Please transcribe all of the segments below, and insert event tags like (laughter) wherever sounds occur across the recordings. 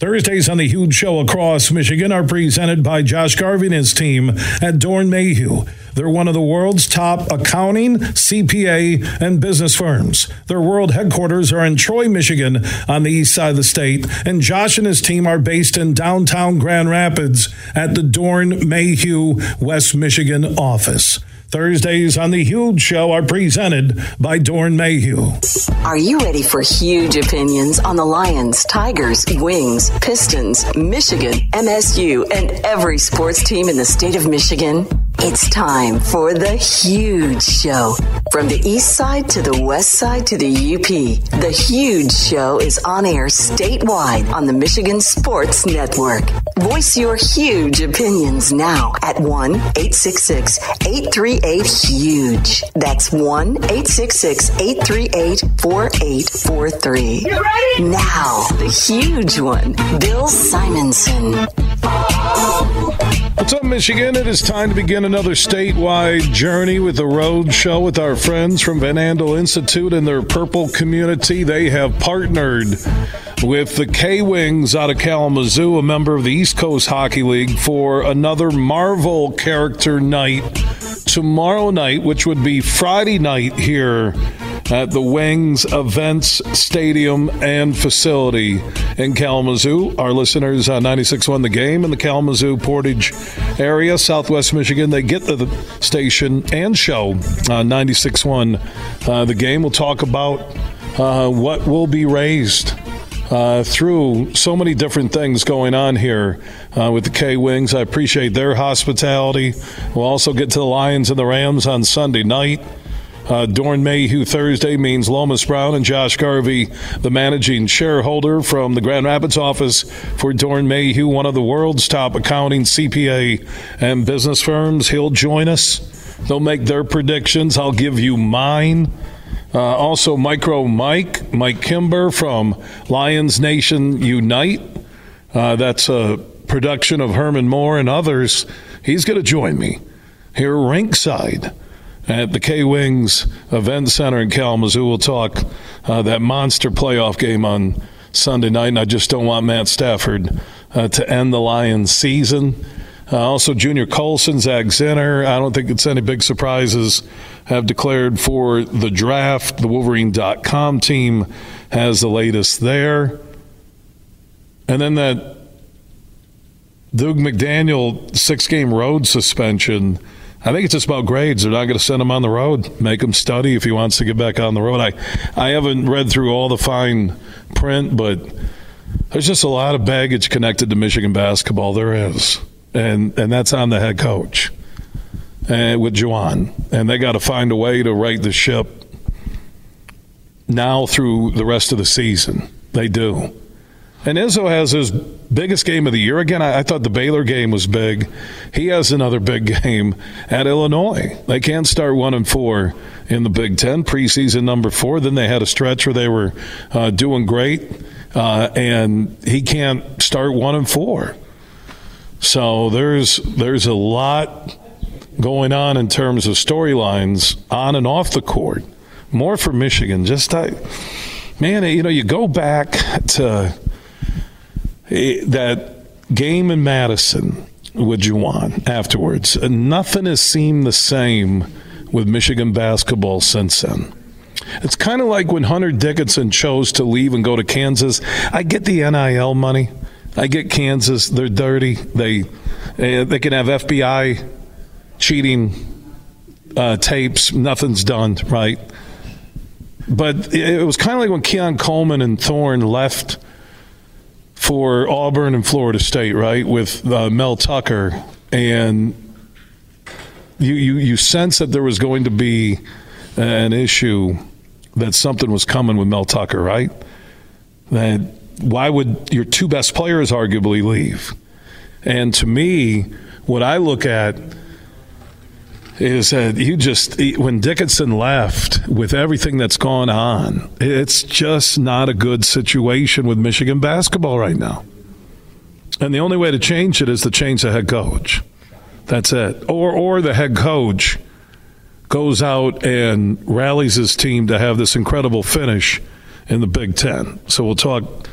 Thursdays on the Huge Show across Michigan are presented by Josh Garvey and his team at Doeren Mayhew. They're one of the world's top accounting, CPA, and business firms. Their world headquarters are in Troy, Michigan, on the east side of the state, and Josh and his team are based in downtown Grand Rapids at the Doeren Mayhew, West Michigan office. Thursdays on The Huge Show are presented by Doeren Mayhew. Are you ready for huge opinions on the Lions, Tigers, Wings, Pistons, Michigan, MSU, and every sports team in the state of Michigan? It's time for The Huge Show. From the east side to the west side to the UP, The Huge Show is on air statewide on the Michigan Sports Network. Voice your huge opinions now at 1 866 838 HUGE. That's 1 866 838 4843. Now, the huge one, Bill Simonson. What's up, Michigan? It is time to begin another statewide journey with the Road Show with our friends from Van Andel Institute and their Purple community. They have partnered with the K Wings out of Kalamazoo, a member of the East Coast Hockey League, for another Marvel character night tomorrow night, which would be Friday night here at the Wings Events Stadium and Facility in Kalamazoo. Our listeners uh, on 96.1 The Game in the Kalamazoo Portage area, Southwest Michigan, they get to the station and show on 96.1 uh, The Game. We'll talk about uh, what will be raised uh, through so many different things going on here uh, with the K Wings. I appreciate their hospitality. We'll also get to the Lions and the Rams on Sunday night. Uh, Doeren Mayhew Thursday means Lomas Brown and Josh Garvey, the managing shareholder from the Grand Rapids office for Doeren Mayhew, one of the world's top accounting, CPA, and business firms. He'll join us. They'll make their predictions. I'll give you mine. Uh, also, Micro Mike, Mike Kimber from Lions Nation Unite. Uh, that's a production of Herman Moore and others. He's going to join me here rinkside at the K Wings Event Center in Kalamazoo. We'll talk uh, that monster playoff game on Sunday night, and I just don't want Matt Stafford uh, to end the Lions season. Uh, also, Junior Colson, Zach Zinter. I don't think it's any big surprises. Have declared for the draft. The Wolverine.com team has the latest there. And then that Dug McDaniel six game road suspension. I think it's just about grades. They're not going to send him on the road. Make him study if he wants to get back on the road. I, I haven't read through all the fine print, but there's just a lot of baggage connected to Michigan basketball. There is, and and that's on the head coach uh, with Juwan, and they got to find a way to right the ship now through the rest of the season. They do. And Izzo has his biggest game of the year. Again, I, I, thought the Baylor game was big. He has another big (laughs) game at Illinois. They can't start one and four in the Big Ten preseason number four. Then they had a stretch where they were uh, doing great, uh, and he can't start one and four. So there's there's a lot going on in terms of storylines on and off the court. More for Michigan. Just I, man, you know, you go back to that game in Madison with Juwan afterwards, nothing has seemed the same with Michigan basketball since then. It's kind of like when Hunter Dickinson chose to leave and go to Kansas. I get the NIL money. I get Kansas. They're dirty. They uh, they can have FBI cheating uh, tapes. Nothing's done right. But it was kind of like when Keon Coleman and Thorne left for Auburn and Florida State, right, with uh, Mel Tucker, and you, you you sense that there was going to be an issue that something was coming with Mel Tucker, right? That why would your two best players arguably leave? And to me, what I look at is that you just when Dickinson left with everything that's gone on, it's just not a good situation with Michigan basketball right now. And the only way to change it is to change the head coach. That's it. Or or the head coach goes out and rallies his team to have this incredible finish in the Big Ten. So we'll talk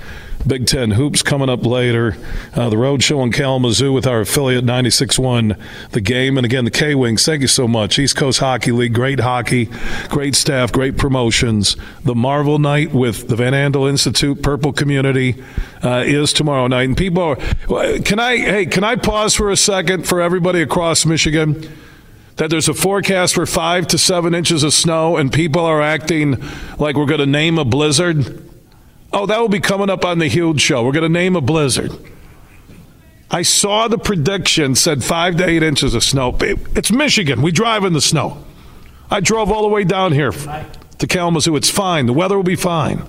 Big Ten hoops coming up later. Uh, the road show in Kalamazoo with our affiliate 96.1 The Game. And again, the K Wings, thank you so much. East Coast Hockey League, great hockey, great staff, great promotions. The Marvel Night with the Van Andel Institute, Purple Community, uh, is tomorrow night. And people, are, can I, hey, can I pause for a second for everybody across Michigan? that there's a forecast for five to seven inches of snow and people are acting like we're going to name a blizzard. Oh, that will be coming up on the huge show. We're going to name a blizzard. I saw the prediction said five to eight inches of snow. It's Michigan. We drive in the snow. I drove all the way down here to Kalamazoo. It's fine. The weather will be fine.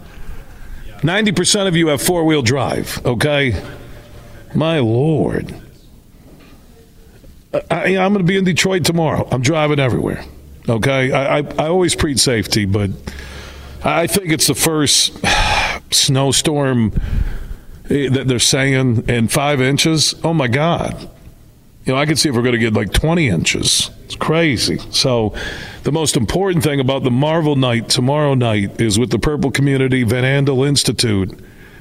90% of you have four wheel drive, okay? My Lord. I, am going to be in Detroit tomorrow. I'm driving everywhere, okay? I, I, I always preach safety, but I think it's the first snowstorm eh, that they're saying in five inches. Oh my God. You know, I could see if we're going to get like 20 inches. It's crazy. So, the most important thing about the Marvel Night tomorrow night is with the Purple Community Van Andel Institute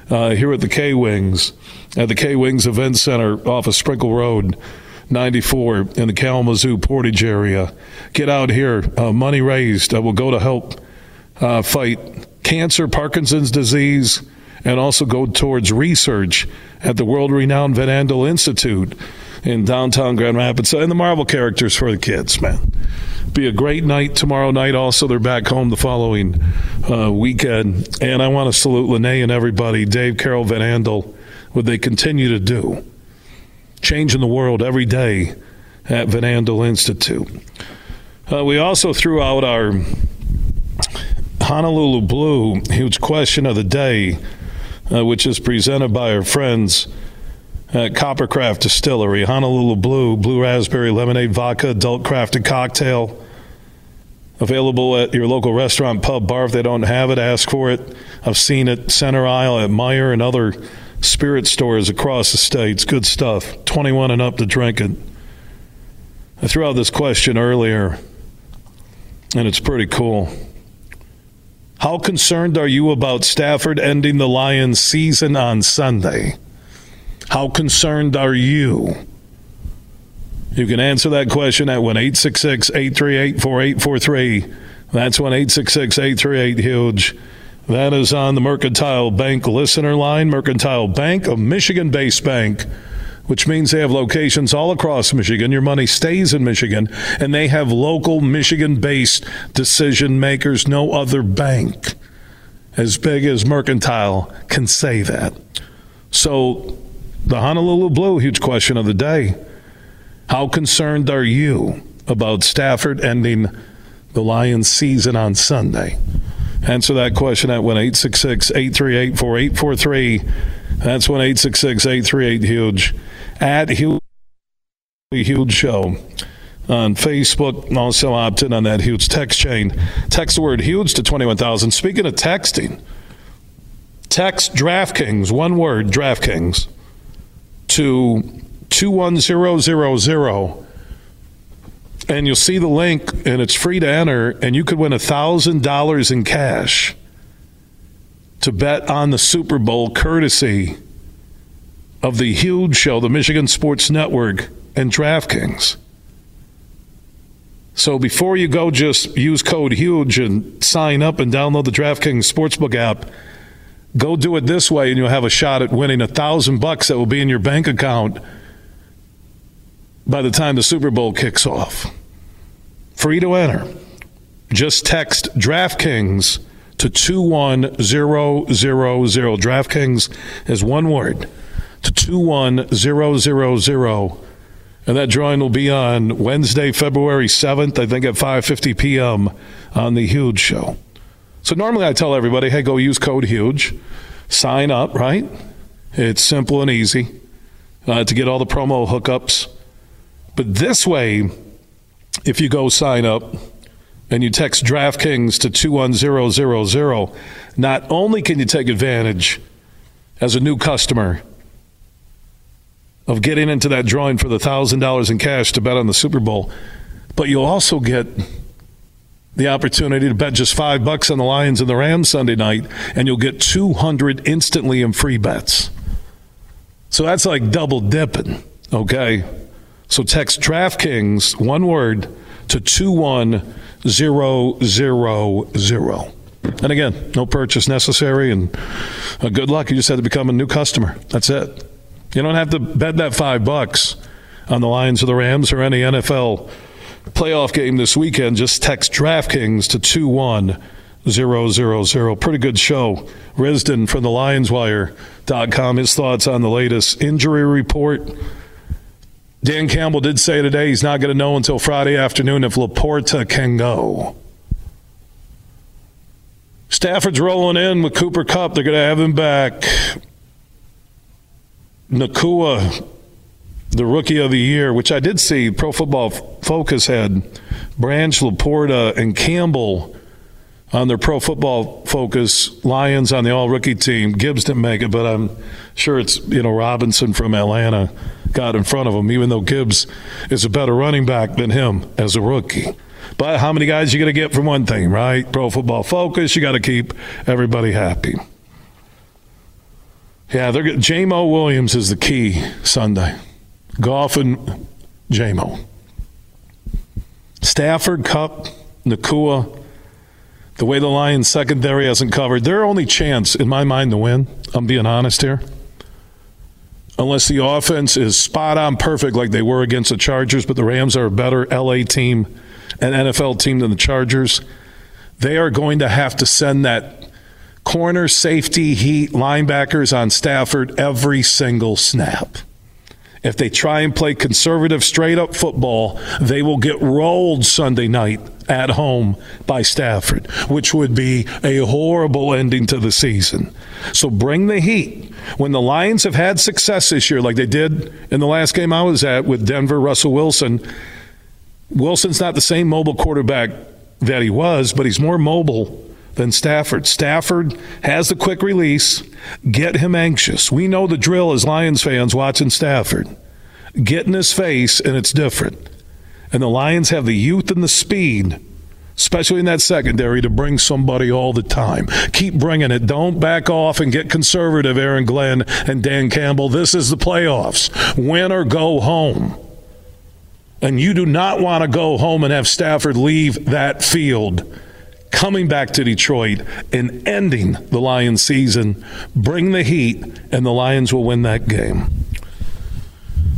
uh, here at the K Wings, at the K Wings Event Center off of Sprinkle Road. 94 in the Kalamazoo Portage area. Get out here. Uh, money raised uh, will go to help uh, fight cancer, Parkinson's disease, and also go towards research at the world renowned Van Andel Institute in downtown Grand Rapids. And the Marvel characters for the kids, man. Be a great night tomorrow night. Also, they're back home the following uh, weekend. And I want to salute Lene and everybody, Dave Carol, Van Andel, what they continue to do. Changing the world every day at Van Andel Institute. Uh, we also threw out our Honolulu Blue, huge question of the day, uh, which is presented by our friends at Coppercraft Distillery. Honolulu Blue, blue raspberry lemonade vodka, adult crafted cocktail. Available at your local restaurant, pub, bar. If they don't have it, ask for it. I've seen it center aisle at Meijer and other spirit stores across the states. Good stuff. 21 and up to drink it. I threw out this question earlier, and it's pretty cool. How concerned are you about Stafford ending the Lions season on Sunday? How concerned are you? You can answer that question at 1 838 4843. That's 1 838 Huge. That is on the Mercantile Bank listener line. Mercantile Bank, a Michigan based bank which means they have locations all across Michigan. Your money stays in Michigan, and they have local Michigan based decision makers. No other bank as big as Mercantile can say that. So, the Honolulu Blue, huge question of the day. How concerned are you about Stafford ending the Lions season on Sunday? Answer that question at 1 838 4843. That's 1 838 Huge at Huge, huge Show on Facebook. Also opt in on that huge text chain. Text the word huge to 21,000. Speaking of texting, text DraftKings, one word, DraftKings, to 21000 and you'll see the link and it's free to enter and you could win $1000 in cash to bet on the super bowl courtesy of the huge show, the Michigan Sports Network, and DraftKings. So before you go, just use code HUGE and sign up and download the DraftKings Sportsbook app. Go do it this way, and you'll have a shot at winning a thousand bucks that will be in your bank account by the time the Super Bowl kicks off. Free to enter. Just text DraftKings to 21000. DraftKings is one word to 21000. And that drawing will be on Wednesday, February 7th, I think at 5:50 p.m. on the Huge Show. So normally I tell everybody, "Hey, go use code Huge, sign up." Right? It's simple and easy uh, to get all the promo hookups. But this way, if you go sign up and you text DraftKings to 21000, not only can you take advantage as a new customer of getting into that drawing for the $1,000 in cash to bet on the Super Bowl, but you'll also get the opportunity to bet just five bucks on the Lions and the Rams Sunday night, and you'll get 200 instantly in free bets. So that's like double dipping, okay? So text DraftKings, one word, to 21000. And again, no purchase necessary, and uh, good luck. You just had to become a new customer. That's it. You don't have to bet that five bucks on the Lions or the Rams or any NFL playoff game this weekend. Just text DraftKings to 21000. Pretty good show. Risdon from the LionsWire.com. His thoughts on the latest injury report. Dan Campbell did say today he's not going to know until Friday afternoon if LaPorta can go. Stafford's rolling in with Cooper Kupp. They're going to have him back. Nacua, the rookie of the year, which I did see Pro Football Focus had Branch, LaPorta, and Campbell on their Pro Football Focus. Lions on the all rookie team. Gibbs didn't make it, but I'm sure it's, you know, Robinson from Atlanta got in front of him, even though Gibbs is a better running back than him as a rookie. But how many guys you going to get from one thing, right? Pro Football Focus, you got to keep everybody happy. Yeah, they're Jamo Williams is the key Sunday. Goff and Jamo. Stafford, Kupp, Nacua, the way the Lions secondary hasn't covered, their only chance, in my mind, to win, I'm being honest here, unless the offense is spot on perfect like they were against the Chargers, but the Rams are a better LA team and NFL team than the Chargers, they are going to have to send that corner, safety, heat, linebackers on Stafford every single snap. If they try and play conservative, straight up football, they will get rolled Sunday night at home by Stafford, which would be a horrible ending to the season. So bring the heat. When the Lions have had success this year, like they did in the last game I was at with Denver, Russell Wilson, Wilson's not the same mobile quarterback that he was, but he's more mobile than Stafford. Stafford has the quick release. Get him anxious. We know the drill as Lions fans watching Stafford. Get in his face, and it's different. And the Lions have the youth and the speed, especially in that secondary, to bring somebody all the time. Keep bringing it. Don't back off and get conservative, Aaron Glenn and Dan Campbell. This is the playoffs. Win or go home. And you do not want to go home and have Stafford leave that field coming back to Detroit and ending the Lions season. Bring the heat, and the Lions will win that game.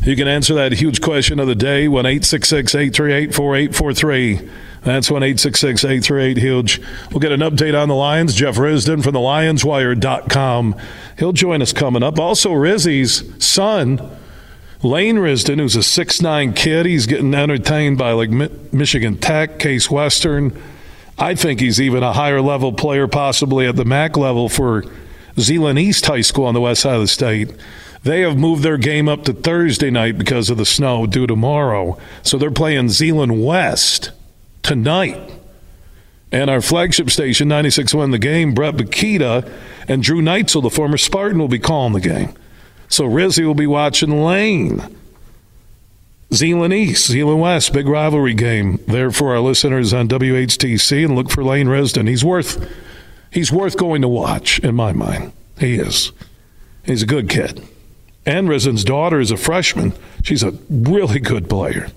You can answer that huge question of the day, 1 866 838 4843. That's 1 866 838 Huge. We'll get an update on the Lions. Jeff Risdon from the LionsWire.com. He'll join us coming up. Also, Rizzy's son, Lane Risdon, who's a six-nine kid, he's getting entertained by like Michigan Tech, Case Western. I think he's even a higher level player, possibly at the MAC level for Zeeland East High School on the west side of the state. They have moved their game up to Thursday night because of the snow due tomorrow. So they're playing Zeeland West tonight. And our flagship station, 96.1 The Game, Brett Bakita and Drew Neitzel, the former Spartan, will be calling the game. So Rizzy will be watching Lane. Zeeland East, Zeeland West, big rivalry game there for our listeners on WHTC, and look for Lane Risdon. He's worth he's worth going to watch in my mind. He is. He's a good kid. And Risdon's daughter is a freshman. She's a really good player.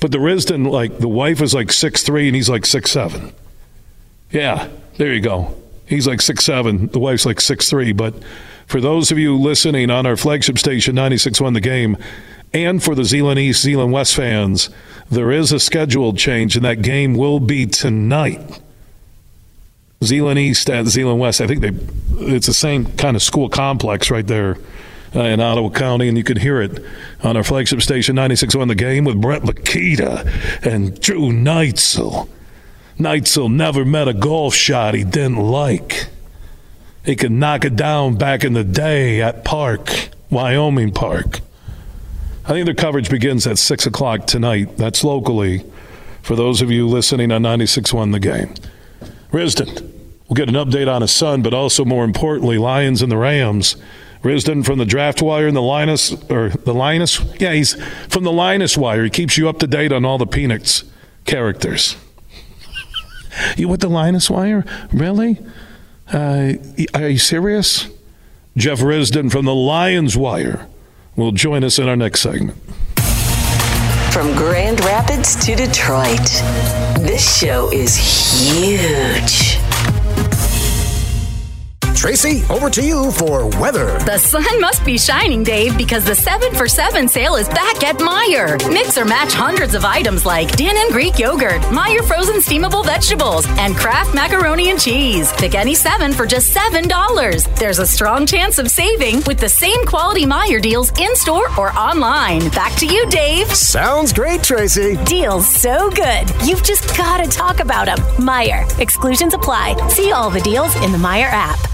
But the Risdon, like the wife is like six three and he's like six seven. Yeah, there you go. He's like six seven. The wife's like six three. But for those of you listening on our flagship station, 96.1 The Game, and for the Zeeland East, Zeeland West fans, there is a scheduled change, and that game will be tonight. Zeeland East at Zeeland West. I think they it's the same kind of school complex right there uh, in Ottawa County, and you can hear it on our flagship station 96 on the game with Brett Makita and Drew Neitzel. Neitzel never met a golf shot he didn't like. He could knock it down back in the day at Park, Wyoming Park. I think their coverage begins at 6 o'clock tonight. That's locally for those of you listening on 96.1 The Game. Risdon, we'll get an update on his son, but also more importantly, Lions and the Rams. Risdon from the draft wire and the Linus, or the Linus, yeah, he's from the Linus wire. He keeps you up to date on all the Peanuts characters. (laughs) you with the Linus wire? Really? Uh, are you serious? Jeff Risdon from the Lions wire will join us in our next segment. From Grand Rapids to Detroit, this show is huge. Tracy, over to you for weather. The sun must be shining, Dave, because the 7 for 7 sale is back at Meijer. Mix or match hundreds of items like Dannon Greek yogurt, Meijer frozen steamable vegetables, and Kraft macaroni and cheese. Pick any seven for just $7. There's a strong chance of saving with the same quality Meijer deals in store or online. Back to you, Dave. Sounds great, Tracy. Deals so good. You've just got to talk about them. Meijer. Exclusions apply. See all the deals in the Meijer app.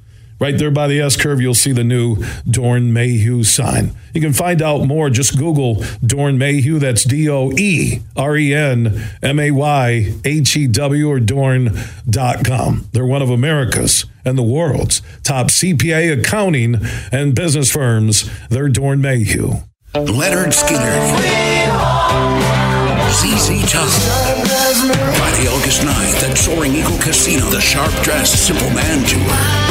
Right there by the S curve, you'll see the new Doeren Mayhew sign. You can find out more. Just Google Doeren Mayhew. That's D O E R E N M A Y H E W or Doeren.com. They're one of America's and the world's top CPA accounting and business firms. They're Doeren Mayhew. Lynyrd Skynyrd. ZZ Top. Friday, August 9th at Soaring Eagle Casino, the Sharp Dressed Simple Man Tour.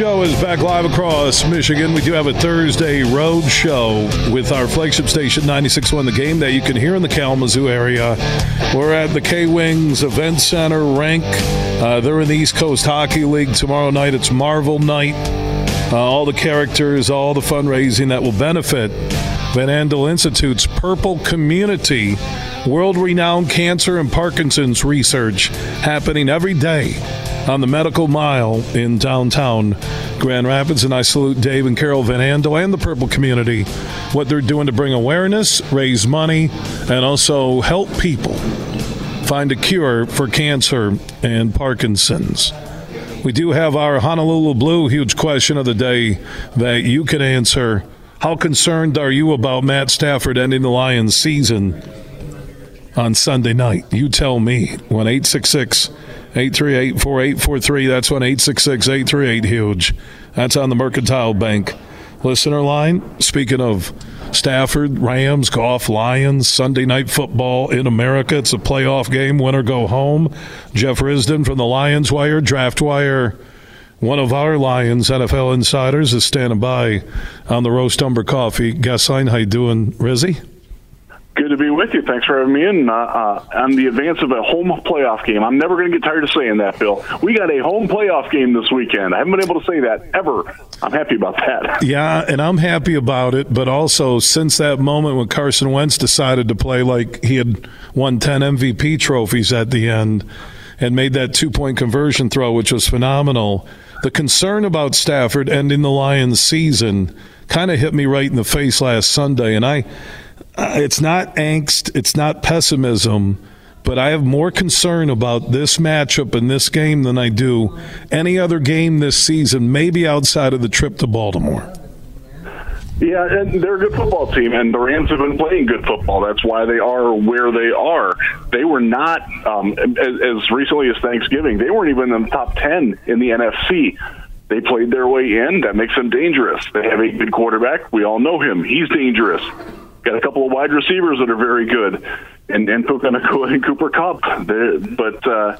Show is back live across Michigan. We do have a Thursday road show with our flagship station 96.1 The Game that you can hear in the Kalamazoo area. We're at the K Wings Event Center, Rank. Uh, they're in the East Coast Hockey League. Tomorrow night it's Marvel Night. Uh, all the characters, all the fundraising that will benefit Van Andel Institute's Purple Community world renowned cancer and Parkinson's research happening every day on the Medical Mile in downtown Grand Rapids. And I salute Dave and Carol Van Andel and the Purple community, what they're doing to bring awareness, raise money, and also help people find a cure for cancer and Parkinson's. We do have our Honolulu Blue huge question of the day that you can answer. How concerned are you about Matt Stafford ending the Lions season on Sunday night? You tell me. 1 866 838 4843. That's 1 866 838 Huge. That's on the Mercantile Bank listener line. Speaking of Stafford, Rams, Goff, Lions, Sunday night football in America. It's a playoff game. Winner go home. Jeff Risdon from the Lions Wire, Draft Wire. One of our Lions NFL insiders is standing by on the roast umber coffee. How you doing, Rizzy? Good to be with you. Thanks for having me in uh, uh, on the advance of a home playoff game. I'm never going to get tired of saying that, Bill. We got a home playoff game this weekend. I haven't been able to say that ever. I'm happy about that. (laughs) Yeah, and I'm happy about it. But also, since that moment when Carson Wentz decided to play like he had won 10 MVP trophies at the end and made that two point conversion throw, which was phenomenal, the concern about Stafford ending the Lions season kind of hit me right in the face last Sunday. And I uh, it's not angst, it's not pessimism, but I have more concern about this matchup in this game than I do any other game this season, maybe outside of the trip to Baltimore. Yeah, and they're a good football team, and the Rams have been playing good football. That's why they are where they are. They were not, um, as, as recently as Thanksgiving, they weren't even in the top 10 in the NFC. They played their way in. That makes them dangerous. They have a good quarterback. We all know him. He's dangerous. Got a couple of wide receivers that are very good, and and Puka and (laughs) Cooper Kupp. But uh,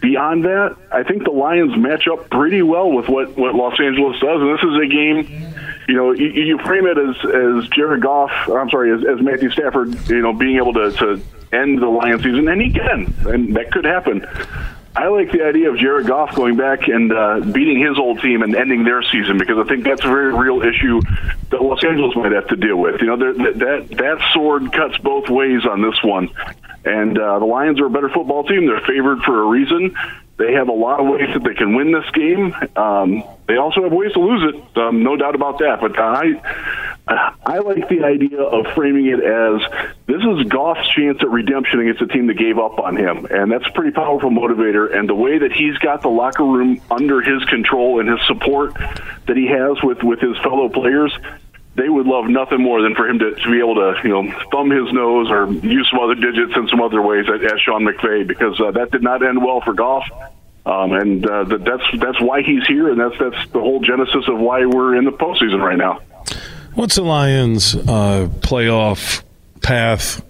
beyond that, I think the Lions match up pretty well with what what Los Angeles does, and this is a game. You know, you, you frame it as as Jared Goff. I'm sorry, as, as Matthew Stafford. You know, being able to to end the Lions season, and he can, and that could happen. I like the idea of Jared Goff going back and uh, beating his old team and ending their season because I think that's a very real issue that Los Angeles might have to deal with. You know, that that that sword cuts both ways on this one, and uh, the Lions are a better football team. They're favored for a reason. They have a lot of ways that they can win this game. Um, they also have ways to lose it, um, no doubt about that. But I, I like the idea of framing it as this is Goff's chance at redemption against a team that gave up on him, and that's a pretty powerful motivator. And the way that he's got the locker room under his control and his support that he has with with his fellow players, they would love nothing more than for him to, to be able to, you know, thumb his nose or use some other digits in some other ways at, at Sean McVay because uh, that did not end well for Goff. Um, and uh, that's that's why he's here, and that's that's the whole genesis of why we're in the postseason right now. What's the Lions' uh, playoff path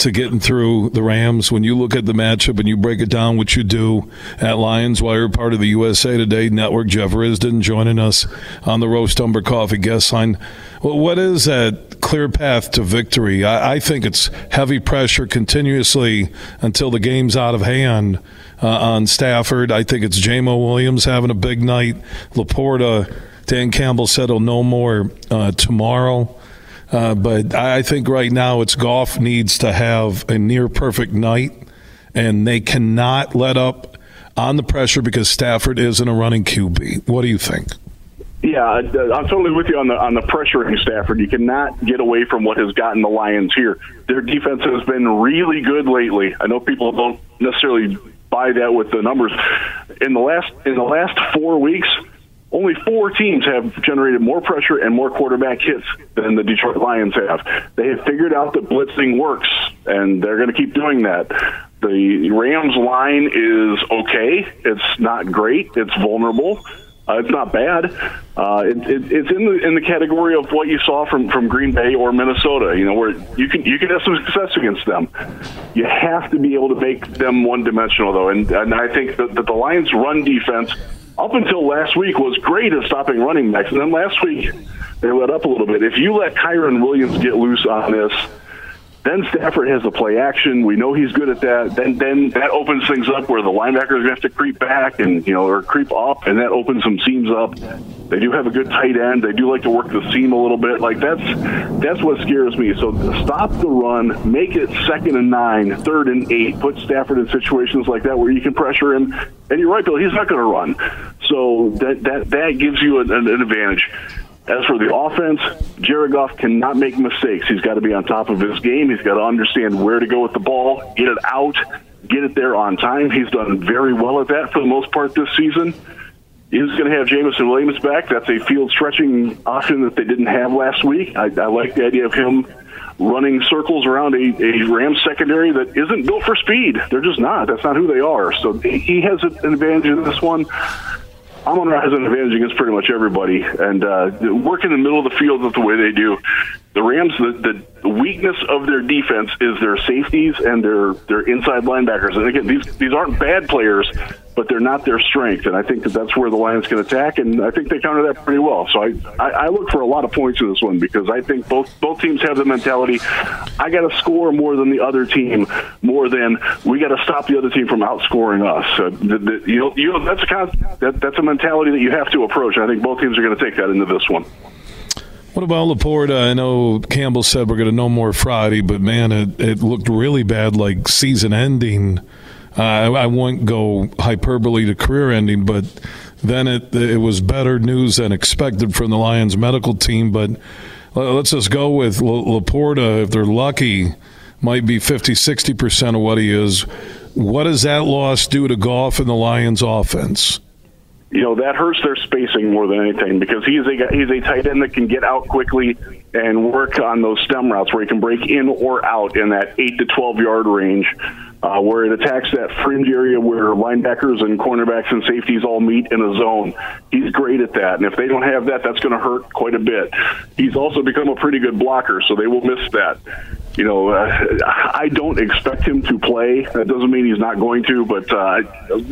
to getting through the Rams? When you look at the matchup and you break it down, what you do at Lions Wire, part of the USA Today Network, Jeff Risdon joining us on the Roast Umber Coffee guest line. Well, what is that clear path to victory? I, I think it's heavy pressure continuously until the game's out of hand uh, on Stafford. I think it's Jamo Williams having a big night. Laporta, Dan Campbell said he'll know more uh, tomorrow. Uh, but I think right now it's Goff needs to have a near perfect night, and they cannot let up on the pressure because Stafford isn't a running QB. What do you think? Yeah, I'm totally with you on the on the pressuring Stafford. You cannot get away from what has gotten the Lions here. Their defense has been really good lately. I know people don't necessarily buy that with the numbers. In the last in the last four weeks, only four teams have generated more pressure and more quarterback hits than the Detroit Lions have. They have figured out that blitzing works, and they're going to keep doing that. The Rams line is okay. It's not great. It's vulnerable. Uh, it's not bad. Uh, it, it, it's in the in the category of what you saw from, from Green Bay or Minnesota. You know, where you can you can have some success against them. You have to be able to make them one dimensional, though, and and I think that, that the Lions' run defense up until last week was great at stopping running backs, and then last week they let up a little bit. If you let Kyren Williams get loose on this then Stafford has the play action. We know he's good at that. Then then that opens things up where the linebackers have to creep back and you know or creep up, and that opens some seams up. They do have a good tight end. They do like to work the seam a little bit. Like that's that's what scares me. So stop the run, make it second and nine, third and eight. Put Stafford in situations like that where you can pressure him. And you're right, Bill. He's not going to run. So that that that gives you an, an advantage. As for the offense, Jared Goff cannot make mistakes. He's got to be on top of his game. He's got to understand where to go with the ball, get it out, get it there on time. He's done very well at that for the most part this season. He's going to have Jameson Williams back. That's a field stretching option that they didn't have last week. I, I like the idea of him running circles around a, a Rams secondary that isn't built for speed. They're just not. That's not who they are. So he has an advantage in this one. Amon Ra has an advantage against pretty much everybody, and uh, work in the middle of the field the way they do, The Rams, the, the weakness of their defense is their safeties and their their inside linebackers. And again, these these aren't bad players, but they're not their strength. And I think that that's where the Lions can attack, and I think they counter that pretty well. So I, I, I look for a lot of points in this one because I think both both teams have the mentality. I got to score more than the other team, more than we got to stop the other team from outscoring us. Uh, the, the, you know, you know, that's a that, that's a mentality that you have to approach. I think both teams are going to take that into this one. What about Laporta? I know Campbell said we're going to know more Friday, but man, it, it looked really bad, like season ending uh, I, won't go hyperbole to career ending, but then it it was better news than expected from the Lions medical team. But let's just go with Laporta. If they're lucky, might be 50, 60 percent of what he is. What does that loss do to Goff and the Lions' offense? You know that hurts their spacing more than anything because he's a he's a tight end that can get out quickly and work on those stem routes where he can break in or out in that eight to twelve yard range uh, where it attacks that fringe area where linebackers and cornerbacks and safeties all meet in a zone. He's great at that, and if they don't have that, that's going to hurt quite a bit. He's also become a pretty good blocker, so they will miss that. You know, uh, I don't expect him to play. That doesn't mean he's not going to, but uh,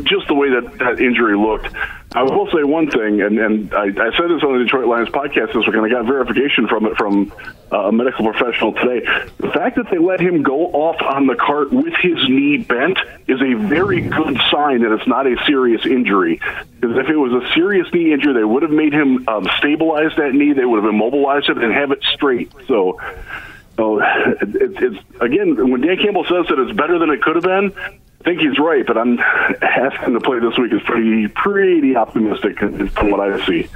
just the way that that injury looked, I will say one thing, and, and I, I said this on the Detroit Lions podcast this week, and I got verification from it from uh, a medical professional today. The fact that they let him go off on the cart with his knee bent is a very good sign that it's not a serious injury. Because if it was a serious knee injury, they would have made him um, stabilize that knee, they would have immobilized it, and have it straight. So. It, it's again when Dan Campbell says that it's better than it could have been, I think he's right, but I'm asking to play this week is pretty pretty optimistic from what I see.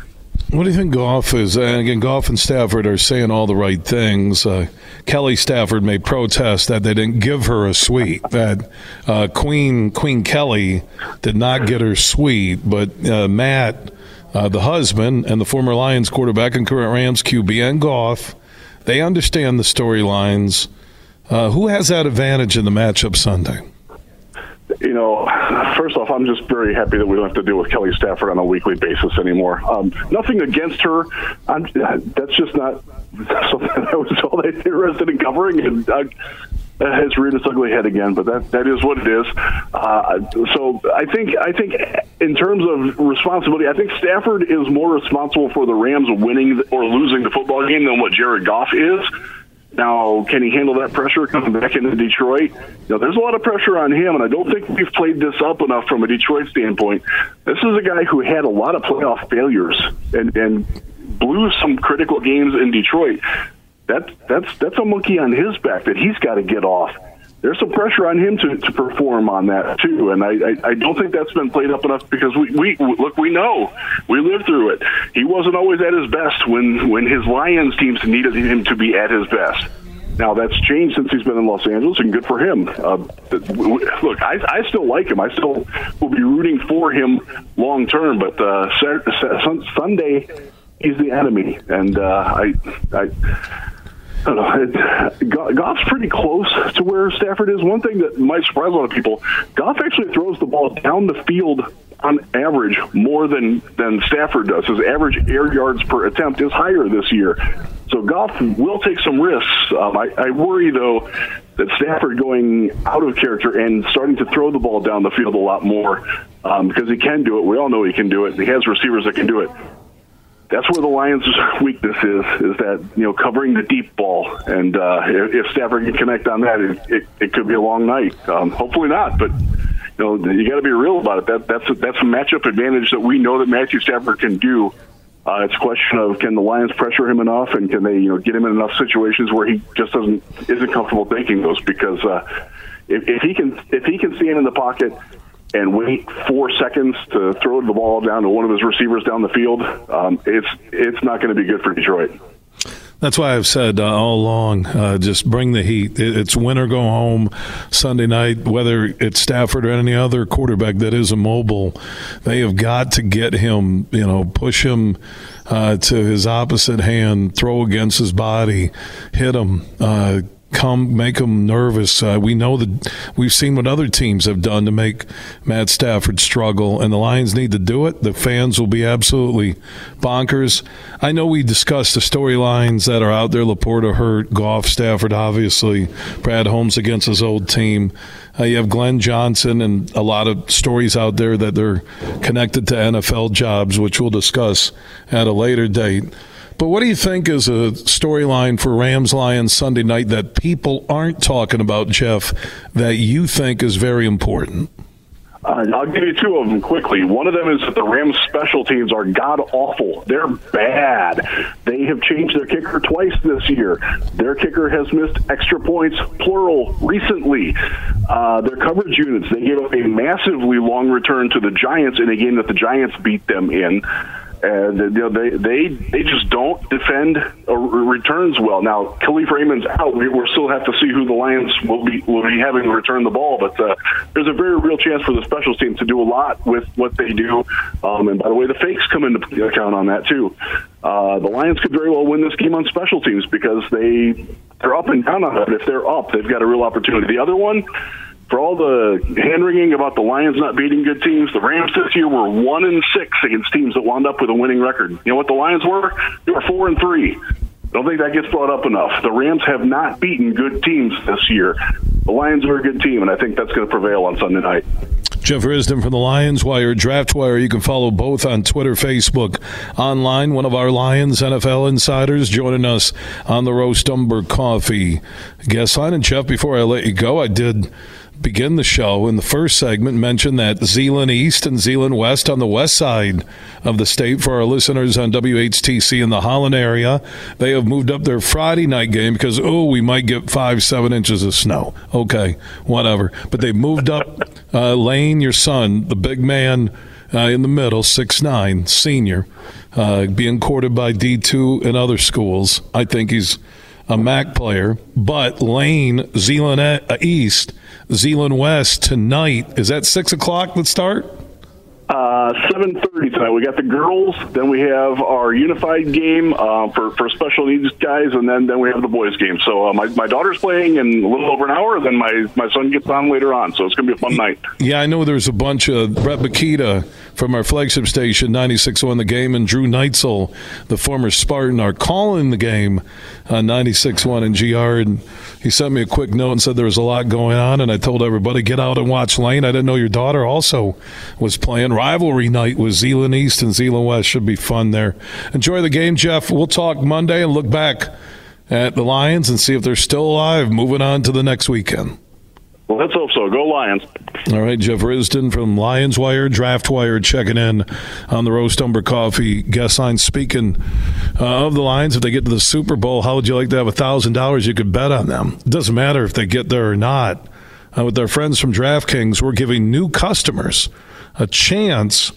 What do you think Goff is? And again, Goff and Stafford are saying all the right things. Uh, Kelly Stafford may protest that they didn't give her a suite. That uh, Queen Queen Kelly did not get her suite, but uh, Matt, uh, the husband and the former Lions quarterback and current Rams QB, and Goff, they understand the storylines. Uh, who has that advantage in the matchup Sunday? You know, first off, I'm just very happy that we don't have to deal with Kelly Stafford on a weekly basis anymore. Um, nothing against her. I'm, that's just not (laughs) something I was all that interested in covering. And uh, has reared its ugly head again, but that that is what it is. Uh, so I think I think in terms of responsibility, I think Stafford is more responsible for the Rams winning or losing the football game than what Jared Goff is. Now, can he handle that pressure coming back into Detroit? Know, there's a lot of pressure on him, and I don't think we've played this up enough from a Detroit standpoint. This is a guy who had a lot of playoff failures and, and blew some critical games in Detroit. That, that's that's a monkey on his back that he's got to get off there's some pressure on him to, to perform on that too, and I, I, I don't think that's been played up enough because we, we look we know we lived through it. He wasn't always at his best when when his Lions teams needed him to be at his best. Now that's changed since he's been in Los Angeles, and good for him. Uh, look, I, I still like him. I still will be rooting for him long term. But uh, Sunday, he's the enemy, and uh, I, I Know. Goff's pretty close to where Stafford is. One thing that might surprise a lot of people: Goff actually throws the ball down the field on average more than than Stafford does. His average air yards per attempt is higher this year. So Goff will take some risks. Um, I, I worry though that Stafford going out of character and starting to throw the ball down the field a lot more um, because he can do it. We all know he can do it. He has receivers that can do it that's where the Lions' weakness is, is that, you know, covering the deep ball. And uh, if, Stafford can connect on that, it, it, it could be a long night. Um, hopefully not, but, you know, you got to be real about it. That, that's, a, that's a matchup advantage that we know that Matthew Stafford can do. Uh, it's a question of can the Lions pressure him enough, and can they, you know, get him in enough situations where he just doesn't isn't comfortable taking those because uh, if, if he can if he can stand in the pocket and wait four seconds to throw the ball down to one of his receivers down the field, um, it's it's not going to be good for Detroit. That's why I've said uh, all along, uh, just bring the heat. It's win or go home Sunday night, whether it's Stafford or any other quarterback that is immobile. They have got to get him, you know, push him uh, to his opposite hand, throw against his body, hit him. Come make them nervous. Uh, we know that we've seen what other teams have done to make Matt Stafford struggle, and the Lions need to do it. The fans will be absolutely bonkers. I know we discussed the storylines that are out there. LaPorta hurt, Goff, Stafford, obviously, Brad Holmes against his old team. Uh, you have Glenn Johnson and a lot of stories out there that they're connected to NFL jobs, which we'll discuss at a later date. But what do you think is a storyline for Rams Lions Sunday night that people aren't talking about, Jeff, that you think is very important? Uh, I'll give you two of them quickly. One of them is that the Rams special teams are god awful. They're bad. They have changed their kicker twice this year. Their kicker has missed extra points, plural, recently. Uh, their coverage units, they gave up a massively long return to the Giants in a game that the Giants beat them in and you know, they they they just don't defend returns well. Now, Kalif Raymond's out. We we still have to see who the Lions will be will be having return the ball, but uh, there's a very real chance for the special teams to do a lot with what they do. Um, and by the way, the fakes come into account on that too. Uh, the Lions could very well win this game on special teams because they they're up and down on it. If they're up, they've got a real opportunity. The other one for all the hand wringing about the Lions not beating good teams, the Rams this year were one and six against teams that wound up with a winning record. You know what the Lions were? They were four and three. I don't think that gets brought up enough. The Rams have not beaten good teams this year. The Lions are a good team, and I think that's going to prevail on Sunday night. Jeff Risdon from the Lions Wire, Draft Wire. You can follow both on Twitter, Facebook, online. One of our Lions NFL insiders joining us on the Roast Umber Coffee guest line. And Jeff, before I let you go, I did begin the show in the first segment mentioned that Zeeland East and Zeeland West on the west side of the state for our listeners on WHTC in the Holland area. They have moved up their Friday night game because, oh, we might get five, seven inches of snow. Okay, whatever. But they moved up (laughs) uh, Lane, your son, the big man uh, in the middle, six nine, senior, uh, being courted by D2 and other schools. I think he's a MAC player. But Lane, Zeeland East, Zeeland West tonight. Is that six o'clock? Let's start. Uh, seven thirty tonight. We got the girls. Then we have our unified game uh, for for special needs guys, and then then we have the boys game. So uh, my my daughter's playing in a little over an hour. Then my my son gets on later on. So it's going to be a fun night. Yeah, I know there's a bunch of Brett Makita from our flagship station 96.1 The Game and Drew Neitzel, the former Spartan, are calling the game on 96.1 and GR. And he sent me a quick note and said there was a lot going on. And I told everybody, get out and watch Lane. I didn't know your daughter also was playing. Rivalry night with Zeeland East and Zeeland West. Should be fun there. Enjoy the game, Jeff. We'll talk Monday and look back at the Lions and see if they're still alive moving on to the next weekend. Well, let's hope so. Go Lions. All right, Jeff Risdon from Lions Wire, Draft Wire, checking in on the Roast Umber Coffee guest line. Speaking uh, of the Lions, if they get to the Super Bowl, how would you like to have a thousand dollars you could bet on them? It doesn't matter if they get there or not. Uh, with our friends from DraftKings, we're giving new customers a chance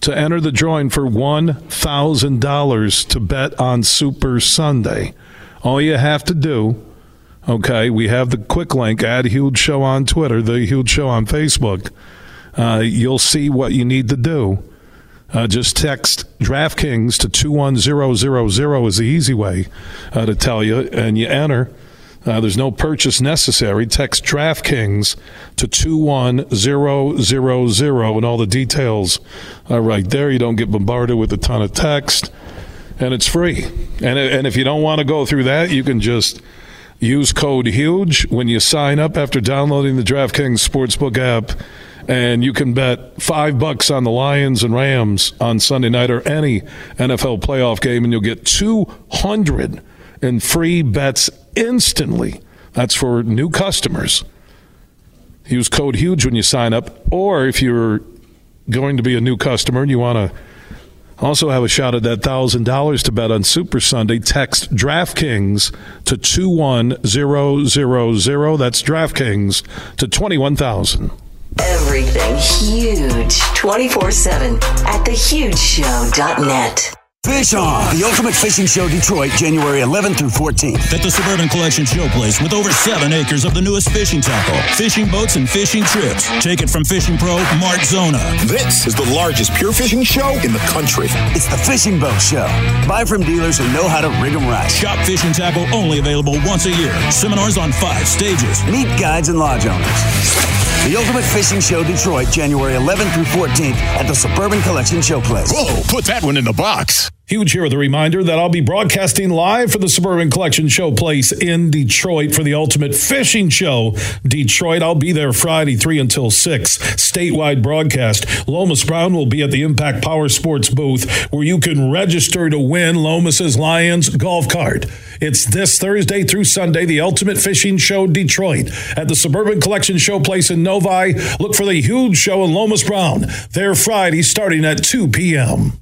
to enter the drawing for one thousand dollars to bet on Super Sunday. All you have to do Okay, we have the quick link at Huge Show on Twitter, the Huge Show on Facebook. Uh, you'll see what you need to do. Uh, just text DraftKings to 21000 is the easy way uh, to tell you, and you enter. Uh, there's no purchase necessary. Text DraftKings to 21000 and all the details are right there. You don't get bombarded with a ton of text, and it's free. And, and if you don't want to go through that, you can just Use code HUGE when you sign up after downloading the DraftKings Sportsbook app, and you can bet five bucks on the Lions and Rams on Sunday night or any NFL playoff game, and you'll get 200 in free bets instantly. That's for new customers. Use code HUGE when you sign up, or if you're going to be a new customer and you want to also have a shot at that $1,000 to bet on Super Sunday. Text DraftKings to 21000. That's DraftKings to 21000. Everything huge 24 7 at thehugeshow.net. Fish On, the Ultimate Fishing Show Detroit, January 11th through 14th. At the Suburban Collection Showplace with over seven acres of the newest fishing tackle, fishing boats, and fishing trips. Take it from fishing pro Mark Zona. This is the largest pure fishing show in the country. It's the Fishing Boat Show. Buy from dealers who know how to rig them right. Shop fishing tackle only available once a year. Seminars on five stages. Meet guides and lodge owners. The Ultimate Fishing Show Detroit, January 11th through 14th at the Suburban Collection Showplace. Whoa, put that one in the box. Huge here with a reminder that I'll be broadcasting live for the Suburban Collection Showplace in Detroit for the Ultimate Fishing Show. Detroit, I'll be there Friday, 3 until 6. Statewide broadcast. Lomas Brown will be at the Impact Power Sports booth where you can register to win Lomas's Lions golf cart. It's this Thursday through Sunday, the Ultimate Fishing Show Detroit at the Suburban Collection Showplace in Novi. Look for the huge show in Lomas Brown there Friday starting at 2 p.m.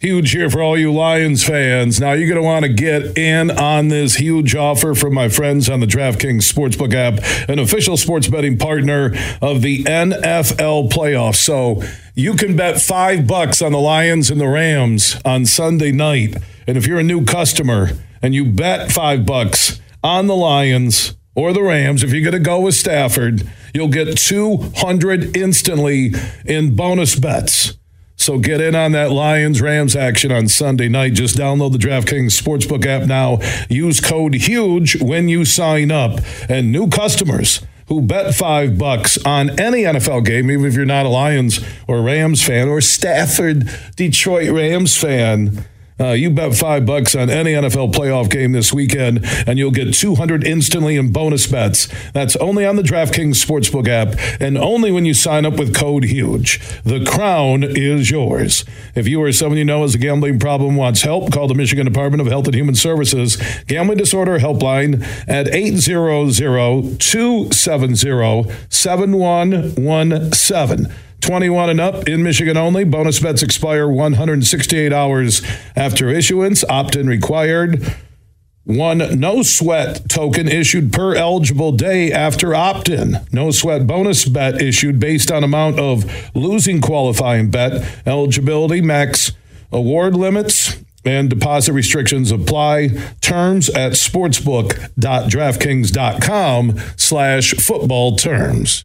Huge here for all you Lions fans. Now, you're going to want to get in on this huge offer from my friends on the DraftKings Sportsbook app, an official sports betting partner of the NFL playoffs. So you can bet five bucks on the Lions and the Rams on Sunday night. And if you're a new customer and you bet five bucks on the Lions or the Rams, if you're going to go with Stafford, you'll get 200 instantly in bonus bets. So get in on that Lions Rams action on Sunday night. Just download the DraftKings Sportsbook app now. Use code HUGE when you sign up. And new customers who bet five bucks on any NFL game, even if you're not a Lions or Rams fan or Stafford Detroit Rams fan, uh, you bet five bucks on any NFL playoff game this weekend, and you'll get 200 instantly in bonus bets. That's only on the DraftKings Sportsbook app, and only when you sign up with code HUGE. The crown is yours. If you or someone you know has a gambling problem wants help, call the Michigan Department of Health and Human Services Gambling Disorder Helpline at 800-270-7117. 21 and up in Michigan only. Bonus bets expire 168 hours after issuance. Opt in required. One no sweat token issued per eligible day after opt in. No sweat bonus bet issued based on amount of losing qualifying bet. Eligibility max award limits and deposit restrictions apply. Terms at sportsbook.draftkings.com slash football terms.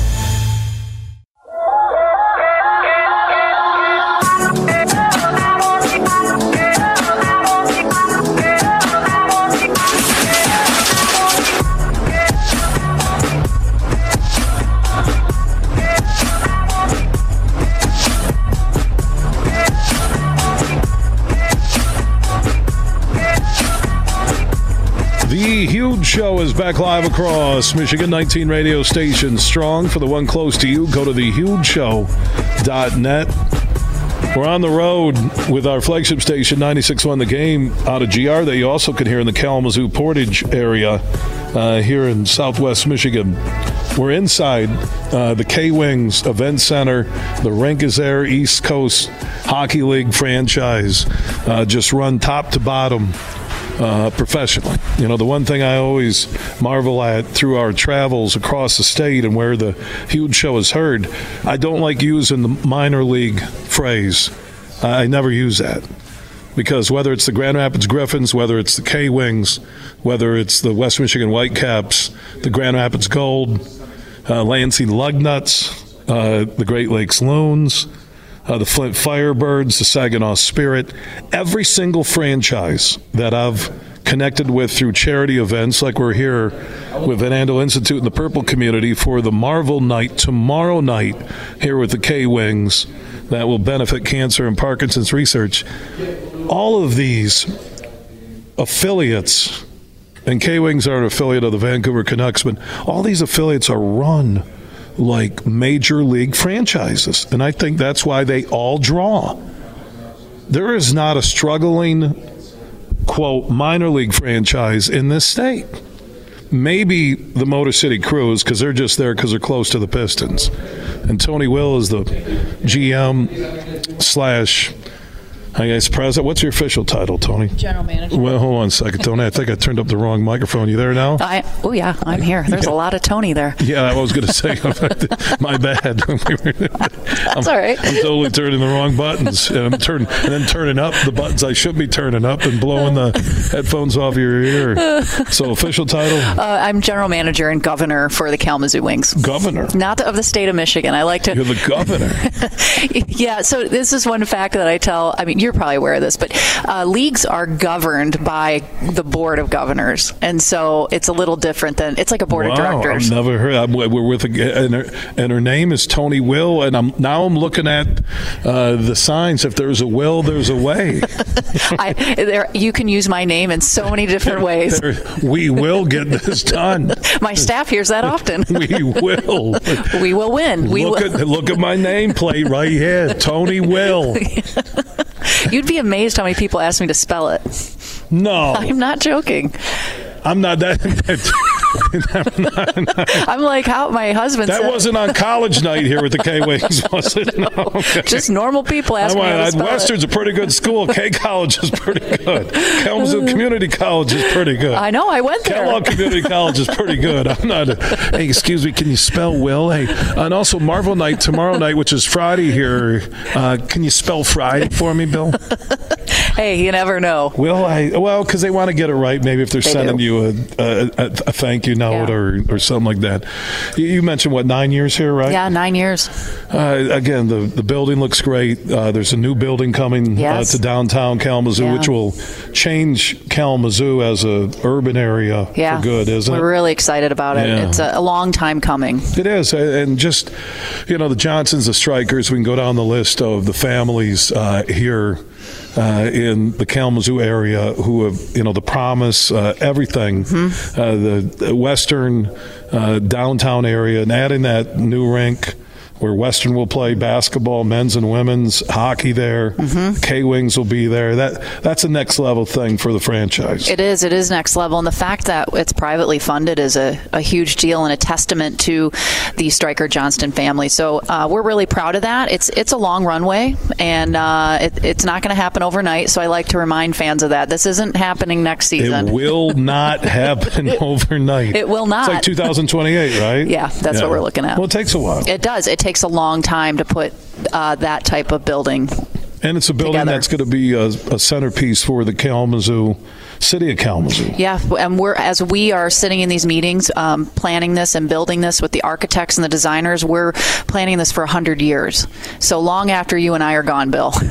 Show is back live across Michigan 19 radio stations. Strong for the one close to you. Go to thehugeshow.net. We're on the road with our flagship station, 96.1 The Game, out of GR that you also can hear in the Kalamazoo Portage area uh, here in southwest Michigan. We're inside uh, the K Wings Event Center. The rink is there, East Coast Hockey League franchise, uh, just run top to bottom uh, professionally. You know, the one thing I always marvel at through our travels across the state and where the huge show is heard, I don't like using the minor league phrase. I never use that. Because whether it's the Grand Rapids Griffins, whether it's the K Wings, whether it's the West Michigan Whitecaps, the Grand Rapids Gold, uh, Lansing Lugnuts, uh, the Great Lakes Loons, uh, the Flint Firebirds, the Saginaw Spirit, every single franchise that I've connected with through charity events, like we're here with Van Andel Institute in the Purple community for the Marvel Night tomorrow night here with the K Wings that will benefit cancer and Parkinson's research. All of these affiliates, and K Wings are an affiliate of the Vancouver Canucks, but all these affiliates are run like major league franchises. And I think that's why they all draw. There is not a struggling, quote, minor league franchise in this state. Maybe the Motor City Cruise because they're just there because they're close to the Pistons. And Tony Will is the GM slash I guess president. What's your official title, Tony? General manager. Well, hold on a second, Tony. I think I turned up the wrong microphone. You there now? I, oh yeah, I'm here. There's Yeah. a lot of Tony there. (laughs) Yeah, I was going to say, (laughs) my bad. (laughs) That's all right. I'm totally turning the wrong buttons, and I'm turning and then turning up the buttons I should be turning up and blowing the headphones off your ear. So, official title, Uh, I'm general manager and governor for the Kalamazoo Wings. governor. Not of the state of Michigan. I like to. You're the governor. yeah, so this is one fact that I tell. I mean, you're probably aware of this, but uh, leagues are governed by the board of governors, and so it's a little different than it's like a board wow, of directors. I've never heard. I'm, we're with, a, and her, and her name is Tony Will, and I'm now I'm looking at uh, the signs. If there's a will, there's a way. (laughs) I, there, you can use my name in so many different ways. There- we will get this done. (laughs) My staff hears that often. (laughs) We will. we will win. We look will. at look at my nameplate right here, Tony Will. You'd be amazed how many people ask me to spell it. No, I'm not joking. I'm not that. (laughs) (laughs) I'm like, how my husband That said, wasn't on college night here with the K Wings, (laughs) was it? No. okay. just normal people ask I me how to spell Western's it. a pretty good school. K (laughs) College is pretty good. Kalamazoo Community College is pretty good. I know. I went there. Kellogg Community College is pretty good. I'm not. A, hey, excuse me. Can you spell Will? Hey, and also Marvel Night tomorrow night, which is Friday here. Uh, can you spell Friday for me, Bill? Hey, you never know. Will I? Well, because they want to get it right. Maybe if they're They sending do. you a, a, a, a thank you note Yeah. or, or something like that. You, you mentioned what nine years here, right? Yeah, nine years. Uh, again, the the building looks great. Uh, there's a new building coming Yes. uh, to downtown Kalamazoo, Yeah. which will change Kalamazoo as a urban area Yeah, for good, isn't We're it? really excited about it. It's a, a long time coming. It is, and just you know, the Johnsons, the Strikers. We can go down the list of the families uh, here uh, in the Kalamazoo area who have, you know, the promise, uh, everything, Mm-hmm. uh, the, the western uh, downtown area, and adding that new rink. Where Western will play basketball, men's and women's hockey there. Mm-hmm. K Wings will be there. That that's a next level thing for the franchise. It is. It is next level, and the fact that it's privately funded is a, a huge deal and a testament to the Stryker Johnston family. So uh, we're really proud of that. It's it's a long runway, and uh, it, it's not going to happen overnight. So I like to remind fans of that. This isn't happening next season. It will (laughs) not happen overnight. It will not. It's like 2028, right? (laughs) Yeah, that's what we're looking at. Well, it takes a while. It does. It takes a long time to put uh, that type of building. And it's a building together. that's going to be a, a centerpiece for the Kalamazoo, city of Kalamazoo. Yeah, and we're as we are sitting in these meetings, um, planning this and building this with the architects and the designers. We're planning this for hundred years, so long after you and I are gone, Bill. (laughs)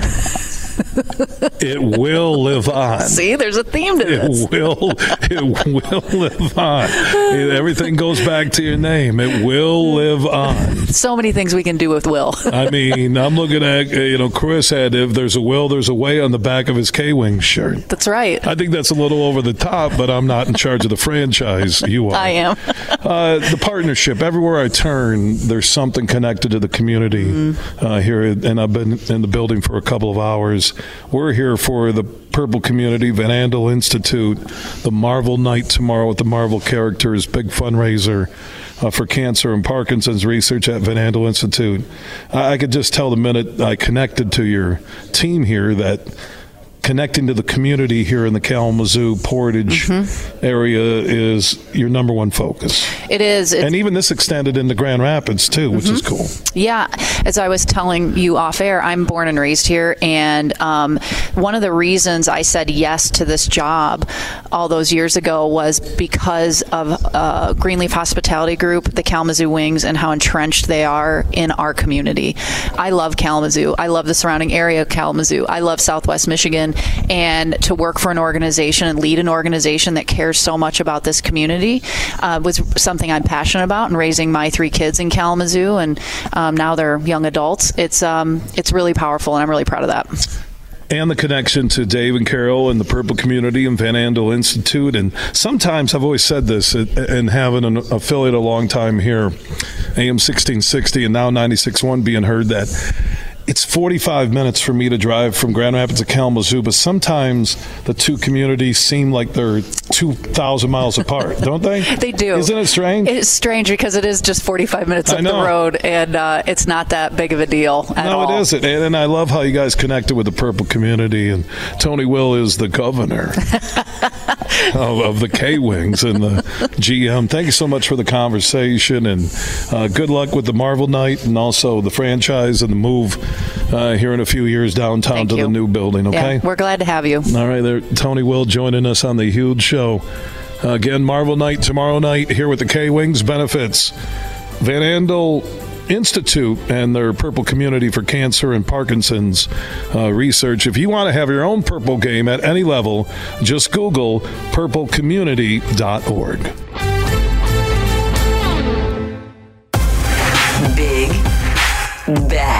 It will live on. See, there's a theme to this. It will. It will live on. (laughs) Everything goes back to your name. It will live on. So many things we can do with Will. (laughs) I mean, I'm looking at uh, you know Chris had if there's a will, there's a way on the back of his K Wing shirt. That's right. I think that's a little over the top, but I'm not in charge of the franchise. You are. I am. (laughs) uh, the partnership. Everywhere I turn, there's something connected to the community Mm-hmm. uh, here, and I've been in the building for a couple of hours. We're here for the Purple Community Van Andel Institute, the Marvel Night tomorrow with the Marvel characters, big fundraiser. Uh, for cancer and Parkinson's research at Van Andel Institute. I, I could just tell the minute I connected to your team here that connecting to the community here in the Kalamazoo Portage Mm-hmm. area is your number one focus. It is. And even this extended into Grand Rapids too, which is cool. Yeah, as I was telling you off air, I'm born and raised here, and um, one of the reasons I said yes to this job all those years ago was because of uh, Greenleaf Hospitality Group, the Kalamazoo Wings, and how entrenched they are in our community. I love Kalamazoo. I love the surrounding area of Kalamazoo. I love Southwest Michigan, and to work for an organization and lead an organization that cares so much about this community uh, was something I'm passionate about. And raising my three kids in Kalamazoo, and um, now they're young adults. It's um, it's really powerful, and I'm really proud of that. And the connection to Dave and Carol and the Purple Community and Van Andel Institute. And sometimes I've always said this, and having an affiliate a long time here, AM 1660 and now 96.1 being heard that it's 45 minutes for me to drive from Grand Rapids to Kalamazoo, but sometimes the two communities seem like they're 2,000 miles apart, (laughs) don't they? They do. Isn't it strange? It's strange because it is just 45 minutes up the road, and uh, it's not that big of a deal at no, all. it isn't. And, and I love how you guys connected with the purple community. And Tony Will is the governor (laughs) of, of the K Wings and the GM. Thank you so much for the conversation. And uh, good luck with the Marvel Night and also the franchise and the move uh, here in a few years downtown Thank to you. the new building. Okay. Yeah, we're glad to have you. All right, there, Tony Will joining us on the huge show. Again, Marvel Night tomorrow night here with the K Wings benefits. Van Andel Institute and their Purple Community for Cancer and Parkinson's uh, research. If you want to have your own purple game at any level, just Google purplecommunity.org. Big, bad,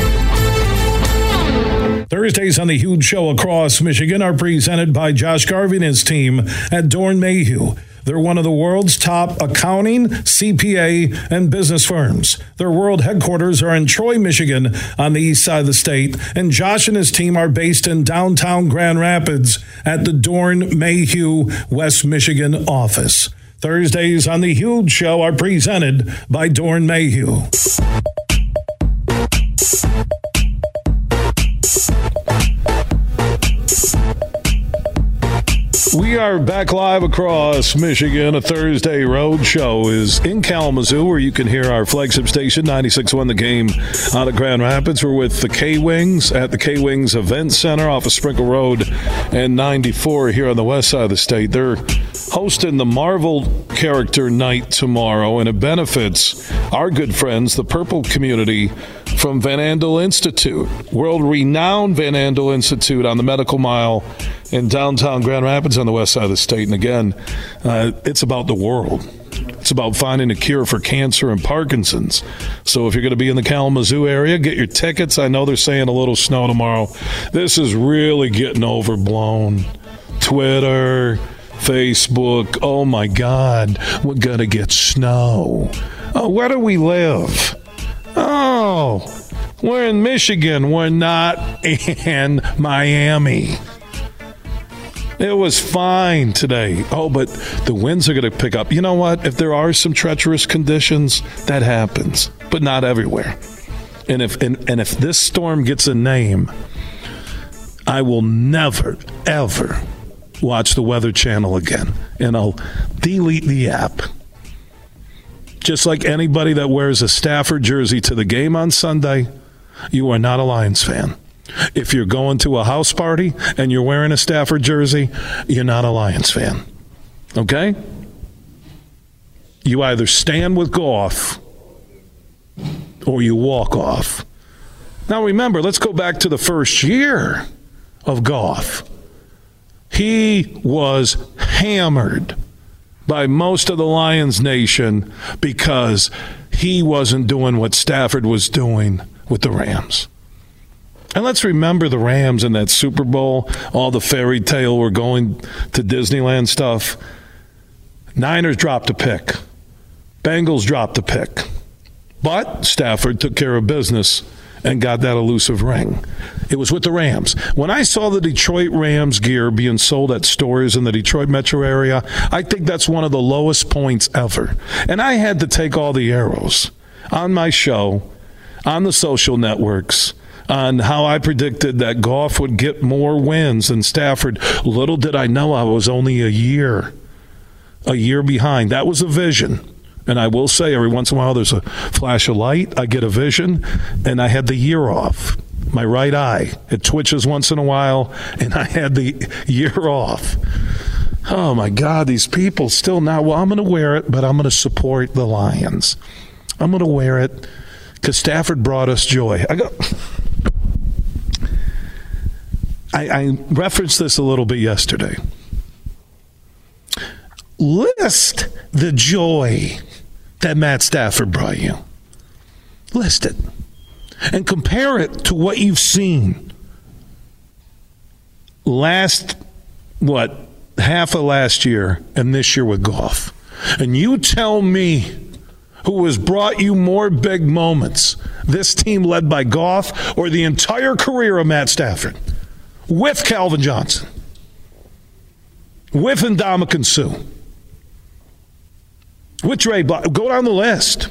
Thursdays on the Huge Show across Michigan are presented by Josh Garvey and his team at Doeren Mayhew. They're one of the world's top accounting, CPA, and business firms. Their world headquarters are in Troy, Michigan, on the east side of the state, and Josh and his team are based in downtown Grand Rapids at the Doeren Mayhew, West Michigan office. Thursdays on the Huge Show are presented by Doeren Mayhew. We are back live across Michigan. A Thursday road show is in Kalamazoo, where you can hear our flagship station, 96.1 The Game, out of Grand Rapids. We're with the K Wings at the K Wings Event Center off of Sprinkle Road and 94 here on the west side of the state. They're hosting the Marvel Character Night tomorrow, and it benefits our good friends, the Purple community from Van Andel Institute, world renowned Van Andel Institute on the Medical Mile in downtown Grand Rapids on the west side of the state. And again, uh, it's about the world. It's about finding a cure for cancer and Parkinson's. So if you're going to be in the Kalamazoo area, get your tickets. I know they're saying a little snow tomorrow. This is really getting overblown. Twitter, Facebook. Oh my God, we're going to get snow. Oh, where do we live? Oh, we're in Michigan. We're not (laughs) in Miami. It was fine today. Oh, but the winds are going to pick up. You know what? If there are some treacherous conditions, that happens, but not everywhere. And if and, and if this storm gets a name, I will never ever watch the Weather Channel again, and I'll delete the app. Just like anybody that wears a Stafford jersey to the game on Sunday, you are not a Lions fan. If you're going to a house party and you're wearing a Stafford jersey, you're not a Lions fan. Okay? You either stand with Goff or you walk off. Now remember, let's go back to the first year of Goff. He was hammered by most of the Lions nation because he wasn't doing what Stafford was doing with the Rams. And let's remember the Rams in that Super Bowl, all the fairy tale we're going to Disneyland stuff. Niners dropped a pick. Bengals dropped a pick. But Stafford took care of business and got that elusive ring. It was with the Rams. When I saw the Detroit Rams gear being sold at stores in the Detroit metro area, I think that's one of the lowest points ever. And I had to take all the arrows on my show, on the social networks, on how I predicted that Goff would get more wins than Stafford. Little did I know I was only a year, a year behind. That was a vision. And I will say, every once in a while, there's a flash of light. I get a vision, and I had the year off. My right eye, it twitches once in a while, and I had the (laughs) year off. Oh my God, these people still not. Well, I'm going to wear it, but I'm going to support the Lions. I'm going to wear it because Stafford brought us joy. I go. (laughs) I, I referenced this a little bit yesterday. List the joy that Matt Stafford brought you. List it. And compare it to what you've seen last, what, half of last year and this year with Goff. And you tell me who has brought you more big moments, this team led by Goff or the entire career of Matt Stafford with Calvin Johnson, with Ndamukong Suh, with Dre Block. Go down the list.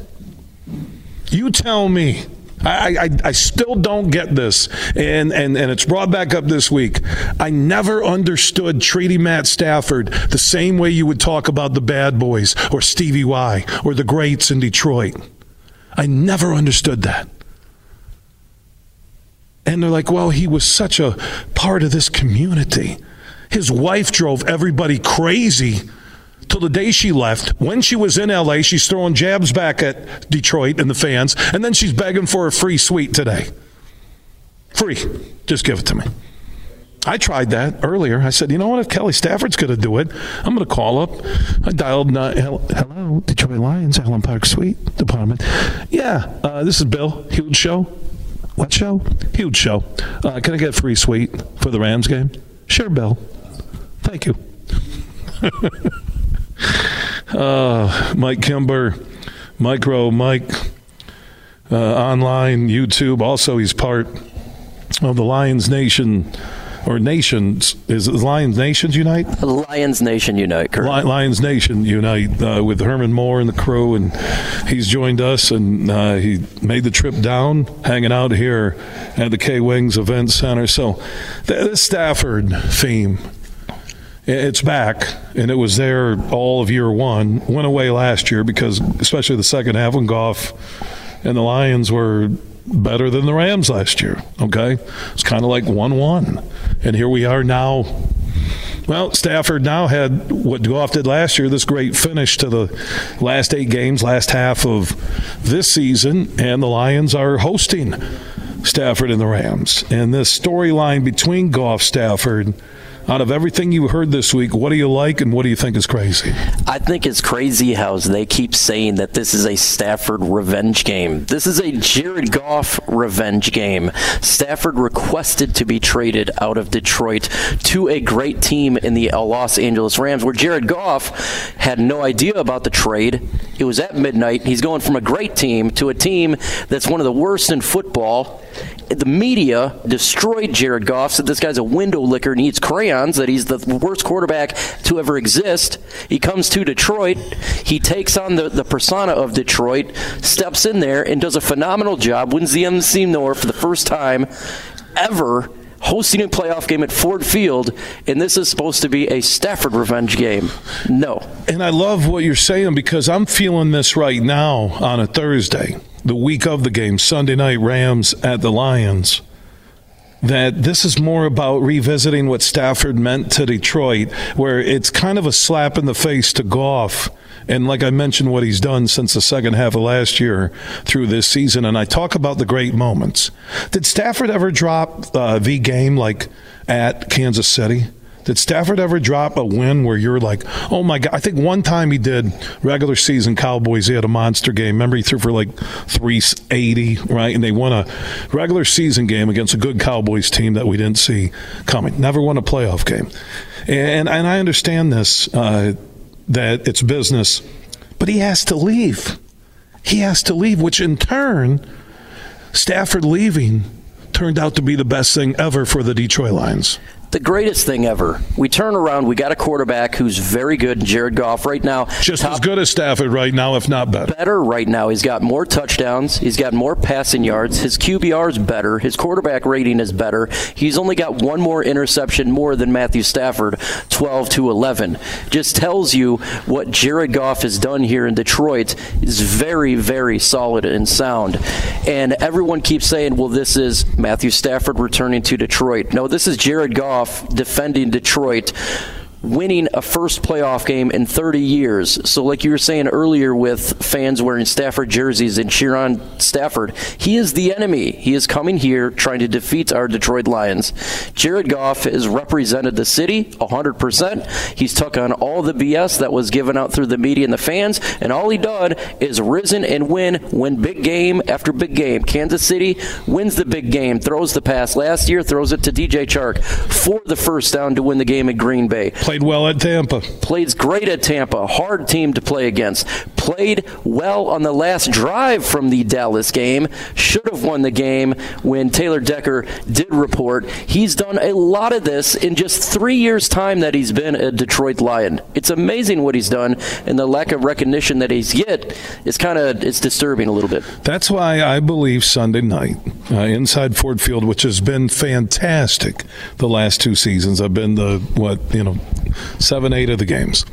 You tell me. I, I, I, still don't get this, and, and, and it's brought back up this week. I never understood treating Matt Stafford the same way you would talk about the bad boys or Stevie Y or the greats in Detroit. I never understood that. And they're like, well, he was such a part of this community. His wife drove everybody crazy till the day she left. When she was in LA, she's throwing jabs back at Detroit and the fans, and then she's begging for a free suite today. Free. Just give it to me. I tried that earlier. I said, you know what? If Kelly Stafford's going to do it, I'm going to call up. I dialed, uh, hello, Detroit Lions, Allen Park Suite Department. Yeah, uh, this is Bill. Huge show. What show? Huge show. Uh, can I get a free suite for the Rams game? Sure, Bill. Thank you. (laughs) Uh, Mike Kimber, Micro Mike, uh, online, YouTube. Also, he's part of the Lions Nation or nations is Lions Nations Unite? Lions Nation Unite, correct. Lions Nation Unite uh, with Herman Moore and the crew, and he's joined us, and uh, he made the trip down, hanging out here at the K Wings Event Center. So, the Stafford theme it's back, and it was there all of year one. Went away last year because, especially the second half, when Goff and the Lions were better than the Rams last year. Okay, it's kind of like one-one, and here we are now. Well, Stafford now had what Goff did last year, this great finish to the last eight games, last half of this season, and the Lions are hosting Stafford and the Rams. And this storyline between Goff, Stafford, out of everything you heard this week, what do you like and what do you think is crazy? I think it's crazy how they keep saying that this is a Stafford revenge game. This is a Jared Goff revenge game. Stafford requested to be traded out of Detroit to a great team in the Los Angeles Rams, where Jared Goff had no idea about the trade. It was at midnight. He's going from a great team to a team that's one of the worst in football the media destroyed Jared Goff, said this guy's a window licker, needs crayons, that he's the worst quarterback to ever exist. He comes to Detroit. He takes on the, the persona of Detroit, steps in there, and does a phenomenal job, wins the NFC North for the first time ever hosting a playoff game at Ford Field, and this is supposed to be a Stafford revenge game. No. And I love what you're saying because I'm feeling this right now on a Thursday the week of the game, Sunday night, Rams at the Lions, that this is more about revisiting what Stafford meant to Detroit, where it's kind of a slap in the face to Goff. And like I mentioned, what he's done since the second half of last year through this season, and I talk about the great moments. Did Stafford ever drop uh, the game like at Kansas City? Did Stafford ever drop a win where you're like, oh my God? I think one time he did regular season Cowboys. He had a monster game. Remember, he threw for like 380, right? And they won a regular season game against a good Cowboys team that we didn't see coming. Never won a playoff game. And, and I understand this, uh, that it's business, but he has to leave. He has to leave, which in turn, Stafford leaving turned out to be the best thing ever for the Detroit Lions the greatest thing ever. We turn around, we got a quarterback who's very good, Jared Goff, right now. Just top, as good as Stafford right now, if not better. Better right now. He's got more touchdowns, he's got more passing yards, his QBR is better, his quarterback rating is better. He's only got one more interception more than Matthew Stafford, 12 to 11. Just tells you what Jared Goff has done here in Detroit is very, very solid and sound. And everyone keeps saying, well, this is Matthew Stafford returning to Detroit. No, this is Jared Goff defending Detroit winning a first playoff game in 30 years. So, like you were saying earlier, with fans wearing Stafford jerseys and cheer on Stafford, he is the enemy. He is coming here trying to defeat our Detroit Lions. Jared Goff has represented the city 100%. He's took on all the BS that was given out through the media and the fans, and all he done is risen and win, win big game after big game. Kansas City wins the big game, throws the pass last year, throws it to DJ Chark for the first down to win the game at Green Bay. Played well at Tampa. Played great at Tampa. Hard team to play against. Played well on the last drive from the Dallas game. Should have won the game when Taylor Decker did report. He's done a lot of this in just three years' time that he's been a Detroit Lion. It's amazing what he's done, and the lack of recognition that he's get is kind of it's disturbing a little bit. That's why I believe Sunday night uh, inside Ford Field, which has been fantastic the last two seasons. I've been the what you know seven, eight of the games.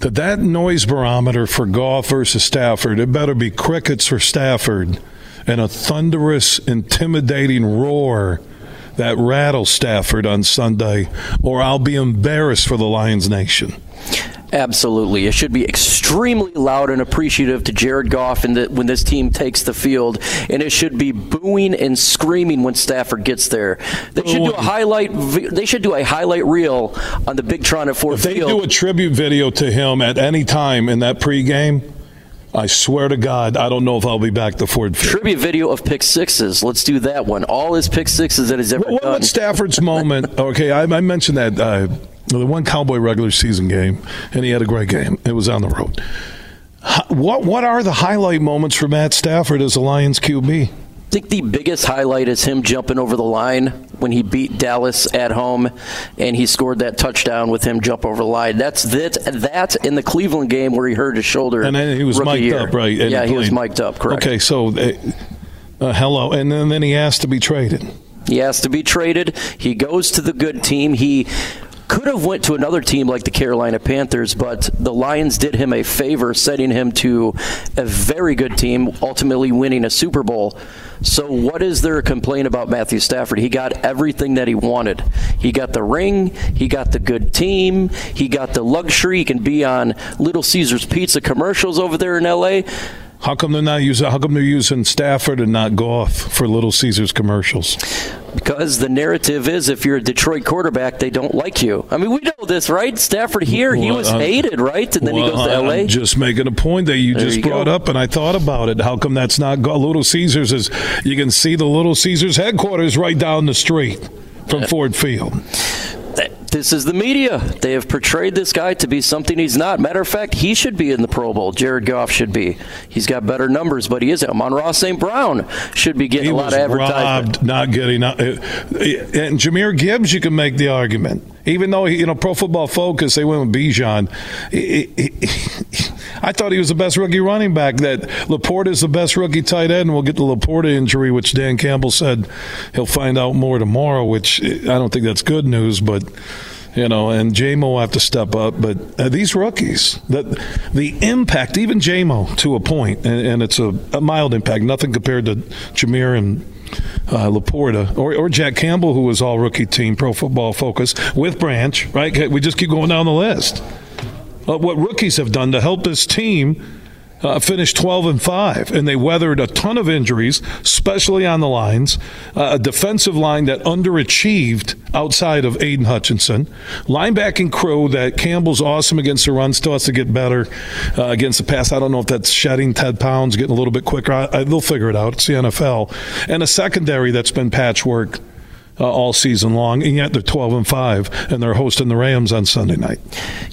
That that noise barometer for Goff versus Stafford, it better be crickets for Stafford and a thunderous, intimidating roar that rattles Stafford on Sunday, or I'll be embarrassed for the Lions Nation. Absolutely. It should be extremely loud and appreciative to Jared Goff the, when this team takes the field, and it should be booing and screaming when Stafford gets there. They should do a highlight. They should do a highlight reel on the Big Tron at Ford if they Field. do a tribute video to him at any time in that pregame, I swear to God, I don't know if I'll be back to Ford Field. Tribute video of pick sixes. Let's do that one. All his pick sixes that he's ever what, done. What's Stafford's moment? (laughs) Okay, I, I mentioned that uh, the one Cowboy regular season game, and he had a great game. It was on the road. What what are the highlight moments for Matt Stafford as a Lions QB? I think the biggest highlight is him jumping over the line when he beat Dallas at home, and he scored that touchdown with him jump over the line. That's that. That in the Cleveland game where he hurt his shoulder, and then he was mic'd year. up, right? Yeah, he was mic'd up. Correct. Okay, so uh, uh, hello, and then, then he asked to be traded. He has to be traded. He goes to the good team. He could have went to another team like the Carolina Panthers, but the Lions did him a favor, setting him to a very good team, ultimately winning a Super Bowl. So, what is there complaint about Matthew Stafford? He got everything that he wanted. He got the ring, he got the good team, he got the luxury. He can be on Little Caesars Pizza commercials over there in LA. How come they're not using? How come they're using Stafford and not Goff for Little Caesars commercials? Because the narrative is, if you're a Detroit quarterback, they don't like you. I mean, we know this, right? Stafford here, he was I'm, hated, right? And then well, he goes to LA. I'm just making a point that you There just you brought go. up, and I thought about it. How come that's not Go- Little Caesars? Is you can see the Little Caesars headquarters right down the street from Ford Field. This is the media. They have portrayed this guy to be something he's not. Matter of fact, he should be in the Pro Bowl. Jared Goff should be. He's got better numbers, but he isn't. Amon-Ra St. Brown should be getting He a lot of advertisement. robbed, not getting. Uh, and Jahmyr Gibbs, you can make the argument. Even though you know Pro Football Focus, they went with Bijan. He- he- I thought he was the best rookie running back. That LaPorta is the best rookie tight end. We'll get the LaPorta injury, which Dan Campbell said he'll find out more tomorrow. Which I don't think that's good news, but you know, and Jamo will have to step up. But uh, these rookies, that the impact, even Jamo to a point, and, and it's a, a mild impact, nothing compared to Jahmyr and uh, LaPorta or, or Jack Campbell, who was all rookie team, Pro Football Focus with Branch. Right, we just keep going down the list. Uh, what rookies have done to help this team uh, finish 12 and 5 and they weathered a ton of injuries especially on the lines. Uh, a defensive line that underachieved outside of Aidan Hutchinson. Linebacking crew that Campbell's awesome against the run still has to get better uh, against the pass. I don't know if that's shedding 10 pounds getting a little bit quicker. I, I, they'll figure it out. It's the NFL and a secondary that's been patchwork uh, all season long, and yet they're 12 and 5, and they're hosting the Rams on Sunday night.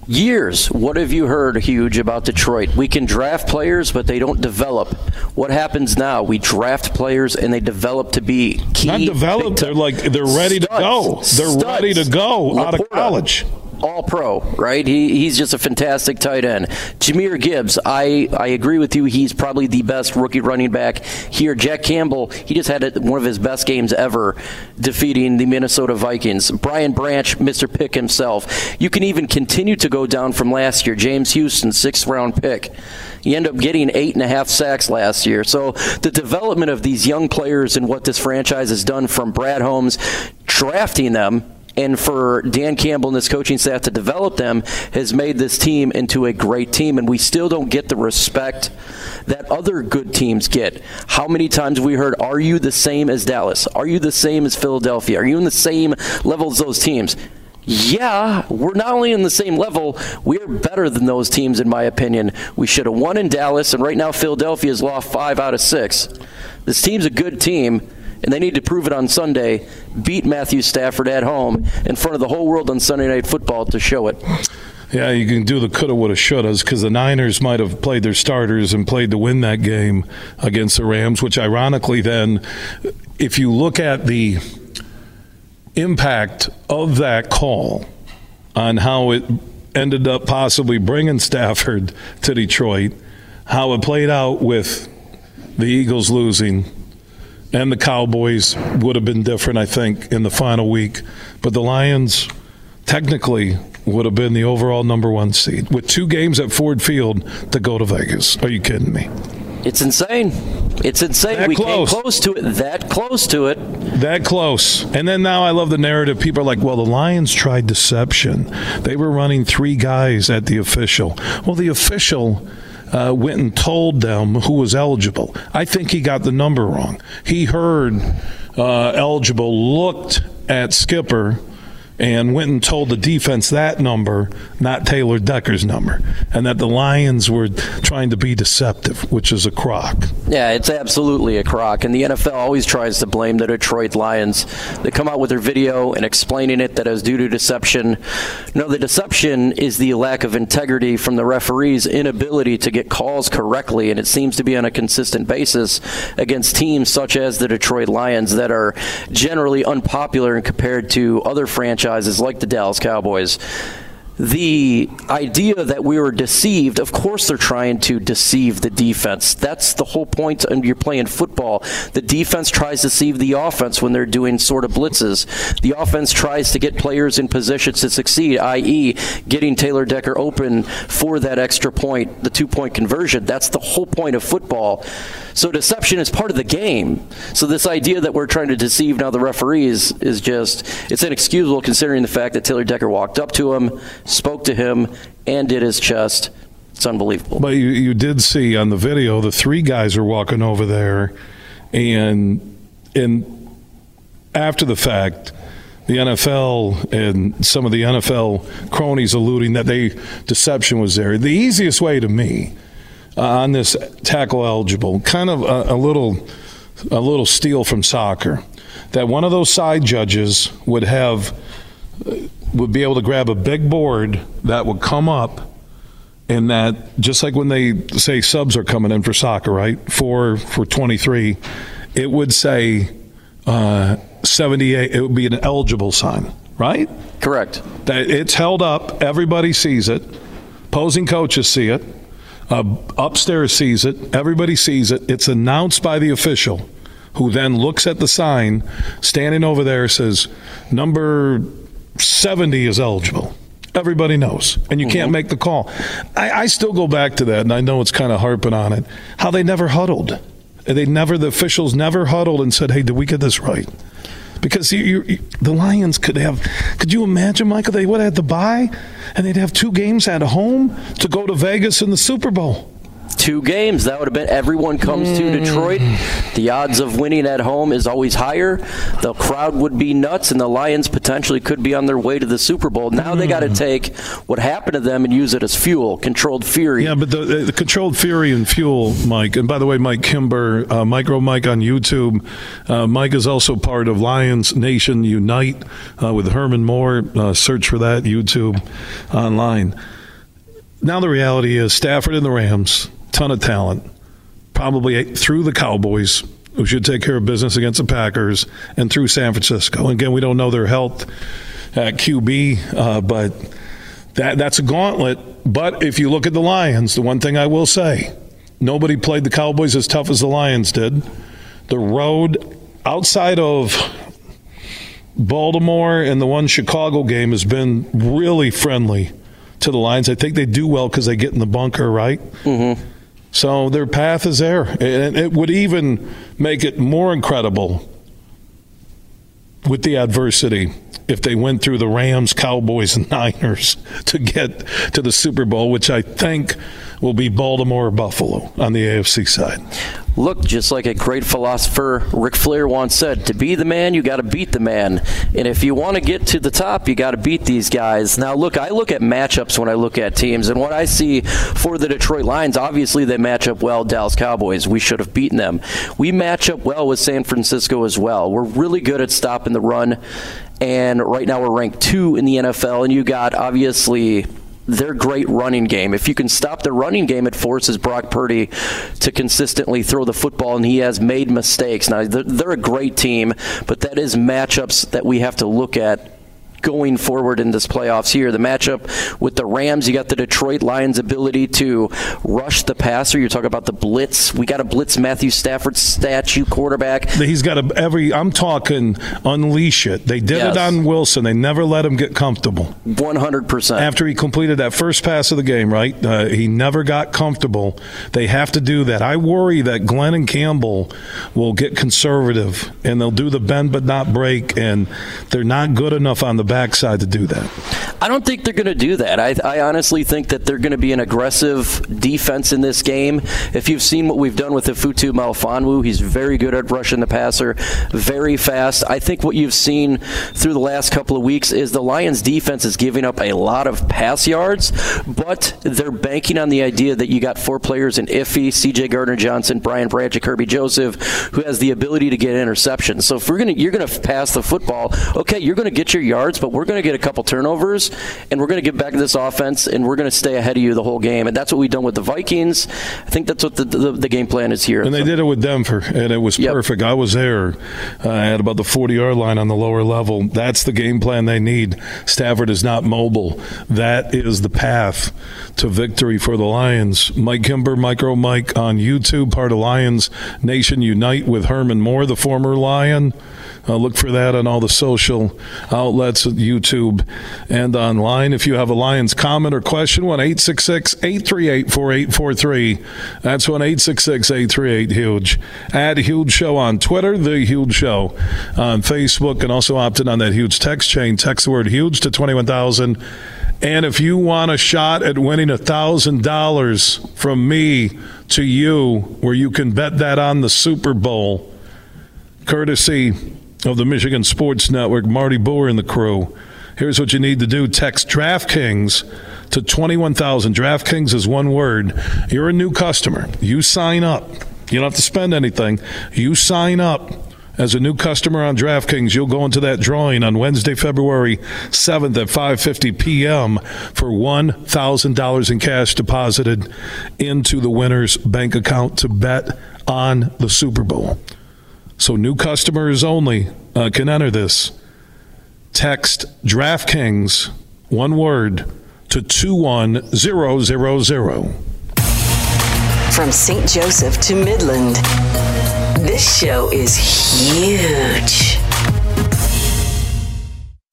Years. What have you heard, huge, about Detroit? We can draft players, but they don't develop. What happens now? We draft players, and they develop to be key. Not developed. They're like they're ready to go. They're Studs. ready to go out of college. All pro, right? He, he's just a fantastic tight end. Jahmyr Gibbs, I, I agree with you. He's probably the best rookie running back here. Jack Campbell, he just had one of his best games ever defeating the Minnesota Vikings. Brian Branch, Mr. Pick himself. You can even continue to go down from last year. James Houston, sixth round pick. He ended up getting eight and a half sacks last year. So the development of these young players and what this franchise has done from Brad Holmes, drafting them and for Dan Campbell and his coaching staff to develop them has made this team into a great team, and we still don't get the respect that other good teams get. How many times have we heard, Are you the same as Dallas? Are you the same as Philadelphia? Are you in the same level as those teams? Yeah, we're not only in the same level, we're better than those teams, in my opinion. We should have won in Dallas, and right now Philadelphia has lost five out of six. This team's a good team, and they need to prove it on Sunday. Beat Matthew Stafford at home in front of the whole world on Sunday Night Football to show it. Yeah, you can do the coulda, woulda, shouldas because the Niners might have played their starters and played to win that game against the Rams, which ironically, then, if you look at the impact of that call on how it ended up possibly bringing Stafford to Detroit, how it played out with the Eagles losing and the Cowboys would have been different, I think, in the final week. But the Lions technically would have been the overall number one seed with two games at Ford Field to go to Vegas. Are you kidding me? It's insane. It's insane. That we close. came close to it. That close to it. That close. And then now I love the narrative. People are like, well, the Lions tried deception. They were running three guys at the official. Well, the official uh, went and told them who was eligible. I think he got the number wrong. He heard uh, eligible, looked at Skipper, and went and told the defense that number, not Taylor Decker's number, and that the Lions were trying to be deceptive, which is a crock. Yeah, it's absolutely a crock. And the NFL always tries to blame the Detroit Lions. They come out with their video and explaining it that it was due to deception. No, the deception is the lack of integrity from the referees' inability to get calls correctly. And it seems to be on a consistent basis against teams such as the Detroit Lions that are generally unpopular and compared to other franchises like the Dallas Cowboys the idea that we were deceived, of course they're trying to deceive the defense. That's the whole point and you're playing football. The defense tries to deceive the offense when they're doing sort of blitzes. The offense tries to get players in positions to succeed, i.e., getting Taylor Decker open for that extra point, the two point conversion. That's the whole point of football. So deception is part of the game. So this idea that we're trying to deceive now the referees is just it's inexcusable considering the fact that Taylor Decker walked up to him, spoke to him, and did his chest. It's unbelievable. But you, you did see on the video the three guys are walking over there, and and after the fact, the NFL and some of the NFL cronies alluding that they deception was there. The easiest way to me uh, on this tackle eligible, kind of a, a little a little steal from soccer, that one of those side judges would have would be able to grab a big board that would come up and that just like when they say subs are coming in for soccer right? For for 23 it would say uh, 78 it would be an eligible sign right? Correct. That it's held up everybody sees it posing coaches see it uh, upstairs sees it everybody sees it. It's announced by the official who then looks at the sign standing over there says number 70 is eligible. Everybody knows, and you mm-hmm. can't make the call. I, I, still go back to that, and I know it's kind of harping on it. How they never huddled. They never, the officials never huddled and said, "Hey, did we get this right?" Because you, you, the Lions could have. Could you imagine, Michael? They would have had to buy, and they'd have two games at home to go to Vegas in the Super Bowl two games. That would have been everyone comes mm. to Detroit. The odds of winning at home is always higher. The crowd would be nuts, and the Lions potentially could be on their way to the Super Bowl. Now mm. they got to take what happened to them and use it as fuel, controlled fury. Yeah, but the, the controlled fury and fuel, Mike. And by the way, Mike Kimber, uh, Micro Mike on YouTube. Uh, Mike is also part of Lions Nation Unite uh, with Herman Moore. Uh, search for that YouTube online. Now the reality is Stafford and the Rams ton of talent, probably through the Cowboys, who should take care of business against the Packers, and through San Francisco. Again, we don't know their health at QB, uh, but that that's a gauntlet. But if you look at the Lions, the one thing I will say, nobody played the Cowboys as tough as the Lions did. The road outside of Baltimore and the one Chicago game has been really friendly to the Lions. I think they do well because they get in the bunker, right? Mm-hmm. So their path is there. And it would even make it more incredible with the adversity if they went through the Rams, Cowboys, and (laughs) Niners to get to the Super Bowl, which I think will be Baltimore or Buffalo on the AFC side. Look, just like a great philosopher Ric Flair once said, to be the man, you got to beat the man. And if you want to get to the top, you got to beat these guys. Now, look, I look at matchups when I look at teams, and what I see for the Detroit Lions, obviously they match up well. Dallas Cowboys, we should have beaten them. We match up well with San Francisco as well. We're really good at stopping the run, and right now we're ranked two in the NFL. And you got obviously their great running game. If you can stop the running game, it forces Brock Purdy to consistently throw the football, and he has made mistakes. Now, they're, a great team, but that is matchups that we have to look at going forward in this playoffs here. The matchup with the Rams, you got the Detroit Lions' ability to rush the passer. You're talking about the blitz. We got a blitz Matthew Stafford statue quarterback. He's got a every. I'm talking unleash it. They did Yes. it on Wilson. They never let him get comfortable. 100%. After he completed that first pass of the game, right? Uh, he never got comfortable. They have to do that. I worry that Glenn and Campbell will get conservative and they'll do the bend but not break, and they're not good enough on the backside to do that. I don't think they're going to do that. I, I honestly think that they're going to be an aggressive defense in this game. If you've seen what we've done with Ifeatu Melifonwu, he's very good at rushing the passer, very fast. I think what you've seen through the last couple of weeks is the Lions' defense is giving up a lot of pass yards, but they're banking on the idea that you got four players in Iffy, C.J. Gardner Johnson, Brian Branch, and Kerby Joseph, who has the ability to get interceptions. So if we're gonna, you're going to pass the football, okay, you're going to get your yards, but we're going to get a couple turnovers, and we're going to get back to this offense, and we're going to stay ahead of you the whole game. And that's what we've done with the Vikings. I think that's what the, the, the game plan is here. And they did it with Denver, and it was perfect. I was there uh, at about the 40 yard line on the lower level. That's the game plan they need. Stafford is not mobile. That is the path to victory for the Lions. Mike Kimber, Micro Mike on YouTube, part of Lions Nation Unite with Herman Moore, the former Lion. Uh, look for that on all the social outlets, YouTube, and online. If you have a Lions comment or question, 1 866 838 4843. That's 1 866 838 Huge. Add Huge Show on Twitter, The Huge Show on Facebook, and also opt in on that huge text chain. Text the word huge to 21,000. And if you want a shot at winning $1,000 from me to you, where you can bet that on the Super Bowl, courtesy of the Michigan Sports Network, Marty Boer and the crew. Here's what you need to do text DraftKings to 21,000. DraftKings is one word. You're a new customer. You sign up. You don't have to spend anything. You sign up. As a new customer on DraftKings, you'll go into that drawing on Wednesday, February 7th at 5:50 p.m. for $1,000 in cash deposited into the winner's bank account to bet on the Super Bowl. So new customers only uh, can enter this. Text DraftKings, one word, to 21000. From St. Joseph to Midland, this show is huge.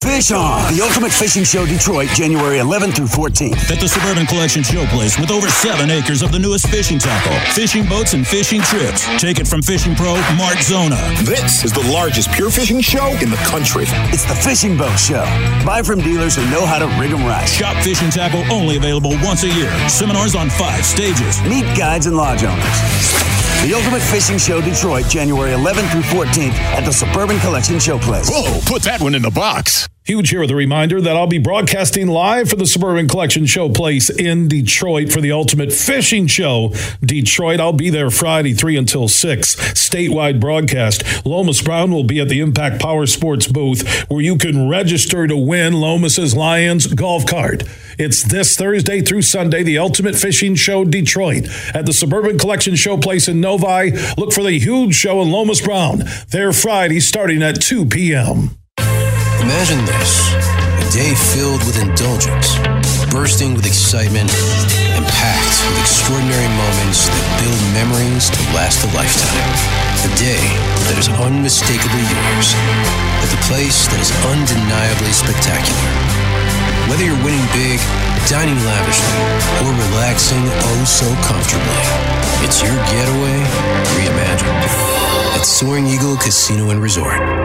Fish On, the Ultimate Fishing Show Detroit, January 11th through 14th. At the Suburban Collection Showplace with over seven acres of the newest fishing tackle, fishing boats, and fishing trips. Take it from fishing pro Mark Zona. This is the largest pure fishing show in the country. It's the Fishing Boat Show. Buy from dealers who know how to rig 'em right. Shop fishing tackle only available once a year. Seminars on five stages. Meet guides and lodge owners. The Ultimate Fishing Show Detroit, January 11th through 14th at the Suburban Collection Showplace. Whoa, put that one in the box. Huge here with a reminder that I'll be broadcasting live for the Suburban Collection Showplace in Detroit for the Ultimate Fishing Show. Detroit, I'll be there Friday, 3 until 6. Statewide broadcast. Lomas Brown will be at the Impact Power Sports booth where you can register to win Lomas's Lions golf cart. It's this Thursday through Sunday, the Ultimate Fishing Show Detroit at the Suburban Collection Showplace in Novi. Look for the huge show in Lomas Brown. There Friday starting at 2 p.m. Imagine this a day filled with indulgence, bursting with excitement, and packed with extraordinary moments that build memories to last a lifetime. A day that is unmistakably yours, at the place that is undeniably spectacular. Whether you're winning big, dining lavishly, or relaxing oh so comfortably, it's your getaway reimagined at Soaring Eagle Casino and Resort.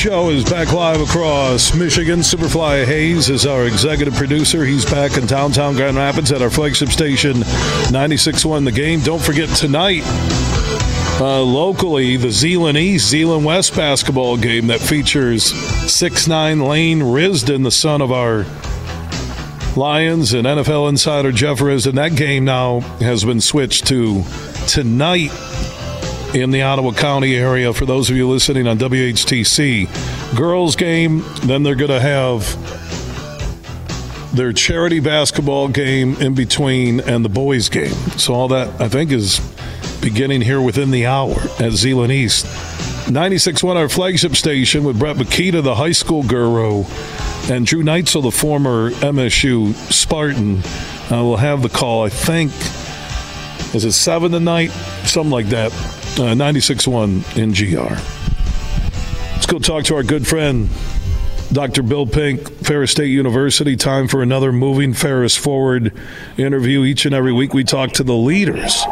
Show is back live across Michigan. Superfly Hayes is our executive producer. He's back in downtown Grand Rapids at our flagship station, 96.1 The Game. Don't forget tonight, uh, locally, the Zeeland East, Zeeland West basketball game that features six nine Lane Risdon, the son of our Lions and NFL insider Jeff Risdon. That game now has been switched to tonight in the Ottawa County area for those of you listening on WHTC. Girls game, then they're going to have their charity basketball game in between and the boys game. So all that I think is beginning here within the hour at Zeeland East. 96.1 our flagship station with Brett Makita, the high school guru, and Drew Neitzel, the former MSU Spartan, uh, will have the call, I think, is it 7 tonight? Something like that. Uh, 96.1 in GR. Let's go talk to our good friend, Dr. Bill Pink, Ferris State University. Time for another Moving Ferris Forward interview. Each and every week, we talk to the leaders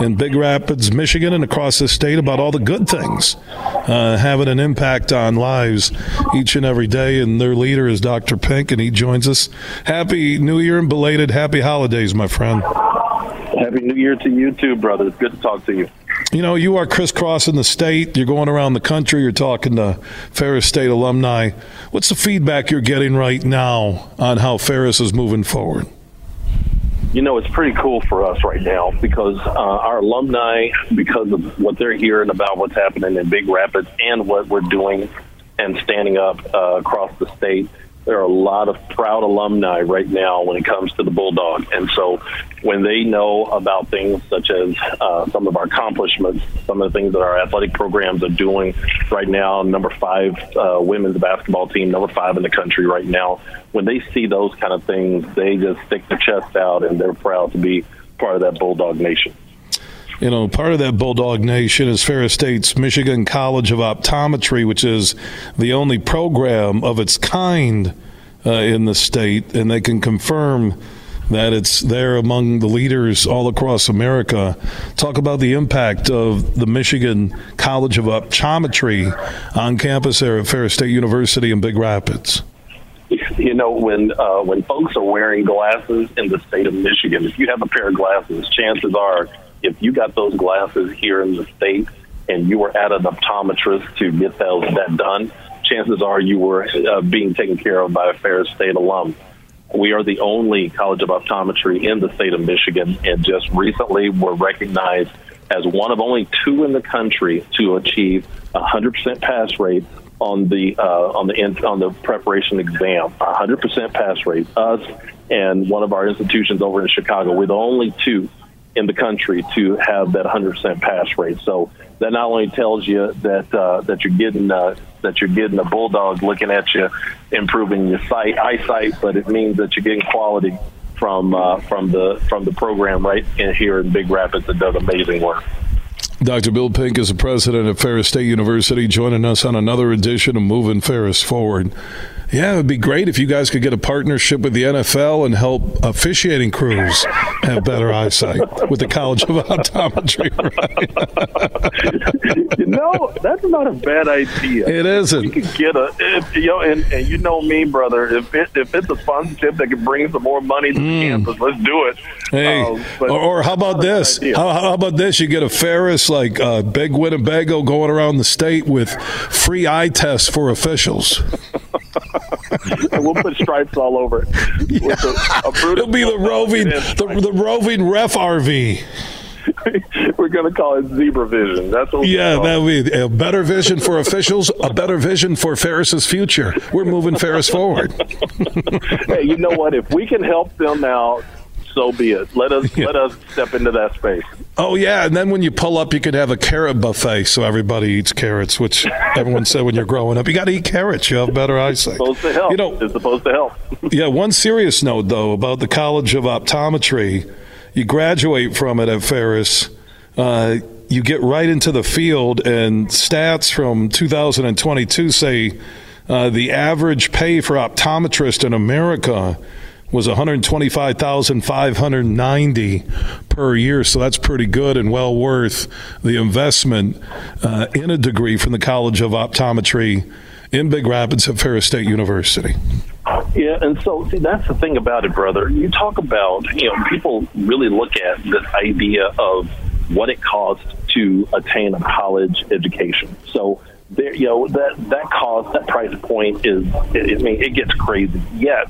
in Big Rapids, Michigan, and across the state about all the good things uh, having an impact on lives each and every day. And their leader is Dr. Pink, and he joins us. Happy New Year and belated happy holidays, my friend. Happy New Year to you too, brother. It's good to talk to you. You know, you are crisscrossing the state. You're going around the country. You're talking to Ferris State alumni. What's the feedback you're getting right now on how Ferris is moving forward? You know, it's pretty cool for us right now because uh, our alumni, because of what they're hearing about what's happening in Big Rapids and what we're doing and standing up uh, across the state, there are a lot of proud alumni right now when it comes to the Bulldog. And so when they know about things such as uh, some of our accomplishments, some of the things that our athletic programs are doing right now, number five uh, women's basketball team, number five in the country right now, when they see those kind of things, they just stick their chest out and they're proud to be part of that Bulldog Nation. You know, part of that Bulldog Nation is Ferris State's Michigan College of Optometry, which is the only program of its kind uh, in the state, and they can confirm that it's there among the leaders all across America. Talk about the impact of the Michigan College of Optometry on campus there at Ferris State University in Big Rapids. You know, when uh, when folks are wearing glasses in the state of Michigan, if you have a pair of glasses, chances are, if you got those glasses here in the state and you were at an optometrist to get those that done, chances are you were uh, being taken care of by a Ferris State alum. We are the only College of Optometry in the state of Michigan, and just recently were recognized as one of only two in the country to achieve a 100% pass rate on the uh, on the on the preparation exam. A 100% pass rate. Us and one of our institutions over in Chicago. We're the only two in the country to have that 100% pass rate. So that not only tells you that uh, that you're getting uh, that you're getting a bulldog looking at you, improving your sight eyesight, but it means that you're getting quality from uh, from the from the program right in here in Big Rapids that does amazing work. Dr. Bill Pink is the president of Ferris State University, joining us on another edition of Moving Ferris Forward. Yeah, it would be great if you guys could get a partnership with the NFL and help officiating crews have better eyesight with the College of Optometry. (laughs) Right? you know, that's not a bad idea. It isn't. We could get a, if, you know, and, and you know me, brother. If it, if it's a sponsorship that can bring some more money to mm. the campus, let's do it. Hey, uh, or, or, how about this? How, how, about this? You get a Ferris like uh, Big Winnebago going around the state with free eye tests for officials. (laughs) and we'll put stripes all over it. Yeah. A, a It'll be the roving, the, the roving ref RV. (laughs) we're going to call it zebra vision. That's what. Yeah, that would be a better vision for officials, a better vision for Ferris's future. We're moving Ferris forward. (laughs) hey, you know what? If we can help them out, so be it. Let us yeah. let us step into that space. Oh yeah, and then when you pull up, you could have a carrot buffet, so everybody eats carrots. Which everyone said when you're growing up, you got to eat carrots. You have better eyesight. It's supposed to help. You know, it's supposed to help. (laughs) yeah. One serious note though about the College of Optometry, you graduate from it at Ferris. Uh, you get right into the field, and stats from 2022 say uh, the average pay for optometrist in America was 125,590 per year. So that's pretty good and well worth the investment uh, in a degree from the College of Optometry in Big Rapids at Ferris State University. Yeah, and so see that's the thing about it, brother. You talk about you know people really look at this idea of what it costs to attain a college education. So there, you know that that cost, that price point is, I mean, it gets crazy. Yet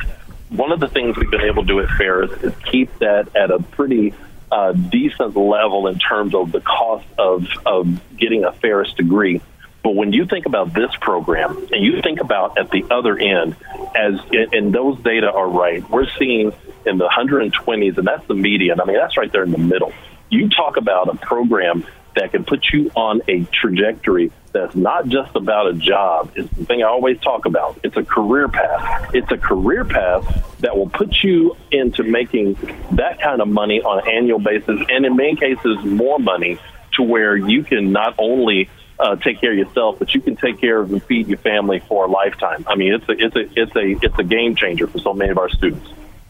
one of the things we've been able to do at Ferris is keep that at a pretty uh, decent level in terms of the cost of, of getting a Ferris degree. But when you think about this program and you think about at the other end, as and those data are right, we're seeing in the 120s, and that's the median. I mean, that's right there in the middle. You talk about a program that can put you on a trajectory that's not just about a job. It's the thing I always talk about. It's a career path. It's a career path that will put you into making that kind of money on an annual basis, and in many cases, more money to where you can not only uh, take care of yourself, but you can take care of and feed your family for a lifetime. I mean, it's a it's a it's a it's a game changer for so many of our students.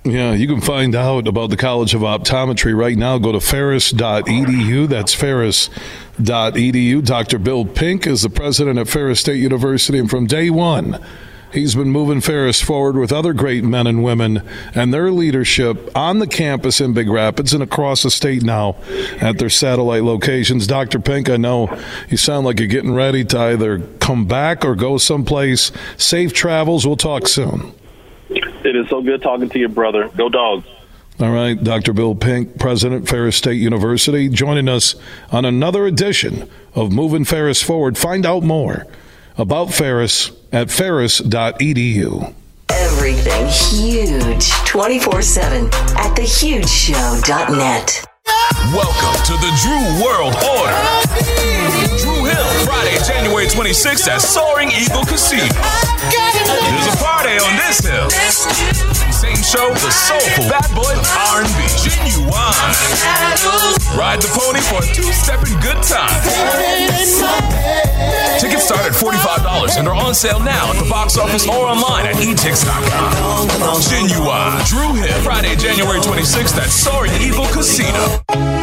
Yeah, you can find out about the College of Optometry right now. Go to ferris.edu. That's ferris.edu. Dr. Bill Pink is the president at Ferris State University, and from day one, he's been moving Ferris forward with other great men and women and their leadership on the campus in Big Rapids and across the state now at their satellite locations. Dr. Pink, I know you sound like you're getting ready to either come back or go someplace. Safe travels. We'll talk soon. It is so good talking to you, brother. Go dogs. All right, Dr. Bill Pink, President, Ferris State University, joining us on another edition of Moving Ferris Forward. Find out more about Ferris at ferris.edu. Everything huge 24 7 at thehugeshow.net. Welcome to the Dru World Order. Hill, Friday, January 26th at Soaring Eagle Casino. There's a party on this hill. Same show, the soulful bad boy R&B, Ginuwine. Ride the pony for a two-stepping good time. Tickets start at $45 and are on sale now at the box office or online at etix.com. Ginuwine, Dru Hill, Friday, January 26th at Soaring Eagle Casino.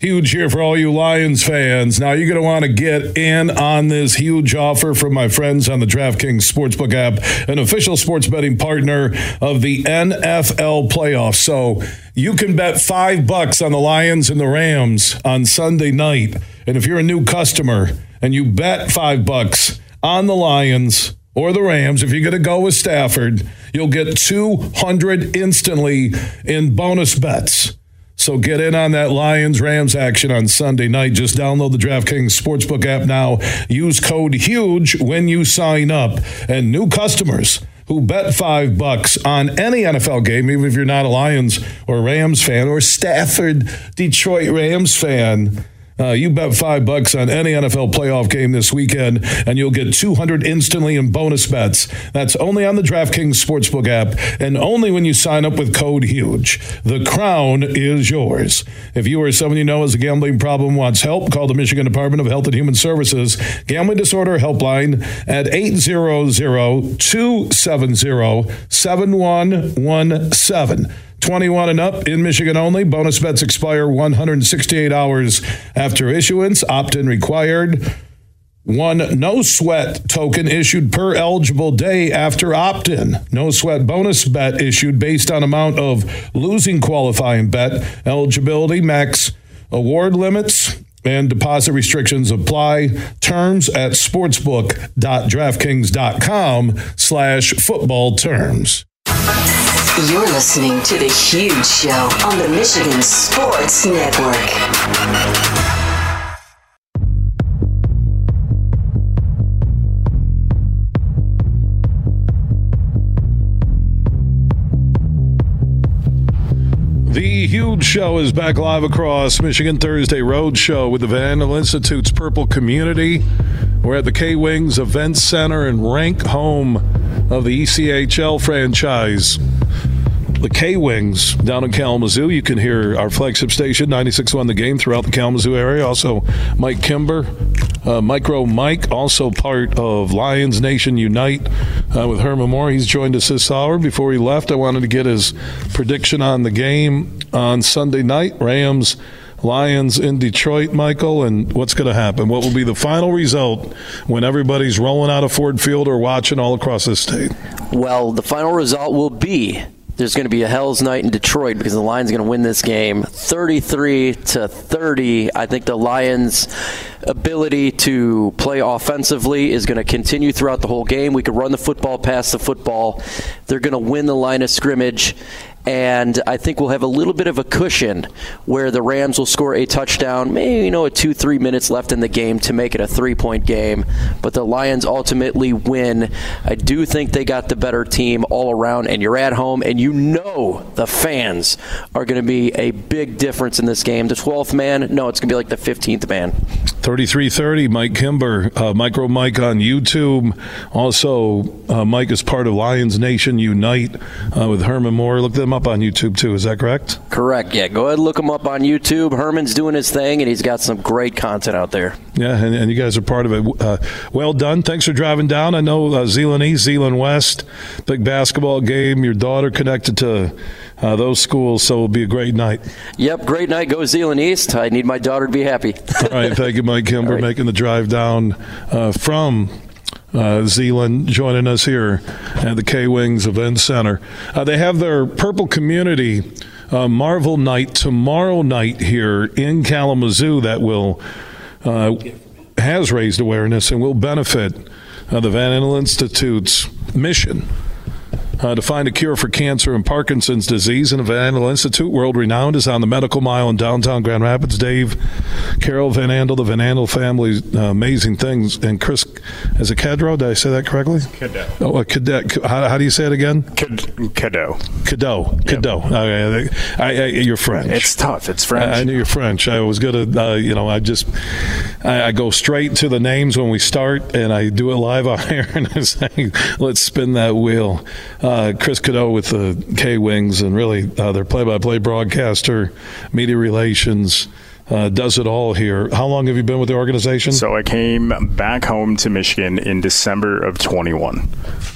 Huge here for all you Lions fans. Now, you're going to want to get in on this huge offer from my friends on the DraftKings Sportsbook app, an official sports betting partner of the NFL playoffs. So you can bet five bucks on the Lions and the Rams on Sunday night. And if you're a new customer and you bet five bucks on the Lions or the Rams, if you're going to go with Stafford, you'll get 200 instantly in bonus bets. So get in on that Lions Rams action on Sunday night. Just download the DraftKings Sportsbook app now. Use code HUGE when you sign up. And new customers who bet five bucks on any NFL game, even if you're not a Lions or Rams fan or Stafford Detroit Rams fan, Uh, you bet five bucks on any NFL playoff game this weekend, and you'll get 200 instantly in bonus bets. That's only on the DraftKings Sportsbook app, and only when you sign up with code HUGE. The crown is yours. If you or someone you know has a gambling problem wants help, call the Michigan Department of Health and Human Services Gambling Disorder Helpline at 800 270 7117. 21 and up in Michigan only. Bonus bets expire 168 hours after issuance. Opt in required. One no sweat token issued per eligible day after opt in. No sweat bonus bet issued based on amount of losing qualifying bet. Eligibility max award limits and deposit restrictions apply. Terms at sportsbook.draftkings.com slash football terms. You're listening to The Huge Show on the Michigan Sports Network. The Huge Show is back live across Michigan Thursday Road Show with the Van Andel Institute's Purple Community. We're at the K Wings Event Center and rank home of the ECHL franchise. The K Wings down in Kalamazoo. You can hear our flagship station, 96.1 The Game, throughout the Kalamazoo area. Also, Mike Kimber, uh, Micro Mike, also part of Lions Nation Unite uh, with Herman Moore. He's joined us this hour. Before he left, I wanted to get his prediction on the game on Sunday night. Rams. Lions in Detroit, Michael, and what's going to happen? What will be the final result when everybody's rolling out of Ford Field or watching all across the state? Well, the final result will be there's going to be a hell's night in Detroit because the Lions are going to win this game 33 to 30. I think the Lions' ability to play offensively is going to continue throughout the whole game. We could run the football, pass the football. They're going to win the line of scrimmage and I think we'll have a little bit of a cushion where the Rams will score a touchdown, maybe you know, a two three minutes left in the game to make it a three point game. But the Lions ultimately win. I do think they got the better team all around, and you're at home, and you know the fans are going to be a big difference in this game. The 12th man, no, it's going to be like the 15th man. 3330, Mike Kimber, uh, Micro Mike on YouTube. Also, uh, Mike is part of Lions Nation Unite uh, with Herman Moore. Look them up on YouTube too. Is that correct? Correct. Yeah, go ahead and look him up on YouTube. Herman's doing his thing, and he's got some great content out there. Yeah, and, and you guys are part of it. Uh, well done. Thanks for driving down. I know uh, Zeeland East, Zeeland West, big basketball game. Your daughter connected to uh, those schools, so it'll be a great night. Yep, great night. Go Zeeland East. I need my daughter to be happy. All right, thank you, Mike Kimber, (laughs) right. making the drive down uh, from uh, Zeeland joining us here at the K Wings Event Center. Uh, they have their Purple Community uh, Marvel Night tomorrow night here in Kalamazoo that will uh, has raised awareness and will benefit uh, the Van Andel Institute's mission uh, to find a cure for cancer and Parkinson's disease. And the Van Andel Institute, world renowned, is on the Medical Mile in downtown Grand Rapids. Dave, Carol Van Andel, the Van Andel family, uh, amazing things. And Chris, is it Cadro? Did I say that correctly? Cadeau. Oh, a cadet. How, how, do you say it again? Cadeau. Cadeau. Cadeau. Yep. Okay. I, I, you're French. It's tough. It's French. I, I knew you're French. I was going to, uh, you know, I just, I, go straight to the names when we start, and I do it live on (laughs) air, and I say, let's spin that wheel uh, Chris Cadeau with the K Wings, and really uh, their play-by-play broadcaster, media relations. Uh, does it all here. How long have you been with the organization? So I came back home to Michigan in December of 21.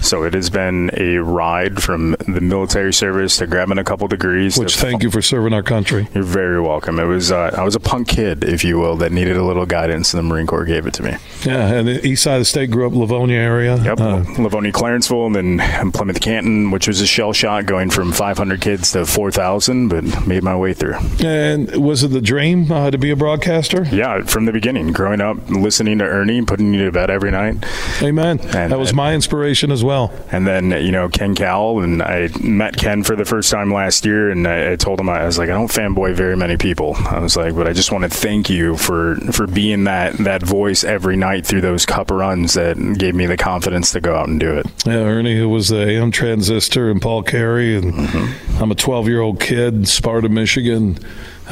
So it has been a ride from the military service to grabbing a couple degrees. Which thank f- you for serving our country. You're very welcome. It was uh, I was a punk kid, if you will, that needed a little guidance, and the Marine Corps gave it to me. Yeah, and the east side of the state grew up Livonia area. Yep, uh, Livonia, Clarenceville, and then Plymouth Canton, which was a shell shot going from 500 kids to 4,000, but made my way through. And was it the dream? Uh, to be a broadcaster? Yeah, from the beginning. Growing up, listening to Ernie, putting you to bed every night. Amen. And, that was my inspiration as well. And then, you know, Ken Kal, and I met Ken for the first time last year, and I, I told him, I was like, I don't fanboy very many people. I was like, but I just want to thank you for, for being that, that voice every night through those cup runs that gave me the confidence to go out and do it. Yeah, Ernie, who was the AM transistor, and Paul Carey, and mm-hmm. I'm a 12 year old kid, Sparta, Michigan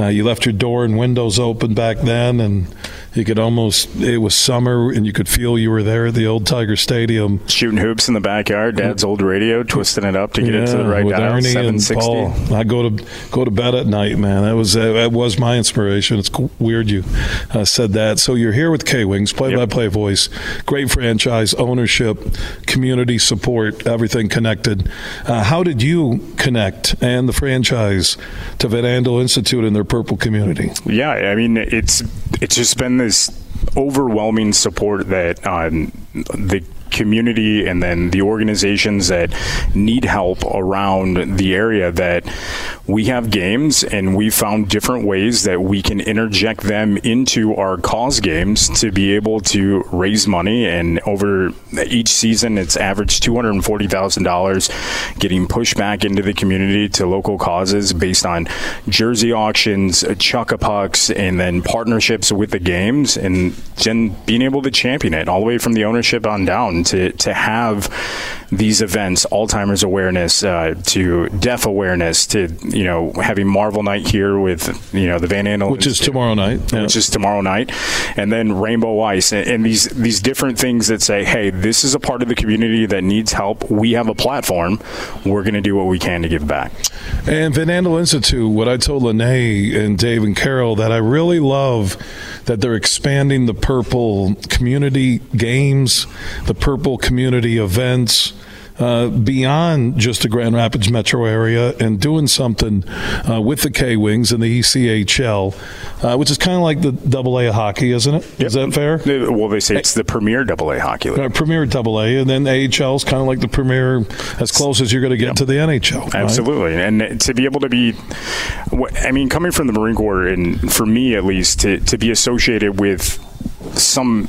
Uh, you left your door and windows open back then, and you could almost it was summer and you could feel you were there at the old Tiger Stadium shooting hoops in the backyard dad's old radio twisting it up to get yeah, it to the right with dial Ernie and Paul. I go to go to bed at night, man. That was that was my inspiration. It's weird you uh, said that. So you're here with K Wings, play by play voice, great franchise, ownership, community support, everything connected. Uh, how did you connect and the franchise to Van Andel Institute and their Purple community? Yeah, I mean it's it's just been this overwhelming support that um, the community and then the organizations that need help around the area that we have games and we found different ways that we can interject them into our cause games to be able to raise money. And over each season it's averaged $240,000 getting pushed back into the community to local causes based on jersey auctions, chuck-a-pucks and then partnerships with the games and then being able to champion it all the way from the ownership on down to, to have these events, Alzheimer's awareness, uh, to deaf awareness, to you know having Marvel Night here with you know the Van Andel, which is tomorrow night, which is tomorrow night, and then Rainbow Ice, and, and these these different things that say, hey, this is a part of the community that needs help. We have a platform. We're going to do what we can to give back. And Van Andel Institute, what I told Lene and Dave and Carol that I really love that they're expanding the Purple community games, the Purple community events. Uh, beyond just the Grand Rapids metro area and doing something uh, with the K Wings and the ECHL, uh, which is kind of like the Double A hockey, isn't it? Is that fair? Well, they say it's the premier Double A hockey league. Premier Double A, and then AHL is kind of like the premier, as close as you're going to get to the NHL. right? Absolutely, and to be able to be, I mean, coming from the Marine Corps, and for me at least, to to be associated with some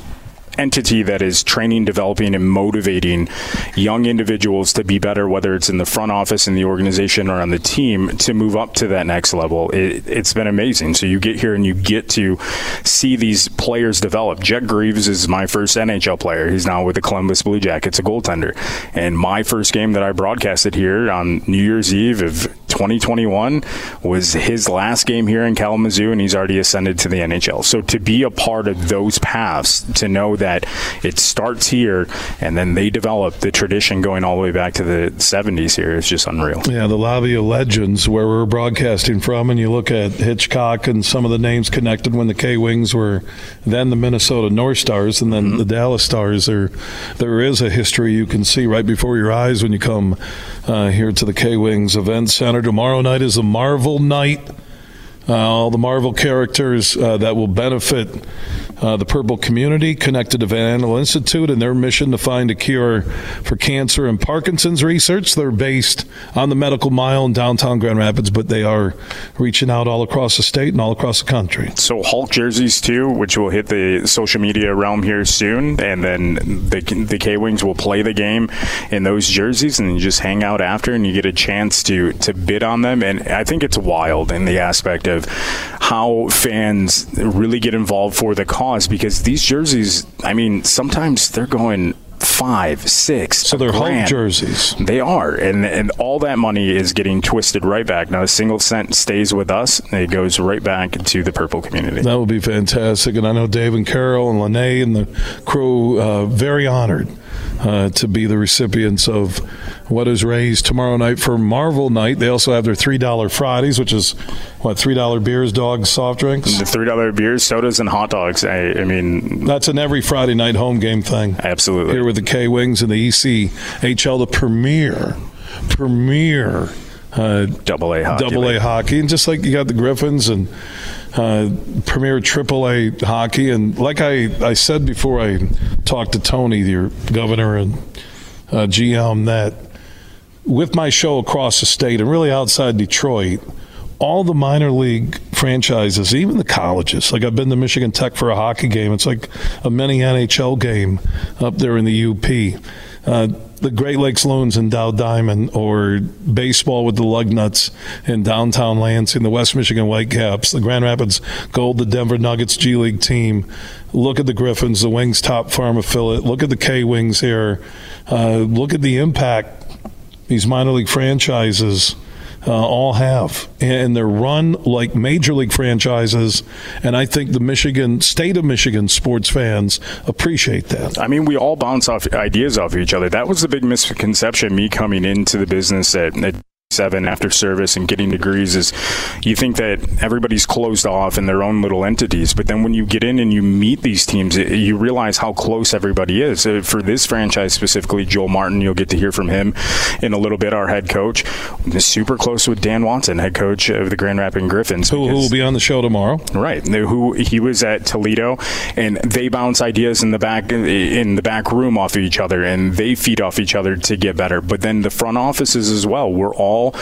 entity that is training, developing, and motivating young individuals to be better, whether it's in the front office in the organization or on the team, to move up to that next level. It, has been amazing. So you get here and you get to see these players develop. Jet Greaves is my first NHL player. He's now with the Columbus Blue Jackets, a goaltender. And my first game that I broadcasted here on New Year's Eve of 2021 was his last game here in Kalamazoo, and he's already ascended to the NHL. So to be a part of those paths, to know that it starts here and then they develop the tradition going all the way back to the 70s here is just unreal. Yeah, the lobby of legends where we're broadcasting from, and you look at Hitchcock and some of the names connected when the K Wings were then the Minnesota North Stars and then mm-hmm. the Dallas Stars. There, there is a history you can see right before your eyes when you come uh, here to the K Wings Event Center. Tomorrow night is a Marvel night. Uh, all the Marvel characters uh, that will benefit uh, the Purple community connected to Van Andel Institute and their mission to find a cure for cancer and Parkinson's research. They're based on the Medical Mile in downtown Grand Rapids, but they are reaching out all across the state and all across the country. So Hulk jerseys too, which will hit the social media realm here soon, and then the the K Wings will play the game in those jerseys, and you just hang out after, and you get a chance to to bid on them. And I think it's wild in the aspect how fans really get involved for the cause because these jerseys, I mean, sometimes they're going five, six. So they're Hulk jerseys. They are, and and all that money is getting twisted right back. Now, a single cent stays with us; it goes right back to the purple community. That would be fantastic, and I know Dave and Carol and Lene and the crew uh, very honored uh, to be the recipients of what is raised tomorrow night for Marvel Night. They also have their three dollar Fridays, which is what three dollar beers, dogs, soft drinks. The three dollar beers, sodas, and hot dogs. I, I, mean, that's an every Friday night home game thing. Absolutely. Here with the K Wings and the ECHL, the premier, premier. Uh, double A hockey. Double A hockey, and just like you got the Griffins and uh, premier Triple A hockey, and like I, I said before, I talked to Tony, your governor and uh, GM, that with my show across the state and really outside Detroit, all the minor league franchises, even the colleges, like I've been to Michigan Tech for a hockey game. It's like a mini NHL game up there in the UP. Uh, the Great Lakes Loons in Dow Diamond, or baseball with the Lugnuts in downtown Lansing, the West Michigan Whitecaps, the Grand Rapids Gold, the Denver Nuggets G League team. Look at the Griffins, the Wings top farm affiliate. Look at the K Wings here. Uh, look at the impact these minor league franchises uh, all have, and they're run like major league franchises. And I think the Michigan state of Michigan sports fans appreciate that. I mean, we all bounce off ideas off each other. That was the big misconception. Me coming into the business that, at seven after service and getting degrees is you think that everybody's closed off in their own little entities but then when you get in and you meet these teams you realize how close everybody is. Uh, for this franchise specifically joel martin you'll get to hear from him in a little bit our head coach is super close with dan watson head coach of the grand rapids griffins who, who will be on the show tomorrow. Right. Who he was at toledo and they bounce ideas in the back in the back room off of each other and they feed off each other to get better. But then the front offices as well we're all ball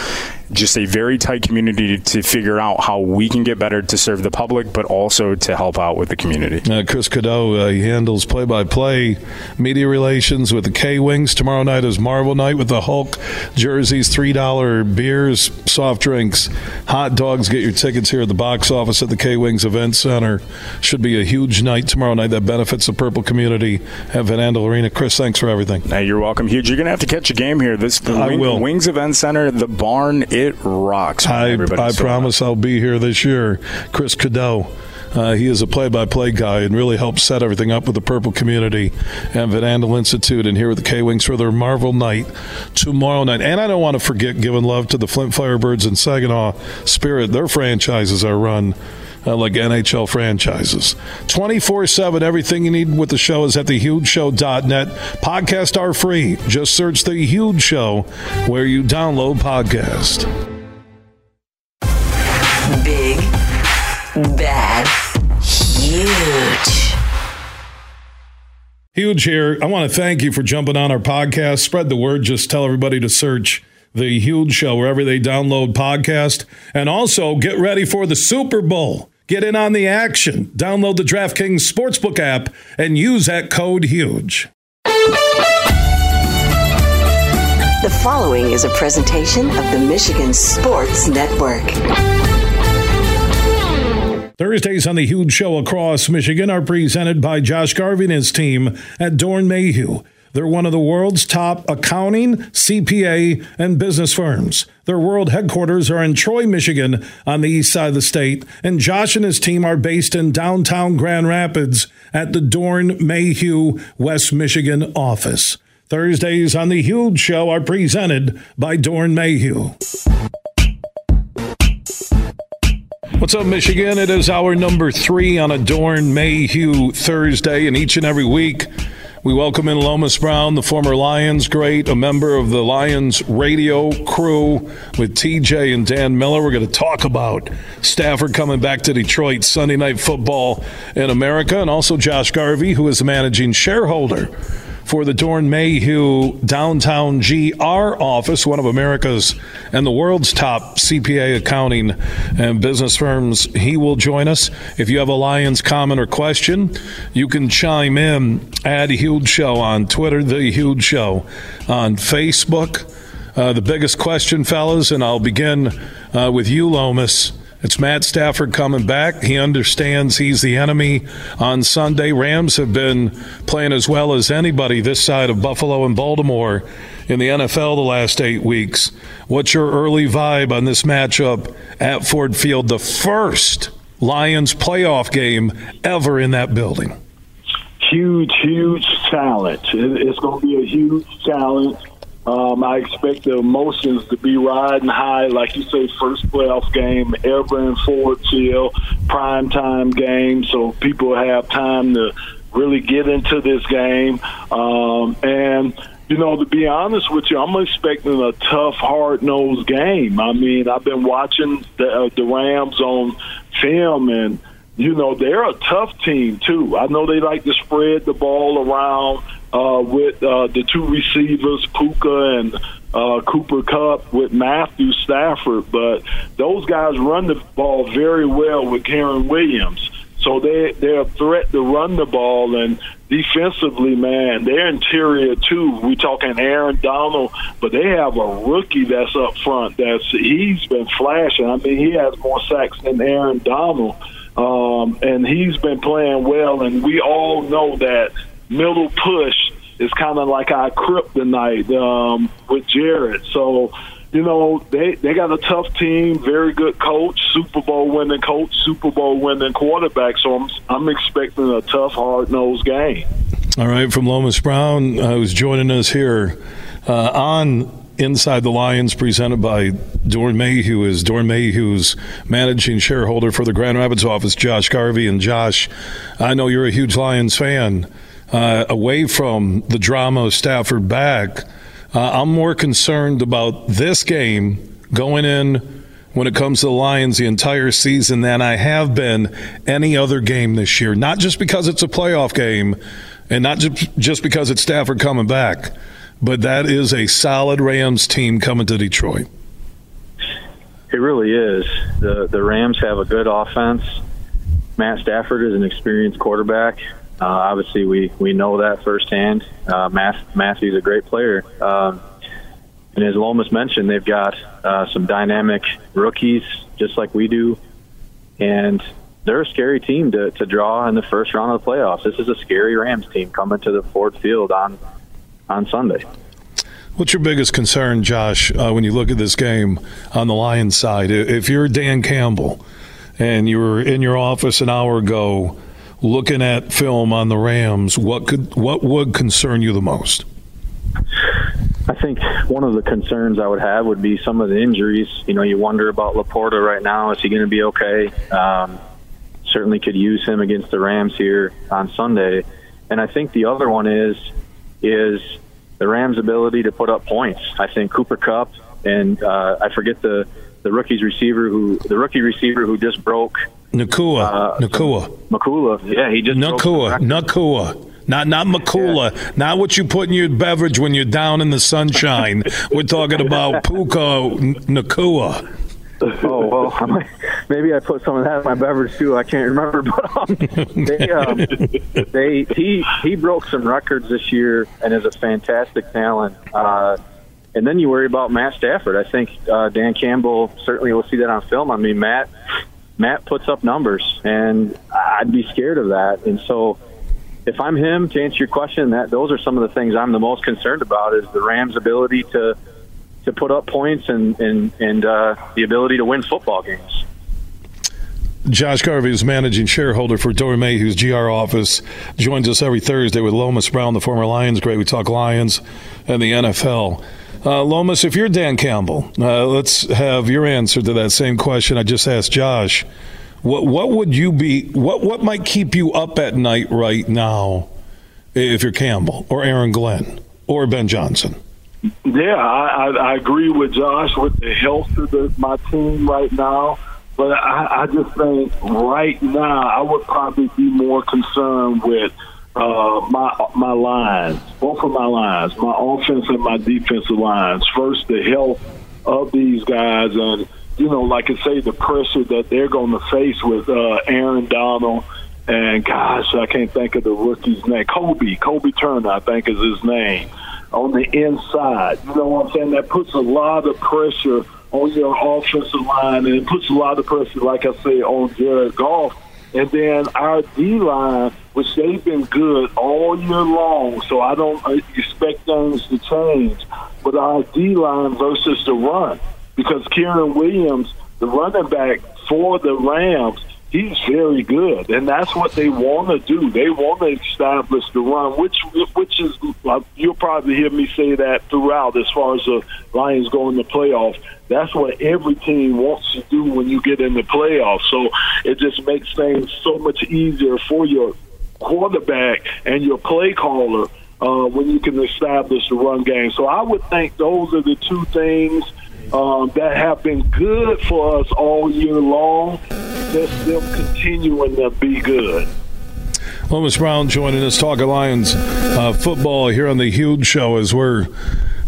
just a very tight community to figure out how we can get better to serve the public, but also to help out with the community. Uh, Chris Cadeau, uh, he handles play by play media relations with the K Wings. Tomorrow night is Marvel Night with the Hulk jerseys, $3 beers, soft drinks, hot dogs. Get your tickets here at the box office at the K Wings Event Center. Should be a huge night tomorrow night that benefits the Purple community at Van Andel Arena. Chris, thanks for everything. Hey, you're welcome. Huge. You're going to have to catch a game here. This the I Wing, will. Wings Event Center, the barn, it rocks. I, I promise I'll be here this year. Chris Cadeau. Uh, he is a play-by-play guy and really helps set everything up with the Purple community and Van Andel Institute and here with the K-Wings for their Marvel night tomorrow night. And I don't want to forget giving love to the Flint Firebirds and Saginaw Spirit. Their franchises are run uh, like NHL franchises. 24 7, everything you need with the show is at thehugeshow.net. Podcasts are free. Just search The Huge Show where you download podcast. Big, bad, huge. Huge here. I want to thank you for jumping on our podcast. Spread the word. Just tell everybody to search The Huge Show wherever they download podcast. And also get ready for the Super Bowl. Get in on the action. Download the DraftKings Sportsbook app and use that code HUGE. The following is a presentation of the Michigan Sports Network. Thursdays on the Huge Show across Michigan are presented by Josh Garvey and his team at Doeren Mayhew. They're one of the world's top accounting, CPA, and business firms. Their world headquarters are in Troy, Michigan, on the east side of the state, and Josh and his team are based in downtown Grand Rapids at the Doeren Mayhew, West Michigan office. Thursdays on the Huge Show are presented by Doeren Mayhew. What's up, Michigan? It is our number three on a Doeren Mayhew Thursday, and each and every week we welcome in Lomas Brown, the former Lions great, a member of the Lions radio crew with TJ and Dan Miller. We're going to talk about Stafford coming back to Detroit, Sunday Night Football in America, and also Josh Garvey, who is the managing shareholder for the Doeren Mayhew Downtown GR office, one of America's and the world's top CPA accounting and business firms. He will join us. If you have a Lions comment or question, you can chime in at Huge Show on Twitter, The Huge Show on Facebook. Uh, the biggest question, fellas, and I'll begin uh, with you, Lomas. It's Matt Stafford coming back. He understands he's the enemy on Sunday. Rams have been playing as well as anybody this side of Buffalo and Baltimore in the NFL the last eight weeks. What's your early vibe on this matchup at Ford Field, the first Lions playoff game ever in that building? Huge, huge challenge. It's going to be a huge challenge. Um, I expect the emotions to be riding high, like you say, first playoff game in Ford Field, prime time game, so people have time to really get into this game. Um, and you know, to be honest with you, I'm expecting a tough, hard nosed game. I mean, I've been watching the, uh, the Rams on film, and you know they're a tough team too. I know they like to spread the ball around uh, with uh, the two receivers, Puka and uh, Cooper Kupp, with Matthew Stafford, but those guys run the ball very well with Kyren Williams. So they they're a threat to run the ball and defensively, man, they're interior too. We're talking Aaron Donald, but they have a rookie that's up front. That's he's been flashing. I mean, he has more sacks than Aaron Donald, um, and he's been playing well. And we all know that middle push is kind of like our kryptonite um, with Jared. So you know, they they got a tough team, very good coach, Super Bowl winning coach, Super Bowl winning quarterback. So I'm I'm expecting a tough, hard nosed game. All right, from Lomas Brown, uh, who's joining us here uh, on Inside the Lions, presented by Doeren Mayhew, is Doeren Mayhew's managing shareholder for the Grand Rapids office, Josh Garvey. And Josh, I know you're a huge Lions fan. Uh, away from the drama of Stafford back, uh, I'm more concerned about this game going in when it comes to the Lions the entire season than I have been any other game this year. Not just because it's a playoff game and not just, because it's Stafford coming back, but that is a solid Rams team coming to Detroit. It really is. The the Rams have a good offense. Matt Stafford is an experienced quarterback. Uh, obviously, we, we know that firsthand. Uh, Matthew's a great player. Um, and as Lomas mentioned, they've got uh, some dynamic rookies, just like we do. And they're a scary team to, to draw in the first round of the playoffs. This is a scary Rams team coming to the Ford Field on on Sunday. What's your biggest concern, Josh, uh, when you look at this game on the Lions side? If you're Dan Campbell and you were in your office an hour ago looking at film on the Rams, what could what would concern you the most? I think one of the concerns I would have would be some of the injuries. You know, you wonder about LaPorta right now. Is he going to be okay? Um, certainly could use him against the Rams here on Sunday. And I think the other one is is the Rams' ability to put up points. I think Cooper Kupp and uh, I forget the the rookie's receiver who the rookie receiver who just broke Nacua. Uh, Nacua. Makula. Yeah, he just Nacua. Nacua. Not not Makula, yeah. not what you put in your beverage when you're down in the sunshine. (laughs) We're talking about Puka Nacua. Oh well, (laughs) maybe I put some of that in my beverage too. I can't remember, (laughs) but um, they, um, they he he broke some records this year and is a fantastic talent. Uh, and then you worry about Matt Stafford. I think uh, Dan Campbell certainly will see that on film. I mean, Matt Matt puts up numbers, and I'd be scared of that. And so, if I'm him, to answer your question, that those are some of the things I'm the most concerned about is the Rams' ability to to put up points and and and uh, the ability to win football games. Josh Garvey is managing shareholder for Doeren Mayhew's GR office. Joins us every Thursday with Lomas Brown, the former Lions great. We talk Lions and the NFL. Uh, Lomas, if you're Dan Campbell, uh, let's have your answer to that same question I just asked Josh. What what would you be? What what might keep you up at night right now, if you're Campbell or Aaron Glenn or Ben Johnson? Yeah, I, I, I agree with Josh with the health of the, my team right now. But I, I just think right now I would probably be more concerned with uh, my my lines, both of my lines, my offense and my defensive lines. First, the health of these guys, and you know, like I say, the pressure that they're going to face with uh, Aaron Donald. And gosh, I can't think of the rookie's name. Kobie, Kobie Turner, I think is his name. On the inside, you know what I'm saying? That puts a lot of pressure on your offensive line, and it puts a lot of pressure, like I say, on Jared Goff. And then our D line which they've been good all year long, so I don't uh, expect things to change. But our D line versus the run, because Kyren Williams, the running back for the Rams, he's very good, and that's what they want to do. They want to establish the run, which which is you'll probably hear me say that throughout as far as the Lions go in the playoffs. That's what every team wants to do when you get in the playoffs. So it just makes things so much easier for your quarterback and your play caller uh, when you can establish the run game. So I would think those are the two things um, that have been good for us all year long. Just them continuing to be good. Lomas Brown joining us, talking Lions uh, football here on the Huge Show as we're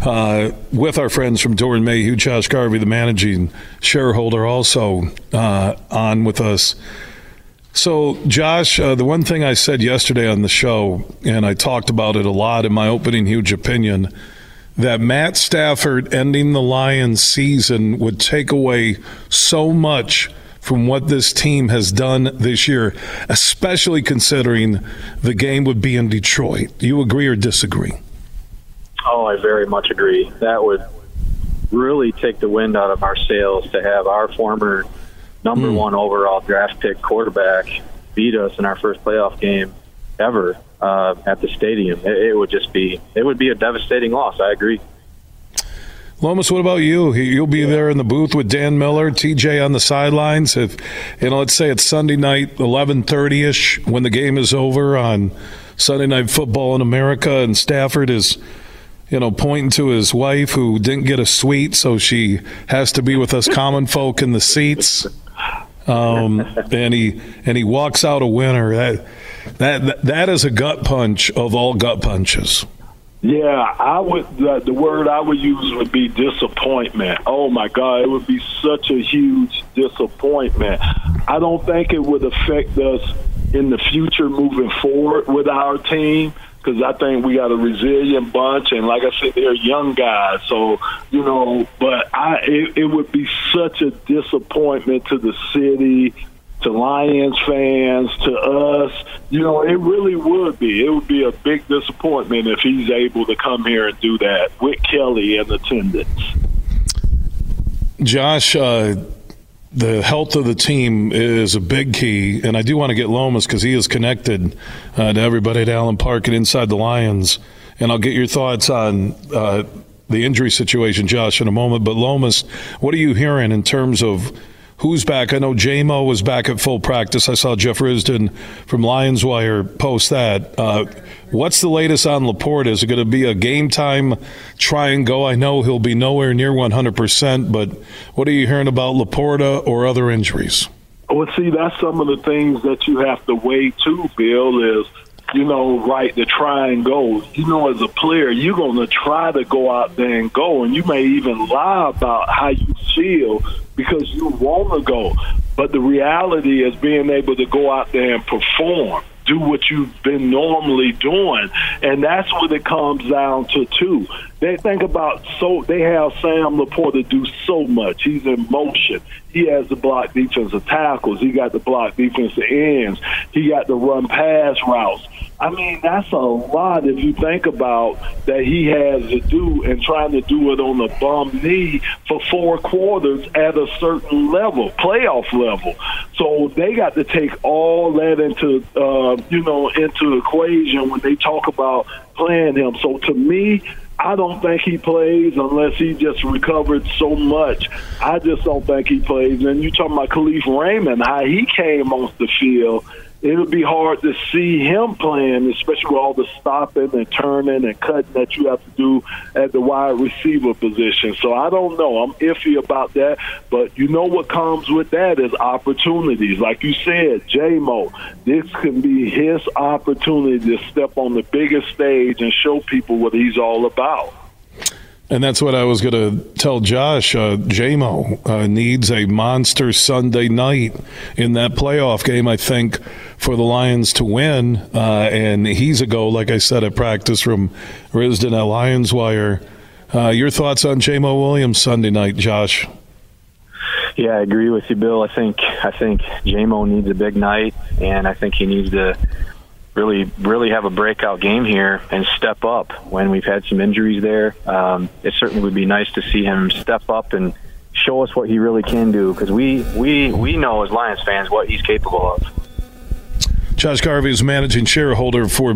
uh, with our friends from Doeren Mayhew, Josh Garvey, the managing shareholder, also uh, on with us. So, Josh, uh, the one thing I said yesterday on the show, and I talked about it a lot in my opening huge opinion, that Matt Stafford ending the Lions season would take away so much from what this team has done this year, especially considering the game would be in Detroit. Do you agree or disagree? Oh, I very much agree. That would really take the wind out of our sails to have our former number Hmm. one overall draft pick quarterback beat us in our first playoff game ever uh, at the stadium. It, it would just be it would be a devastating loss. I agree. Lomas, what about you? You'll be there in the booth with Dan Miller, TJ on the sidelines. If you know, let's say it's Sunday night, eleven thirty ish, when the game is over on Sunday Night Football in America, and Stafford is, you know, pointing to his wife who didn't get a suite, so she has to be with us (laughs) common folk in the seats. Um, and he and he walks out a winner. That that that is a gut punch of all gut punches. Yeah, I would. The, word I would use would be disappointment. Oh my God, it would be such a huge disappointment. I don't think it would affect us in the future moving forward with our team because I think we got a resilient bunch, and like I said, they're young guys. So you know, but I it, it would be such a disappointment to the city, to Lions fans, to us. You know, it really would be. It would be a big disappointment if he's able to come here and do that with Kelly in attendance. Josh, uh, the health of the team is a big key, and I do want to get Lomas because he is connected uh, to everybody at Allen Park and inside the Lions. And I'll get your thoughts on uh, the injury situation, Josh, in a moment. But Lomas, what are you hearing in terms of who's back? I know Jamo was back at full practice. I saw Jeff Risdon from Lions Wire post that. Uh, what's the latest on LaPorta? Is it going to be a game time try and go? I know he'll be nowhere near 100%, but what are you hearing about LaPorta or other injuries? Well, see, that's some of the things that you have to weigh too, Bill, is, you know, right, to try and go. You know, as a player, you're going to try to go out there and go, and you may even lie about how you feel because you want to go. But the reality is being able to go out there and perform. Do what you've been normally doing, and that's what it comes down to too. They think about so they have Sam LaPorta do so much. He's in motion. He has the block defensive tackles. He got the block defensive ends. He got the run pass routes. I mean, that's a lot if you think about that he has to do and trying to do it on a bum knee for four quarters at a certain level, playoff level. So they got to take all that into, uh, you know, into equation when they talk about playing him. So to me, I don't think he plays unless he just recovered so much. I just don't think he plays. And you talking about Kalif Raymond, how he came off the field. It would be hard to see him playing, especially with all the stopping and turning and cutting that you have to do at the wide receiver position. So I don't know. I'm iffy about that. But you know what comes with that is opportunities. Like you said, Jamo, this can be his opportunity to step on the biggest stage and show people what he's all about. And that's what I was going to tell Josh. Uh, Jamo uh, needs a monster Sunday night in that playoff game, I think, for the Lions to win. Uh, and he's a go, like I said, at practice from Risdon at Lions Wire. Uh, your thoughts on Jamo Williams Sunday night, Josh? Yeah, I agree with you, Bill. I think I think Jamo needs a big night, and I think he needs to really really have a breakout game here and step up when we've had some injuries there. Um, it certainly would be nice to see him step up and show us what he really can do because we we we know as Lions fans what he's capable of. Josh Garvey is managing shareholder for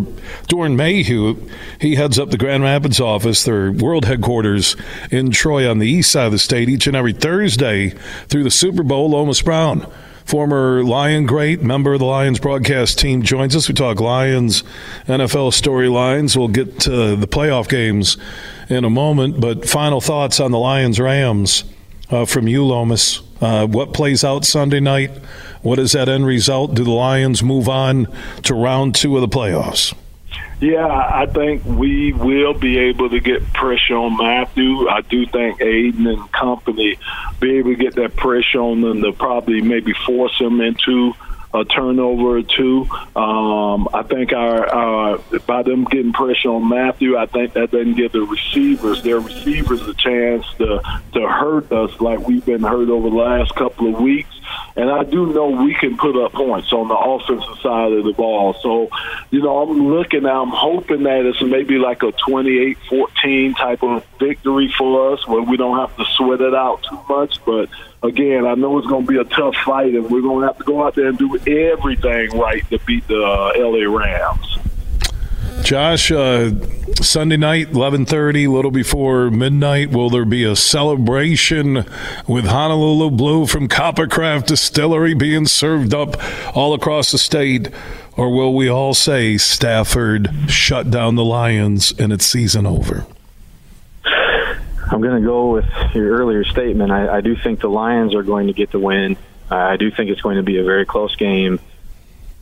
Doeren Mayhew. He heads up the Grand Rapids office, their world headquarters in Troy on the east side of the state, each and every Thursday through the Super Bowl. Lomas Brown, former Lion great, member of the Lions broadcast team, joins us. We talk Lions, NFL storylines. We'll get to the playoff games in a moment, but final thoughts on the Lions Rams uh, from you, Lomas. Uh, what plays out Sunday night? What is that end result? Do the Lions move on to round two of the playoffs? Yeah, I think we will be able to get pressure on Matthew. I do think Aidan and company be able to get that pressure on them to probably maybe force him into a turnover or two. Um, I think our, our by them getting pressure on Matthew, I think that doesn't give the receivers their receivers a chance to to hurt us like we've been hurt over the last couple of weeks. and I do know we can put up points on the offensive side of the ball. So, you know, I'm looking, I'm hoping that it's maybe like a 28-14 type of victory for us, where we don't have to sweat it out too much. But again, I know it's going to be a tough fight, and we're going to have to go out there and do everything right to beat the uh, LA Rams. Josh, uh, Sunday night, eleven thirty, a little before midnight. Will there be a celebration with Honolulu Blue from Coppercraft Distillery being served up all across the state, or will we all say Stafford shut down the Lions and it's season over? I'm going to go with your earlier statement. I, I do think the Lions are going to get the win. I do think it's going to be a very close game,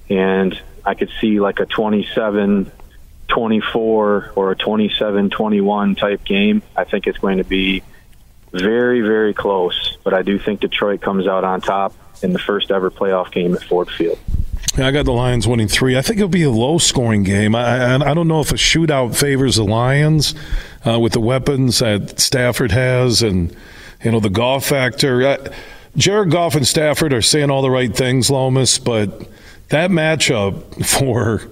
and I could see like a 27 24 or a 27 21 type game. I think it's going to be very, very close, but I do think Detroit comes out on top in the first ever playoff game at Ford Field. Yeah, I got the Lions winning three. I think it'll be a low scoring game. I, I, I don't know if a shootout favors the Lions uh, with the weapons that Stafford has and, you know, the Goff factor. I, Jared Goff and Stafford are saying all the right things, Lomas, but that matchup (laughs) for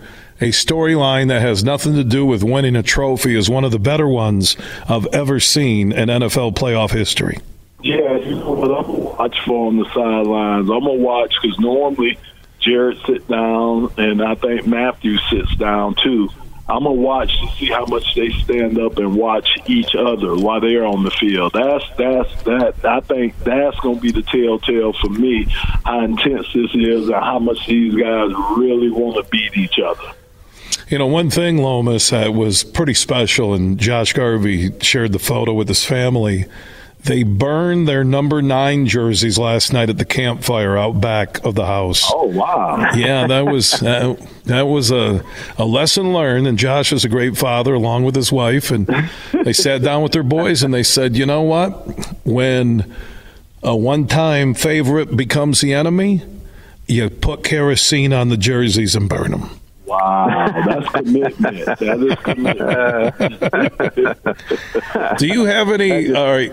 a storyline that has nothing to do with winning a trophy is one of the better ones I've ever seen in NFL playoff history. Yeah, what I'm gonna watch for on the sidelines. I'm gonna watch because normally Jared sits down, and I think Matthew sits down too. I'm gonna watch to see how much they stand up and watch each other while they're on the field. That's that's that. I think that's gonna be the telltale for me how intense this is and how much these guys really want to beat each other. You know, one thing, Lomas, that was pretty special, and Josh Garvey shared the photo with his family. They burned their number nine jerseys last night at the campfire out back of the house. Oh wow! Yeah, that was (laughs) uh, that was a a lesson learned. And Josh is a great father, along with his wife, and they sat down with their boys and they said, "You know what? When a one-time favorite becomes the enemy, you put kerosene on the jerseys and burn them." Wow, that's commitment. That is commitment. Do you have any? All right.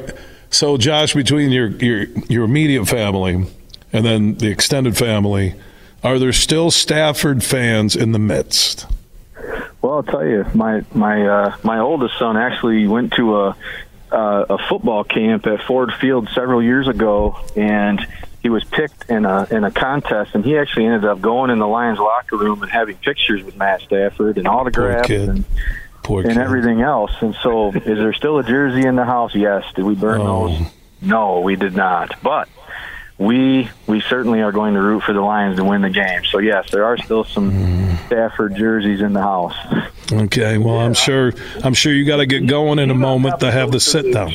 So, Josh, between your your your immediate family and then the extended family, are there still Stafford fans in the midst? Well, I'll tell you, my my uh, my oldest son actually went to a uh, a football camp at Ford Field several years ago, and he was picked in a in a contest, and he actually ended up going in the Lions locker room and having pictures with Matt Stafford and autographs and Poor and kid. everything else. And so, is there still a jersey in the house? Yes. Did we burn Oh. those? No, we did not. But we we certainly are going to root for the Lions to win the game. So yes, there are still some Mm. Stafford jerseys in the house. Okay. Well, I'm sure I'm sure you got to get going in a moment to have the sit down.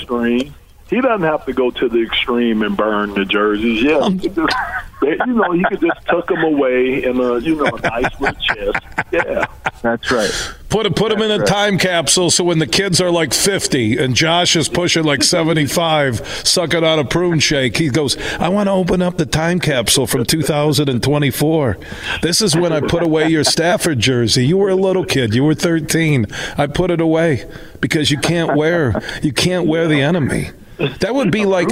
Extreme. He doesn't have to go to the extreme and burn the jerseys. Yeah, oh, he could just, they, you know, you could just tuck them away in a you know a nice little chest. Yeah, That's right. Put put them in a time capsule so when the kids are like 50 and Josh is pushing like 75, sucking on a prune shake, he goes, "I want to open up the time capsule from 2024. This is when I put away your Stafford jersey. You were a little kid. You were 13. I put it away because you can't wear you can't wear the enemy. That would be like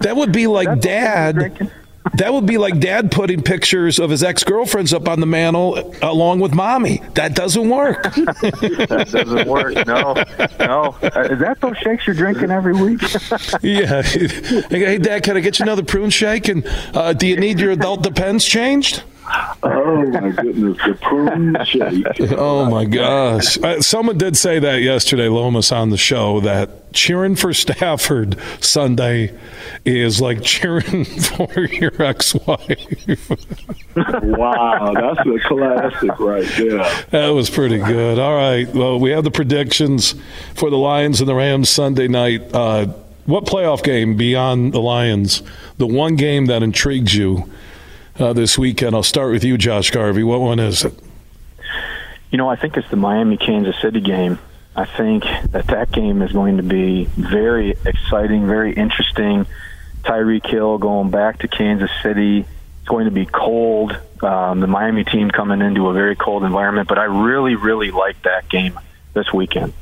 that would be like dad. That would be like dad putting pictures of his ex girlfriends up on the mantle along with mommy. That doesn't work. (laughs) That doesn't work. No, no. Uh, is that those shakes you're drinking every week? (laughs) yeah. Hey, Dad, can I get you another prune shake? And uh, do you need your adult depends changed? Oh my goodness, the prune shake. (laughs) Oh my gosh! Uh, someone did say that yesterday, Lomas, on the show that cheering for Stafford Sunday is like cheering (laughs) for your ex-wife. Wow, that's a classic right there. That was pretty good. All right. Well, we have the predictions for the Lions and the Rams Sunday night. Uh, what playoff game beyond the Lions? The one game that intrigues you uh, this weekend. I'll start with you, Josh Garvey. What one is it? You know, I think it's the Miami Kansas City game. I think that that game is going to be very exciting, very interesting. Tyreek Hill going back to Kansas City. It's going to be cold. Um, the Miami team coming into a very cold environment, but I really, really like that game this weekend.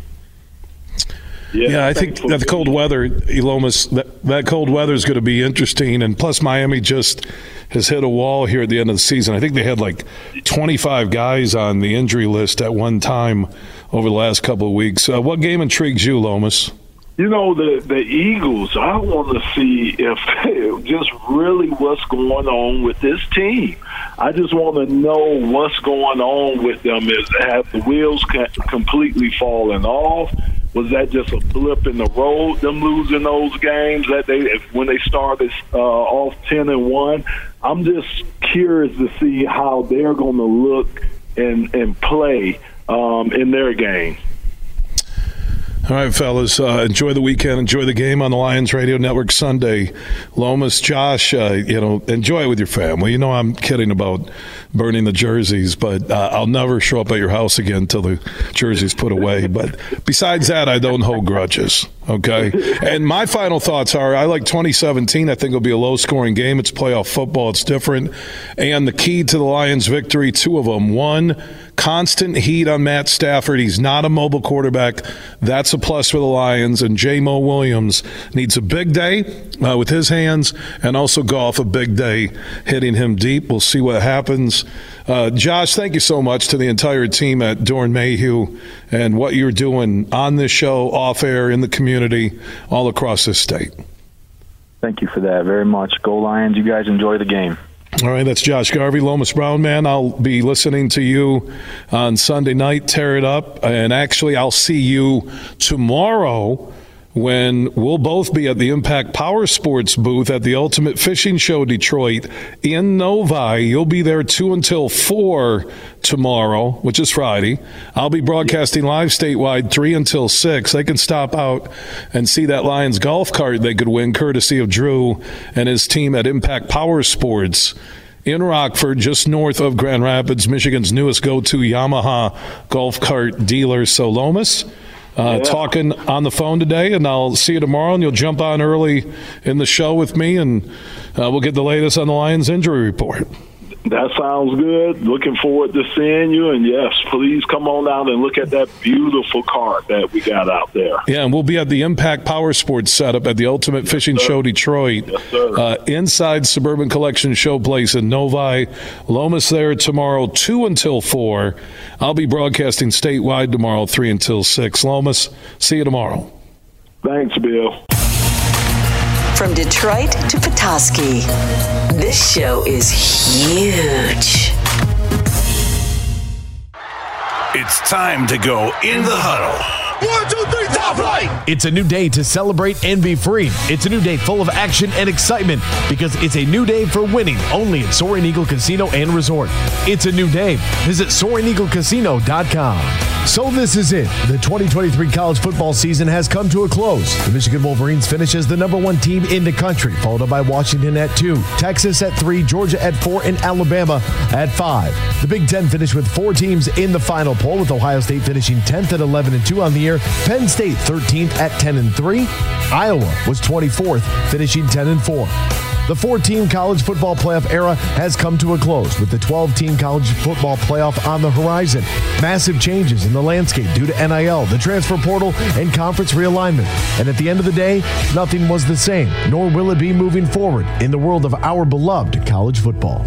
Yeah, Yeah, I think that the cold weather, Elomis, that, that cold weather is going to be interesting. And plus, Miami just has hit a wall here at the end of the season. I think they had like 25 guys on the injury list at one time over the last couple of weeks. Uh, what game intrigues you, Lomas? You know the the Eagles. I want to see if (laughs) just really what's going on with this team. I just want to know what's going on with them. Is have the wheels completely fallen off? Was that just a blip in the road? Them losing those games that they when they started uh, off ten and one. I'm just curious to see how they're going to look and and play um, in their game. All right, fellas, uh, enjoy the weekend. Enjoy the game on the Lions Radio Network Sunday. Lomas, Josh, uh, you know, enjoy it with your family. You know, I'm kidding about burning the jerseys, but uh, I'll never show up at your house again until the jerseys put away. But besides that, I don't hold grudges. Okay. And my final thoughts are: I like 2017. I think it'll be a low-scoring game. It's playoff football. It's different. And the key to the Lions' victory: two of them. One constant heat on Matt Stafford. He's not a mobile quarterback. That's a plus for the Lions. And Jamo Williams needs a big day uh, with his hands, and also Goff a big day hitting him deep. We'll see what happens. Uh, Josh, thank you so much to the entire team at Doeren Mayhew and what you're doing on this show, off air, in the community, all across this state. Thank you for that very much. Go Lions. You guys enjoy the game. All right, that's Josh Garvey, Lomas Brown, man. I'll be listening to you on Sunday night. Tear it up. And actually, I'll see you tomorrow when we'll both be at the Impact Power Sports booth at the Ultimate Fishing Show Detroit in Novi. You'll be there 2 until 4 tomorrow, which is Friday. I'll be broadcasting live statewide 3 until 6. They can stop out and see that Lions golf cart they could win, courtesy of Drew and his team at Impact Power Sports in Rockford, just north of Grand Rapids, Michigan's newest go to Yamaha golf cart dealer, Solomus. Uh, Talking on the phone today, and I'll see you tomorrow, and you'll jump on early in the show with me, and uh, we'll get the latest on the Lions injury report. That sounds good. Looking forward to seeing you. And yes, please come on out and look at that beautiful cart that we got out there. Yeah, and we'll be at the Impact Power Sports setup at the Ultimate Fishing Show Detroit, uh, inside Suburban Collection Showplace in Novi. Lomas there tomorrow, 2 until 4. I'll be broadcasting statewide tomorrow, 3 until 6. Lomas, see you tomorrow. Thanks, Bill. From Detroit to Petoskey, this show is huge. It's time to go in the huddle. One, two, three, top flight! It's a new day to celebrate and be free. It's a new day full of action and excitement because it's a new day for winning only at Soaring Eagle Casino and Resort. It's a new day. Visit SoaringEagleCasino.com. So this is it. The 2023 college football season has come to a close. The Michigan Wolverines finish as the number one team in the country, followed up by Washington at two, Texas at three, Georgia at four, and Alabama at five. The Big Ten finished with four teams in the final poll, with Ohio State finishing 10th at 11 and 2 on the year, Penn State 13th at 10 and 3, Iowa was 24th, finishing 10 and 4. The four team college football playoff era has come to a close with the 12 team college football playoff on the horizon. Massive changes in the landscape due to NIL, the transfer portal, and conference realignment. And at the end of the day, nothing was the same, nor will it be moving forward in the world of our beloved college football.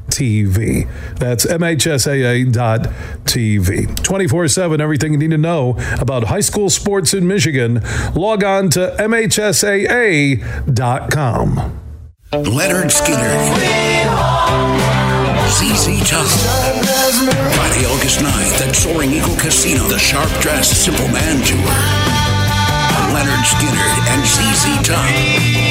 TV. That's MHSAA.tv. 24 7, everything you need to know about high school sports in Michigan. Log on to MHSAA.com. Lynyrd Skynyrd. ZZ Top. Friday, August 9th at Soaring Eagle Casino, the Sharp Dressed Simple Man Tour. Lynyrd Skynyrd and ZZ Top.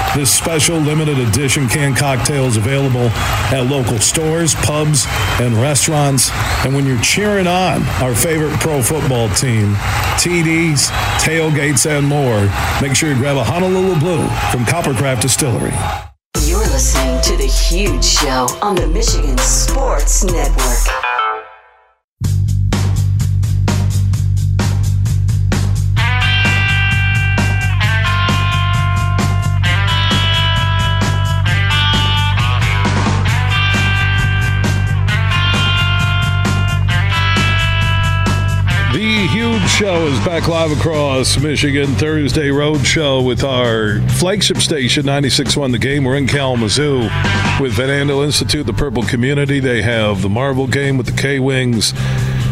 This special limited edition can cocktail is available at local stores, pubs, and restaurants. And when you're cheering on our favorite pro football team, TDs, tailgates, and more, make sure you grab a Honolulu Blue from Coppercraft Distillery. You're listening to The Huge Show on the Michigan Sports Network. Show is back live across Michigan. Thursday road show with our flagship station, 96.1 The Game. We're in Kalamazoo with Van Andel Institute, the Purple Community. They have the Marvel game with the K Wings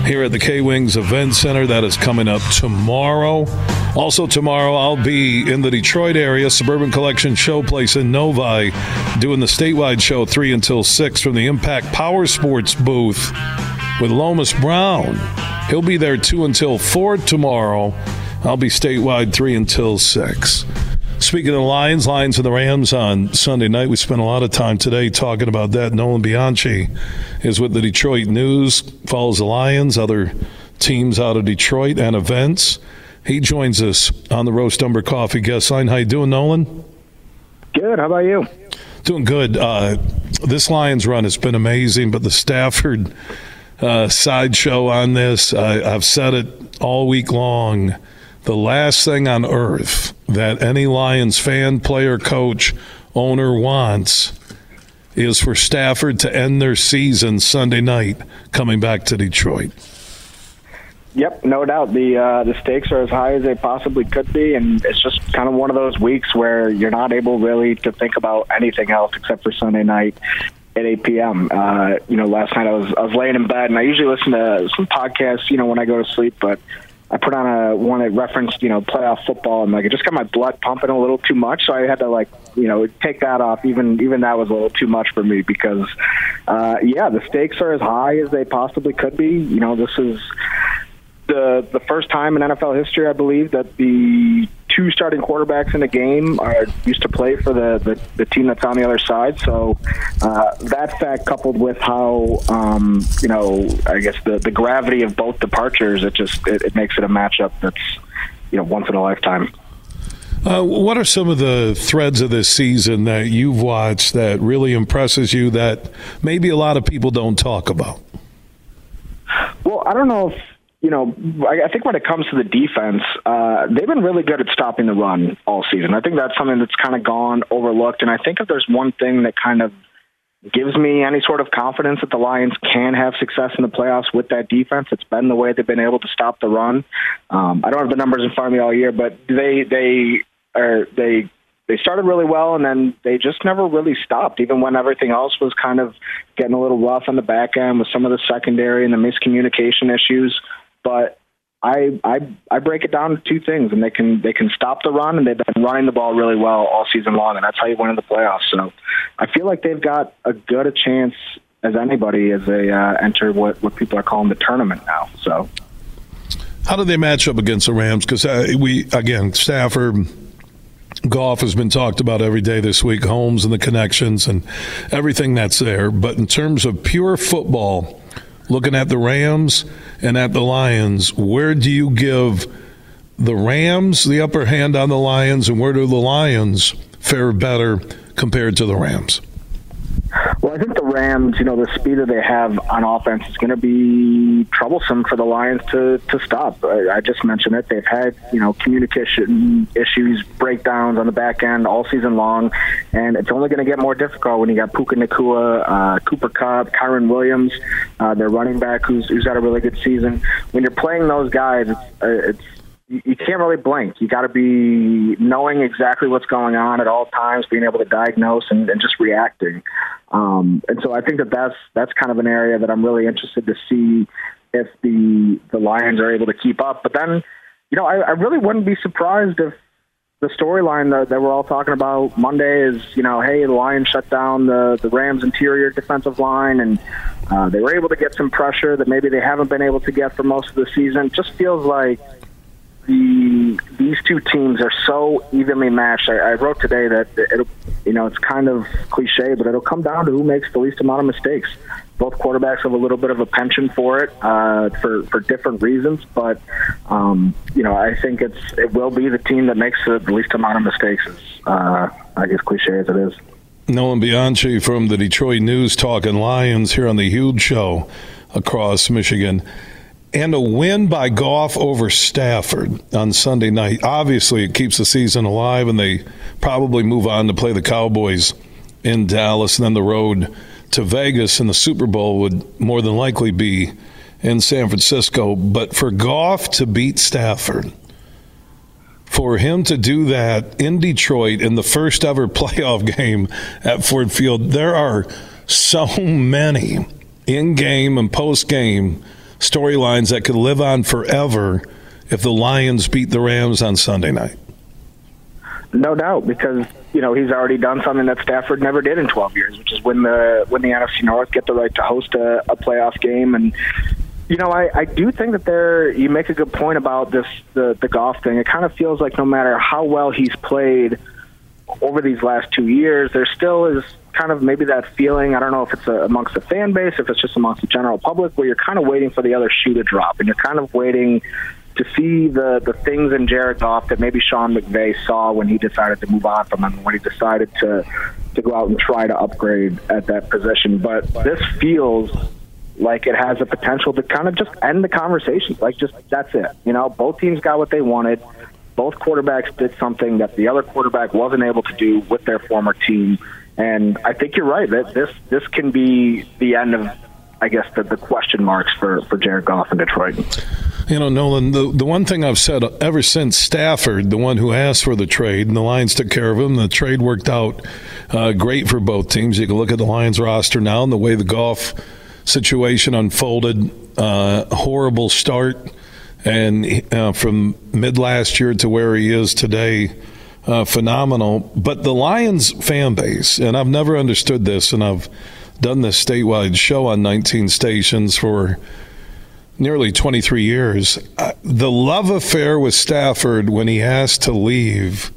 here at the K Wings Event Center. That is coming up tomorrow. Also, tomorrow, I'll be in the Detroit area, Suburban Collection Showplace in Novi, doing the statewide show 3 until 6 from the Impact Power Sports booth with Lomas Brown. He'll be there 2 until 4 tomorrow. I'll be statewide 3 until 6. Speaking of the Lions, Lions and the Rams on Sunday night, we spent a lot of time today talking about that. Nolan Bianchi is with the Detroit News, follows the Lions, other teams out of Detroit, and events. He joins us on the Roast Umber Coffee guest line. How you doing, Nolan? Good. How about you? Doing good. Uh, this Lions run has been amazing, but the Stafford uh, sideshow on this, I, I've said it all week long. The last thing on earth that any Lions fan, player, coach, owner wants is for Stafford to end their season Sunday night coming back to Detroit. Yep, no doubt. The uh, the stakes are as high as they possibly could be, and it's just kind of one of those weeks where you're not able really to think about anything else except for Sunday night at 8 p.m. Uh, you know, last night I was I was laying in bed, and I usually listen to some podcasts, you know, when I go to sleep, but I put on a one that referenced, you know, playoff football, and like it just got my blood pumping a little too much, so I had to like, you know, take that off. Even even that was a little too much for me because, uh, yeah, the stakes are as high as they possibly could be. You know, this is the the first time in NFL history, I believe, that the two starting quarterbacks in the game are used to play for the, the, the team that's on the other side. So uh, that fact, coupled with how um, you know, I guess the the gravity of both departures, it just it, it makes it a matchup that's you know once in a lifetime. Uh, what are some of the threads of this season that you've watched that really impresses you that maybe a lot of people don't talk about? Well, I don't know if you know, I, think when it comes to the defense, uh, they've been really good at stopping the run all season. I think that's something that's kind of gone overlooked. And I think if there's one thing that kind of gives me any sort of confidence that the Lions can have success in the playoffs with that defense, it's been the way they've been able to stop the run. Um, I don't have the numbers in front of me all year, but they they are they they started really well and then they just never really stopped even when everything else was kind of getting a little rough on the back end with some of the secondary and the miscommunication issues but I I I break it down to two things, and they can they can stop the run, and they've been running the ball really well all season long, and that's how you win in the playoffs. So I feel like they've got a good a chance as anybody as they uh, enter what what people are calling the tournament now. So how do they match up against the Rams? Because uh, we again Stafford. Goff has been talked about every day this week, Holmes and the connections and everything that's there. But in terms of pure football, looking at the Rams and at the Lions, where do you give the Rams the upper hand on the Lions, and where do the Lions fare better compared to the Rams? Well, I think Rams, you know, the speed that they have on offense is going to be troublesome for the Lions to, to stop. I, I just mentioned it. They've had, you know, communication issues, breakdowns on the back end all season long, and it's only going to get more difficult when you got Puka Nacua, uh, Cooper Kupp, Kyren Williams, uh, their running back who's, who's had a really good season. When you're playing those guys, it's, uh, it's you, can't really blink. You got to be knowing exactly what's going on at all times, being able to diagnose and, and just reacting. Um, and so I think that that's that's kind of an area that I'm really interested to see if the the Lions are able to keep up. But then, you know, I, I really wouldn't be surprised if the storyline that, that we're all talking about Monday is, you know, hey, the Lions shut down the the Rams' interior defensive line, and uh, they were able to get some pressure that maybe they haven't been able to get for most of the season. Just feels like the these two teams are so evenly matched. I, I wrote today that it'll, you know, it's kind of cliche, but it'll come down to who makes the least amount of mistakes. Both quarterbacks have a little bit of a penchant for it uh, for for different reasons, but um, you know, I think it's it will be the team that makes the least amount of mistakes. Uh, I guess cliche as it is. Nolan Bianchi from the Detroit News talking Lions here on the Huge Show across Michigan and a win by Goff over Stafford on Sunday night. Obviously, it keeps the season alive, and they probably move on to play the Cowboys in Dallas, and then the road to Vegas, and the Super Bowl would more than likely be in San Francisco. But for Goff to beat Stafford, for him to do that in Detroit in the first ever (laughs) playoff game at Ford Field, there are so many in game and post game storylines that could live on forever if the Lions beat the Rams on Sunday night. No doubt, because you know he's already done something that Stafford never did in 12 years, which is win the win the NFC North, get the right to host a, a playoff game, and you know I, I do think that there you make a good point about this the the Goff thing. It kind of feels like no matter how well he's played over these last two years, there still is kind of maybe that feeling. I don't know if it's a, amongst the fan base, if it's just amongst the general public, where you're kind of waiting for the other shoe to drop, and you're kind of waiting to see the the things in Jared Goff that maybe Sean McVay saw when he decided to move on from him, when he decided to to go out and try to upgrade at that position. But this feels like it has the potential to kind of just end the conversation. Like just that's it. You know, both teams got what they wanted. Both quarterbacks did something that the other quarterback wasn't able to do with their former team and I think you're right that this this can be the end of, I guess, the, the question marks for, for Jared Goff in Detroit. You know, Nolan, the, the one thing I've said ever since Stafford, the one who asked for the trade, and the Lions took care of him, the trade worked out uh, great for both teams. You can look at the Lions roster now and the way the Goff situation unfolded. Uh, horrible start, and uh, from mid last year to where he is today uh, phenomenal. But the Lions fan base, and I've never understood this, and I've done this statewide show on 19 stations for nearly 23 years. Uh, the love affair with Stafford when he has to leave,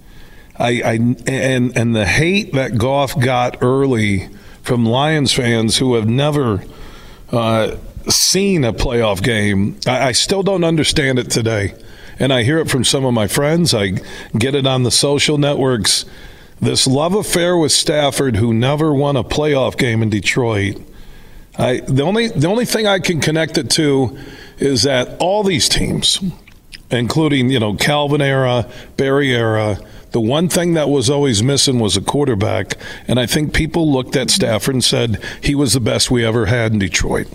I, I and and the hate that Goff got early from Lions fans who have never. Uh, seen a playoff game. I, I still don't understand it today and I hear it from some of my friends. I get it on the social networks. This love affair with Stafford, who never won a playoff game in Detroit. I the only the only thing I can connect it to is that all these teams, including you know Calvin era, Barry era, the one thing that was always missing was a quarterback, and I think people looked at Stafford and said he was the best we ever had in Detroit.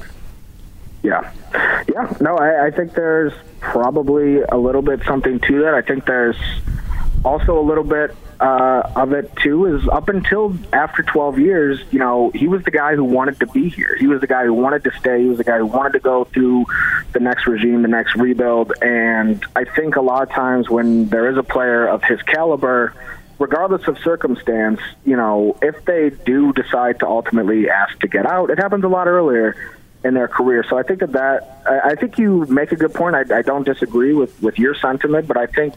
Yeah, yeah. No, I, I think there's probably a little bit something to that. I think there's also a little bit uh, of it too is up until after 12 years, you know, he was the guy who wanted to be here. He was the guy who wanted to stay. He was the guy who wanted to go through the next regime, the next rebuild. And I think a lot of times when there is a player of his caliber, regardless of circumstance, you know, if they do decide to ultimately ask to get out, it happens a lot earlier in their career. So I think that that I think you make a good point. I, I don't disagree with with your sentiment, but I think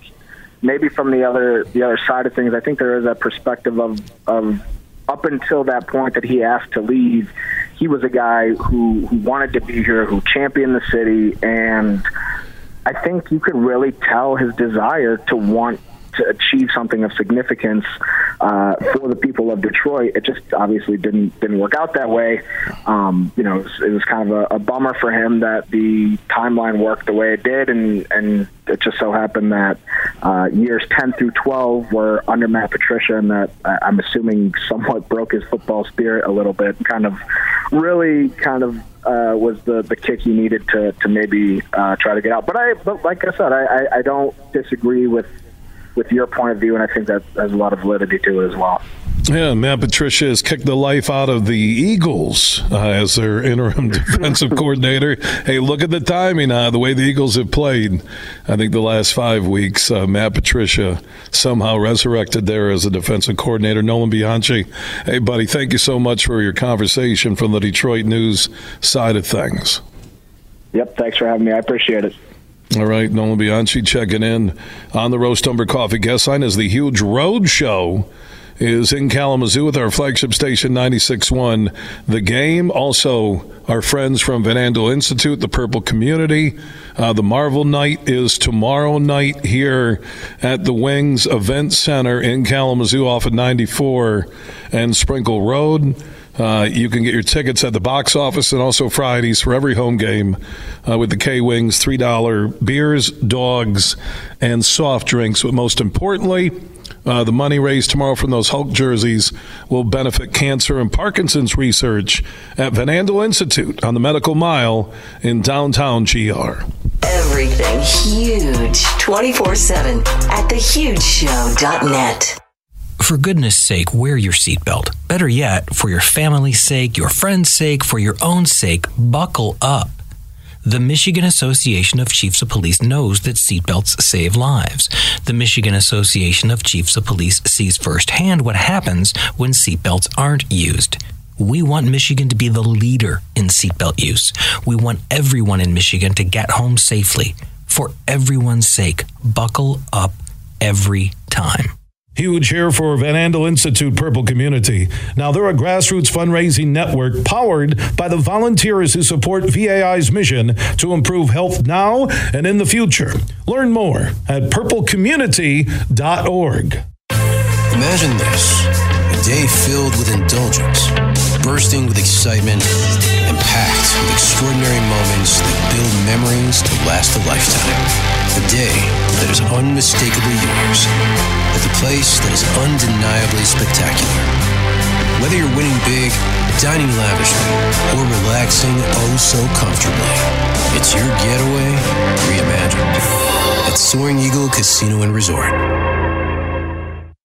maybe from the other the other side of things, I think there is a perspective of of up until that point that he asked to leave, he was a guy who, who wanted to be here, who championed the city, and I think you could really tell his desire to want to achieve something of significance uh, for the people of Detroit. It just obviously didn't didn't work out that way. Um, you know, it was, it was kind of a, a bummer for him that the timeline worked the way it did, and and it just so happened that uh, years 10 through 12 were under Matt Patricia, and that uh, I'm assuming somewhat broke his football spirit a little bit. Kind of, really, kind of uh, was the the kick he needed to to maybe uh, try to get out. But I, but like I said, I, I, I don't disagree with with your point of view, and I think that has a lot of validity to it as well. Yeah, Matt Patricia has kicked the life out of the Eagles uh, as their interim (laughs) defensive coordinator. Hey, look at the timing, uh, the way the Eagles have played. I think the last five weeks, uh, Matt Patricia somehow resurrected there as a defensive coordinator. Nolan Bianchi, hey, buddy, thank you so much for your conversation from the Detroit News side of things. Yep, thanks for having me. I appreciate it. All right, Nolan Bianchi checking in on the Roast Umber Coffee guest line as the huge road show is in Kalamazoo with our flagship station 96.1 The Game. Also, our friends from Van Andel Institute, the Purple Community. Uh, the Marvel Night is tomorrow night here at the Wings Event Center in Kalamazoo off of 94 and Sprinkle Road. Uh, you can get your tickets at the box office and also Fridays for every home game uh, with the K Wings $3 beers, dogs, and soft drinks. But most importantly, uh, the money raised tomorrow from those Hulk jerseys will benefit cancer and Parkinson's research at Van Andel Institute on the Medical Mile in downtown GR. Everything huge 24 7 at thehugeshow.net. For goodness sake, wear your seatbelt. Better yet, for your family's sake, your friend's sake, for your own sake, buckle up. The Michigan Association of Chiefs of Police knows that seatbelts save lives. The Michigan Association of Chiefs of Police sees firsthand what happens when seatbelts aren't used. We want Michigan to be the leader in seatbelt use. We want everyone in Michigan to get home safely. For everyone's sake, buckle up every time. Huge here for Van Andel Institute Purple Community. Now, they're a grassroots fundraising network powered by the volunteers who support VAI's mission to improve health now and in the future. Learn more at purplecommunity.org. Imagine this a day filled with indulgence, bursting with excitement, and packed with extraordinary moments that build memories to last a lifetime. A day that is unmistakably yours, at the place that is undeniably spectacular. Whether you're winning big, dining lavishly, or relaxing oh so comfortably, it's your getaway reimagined at Soaring Eagle Casino and Resort.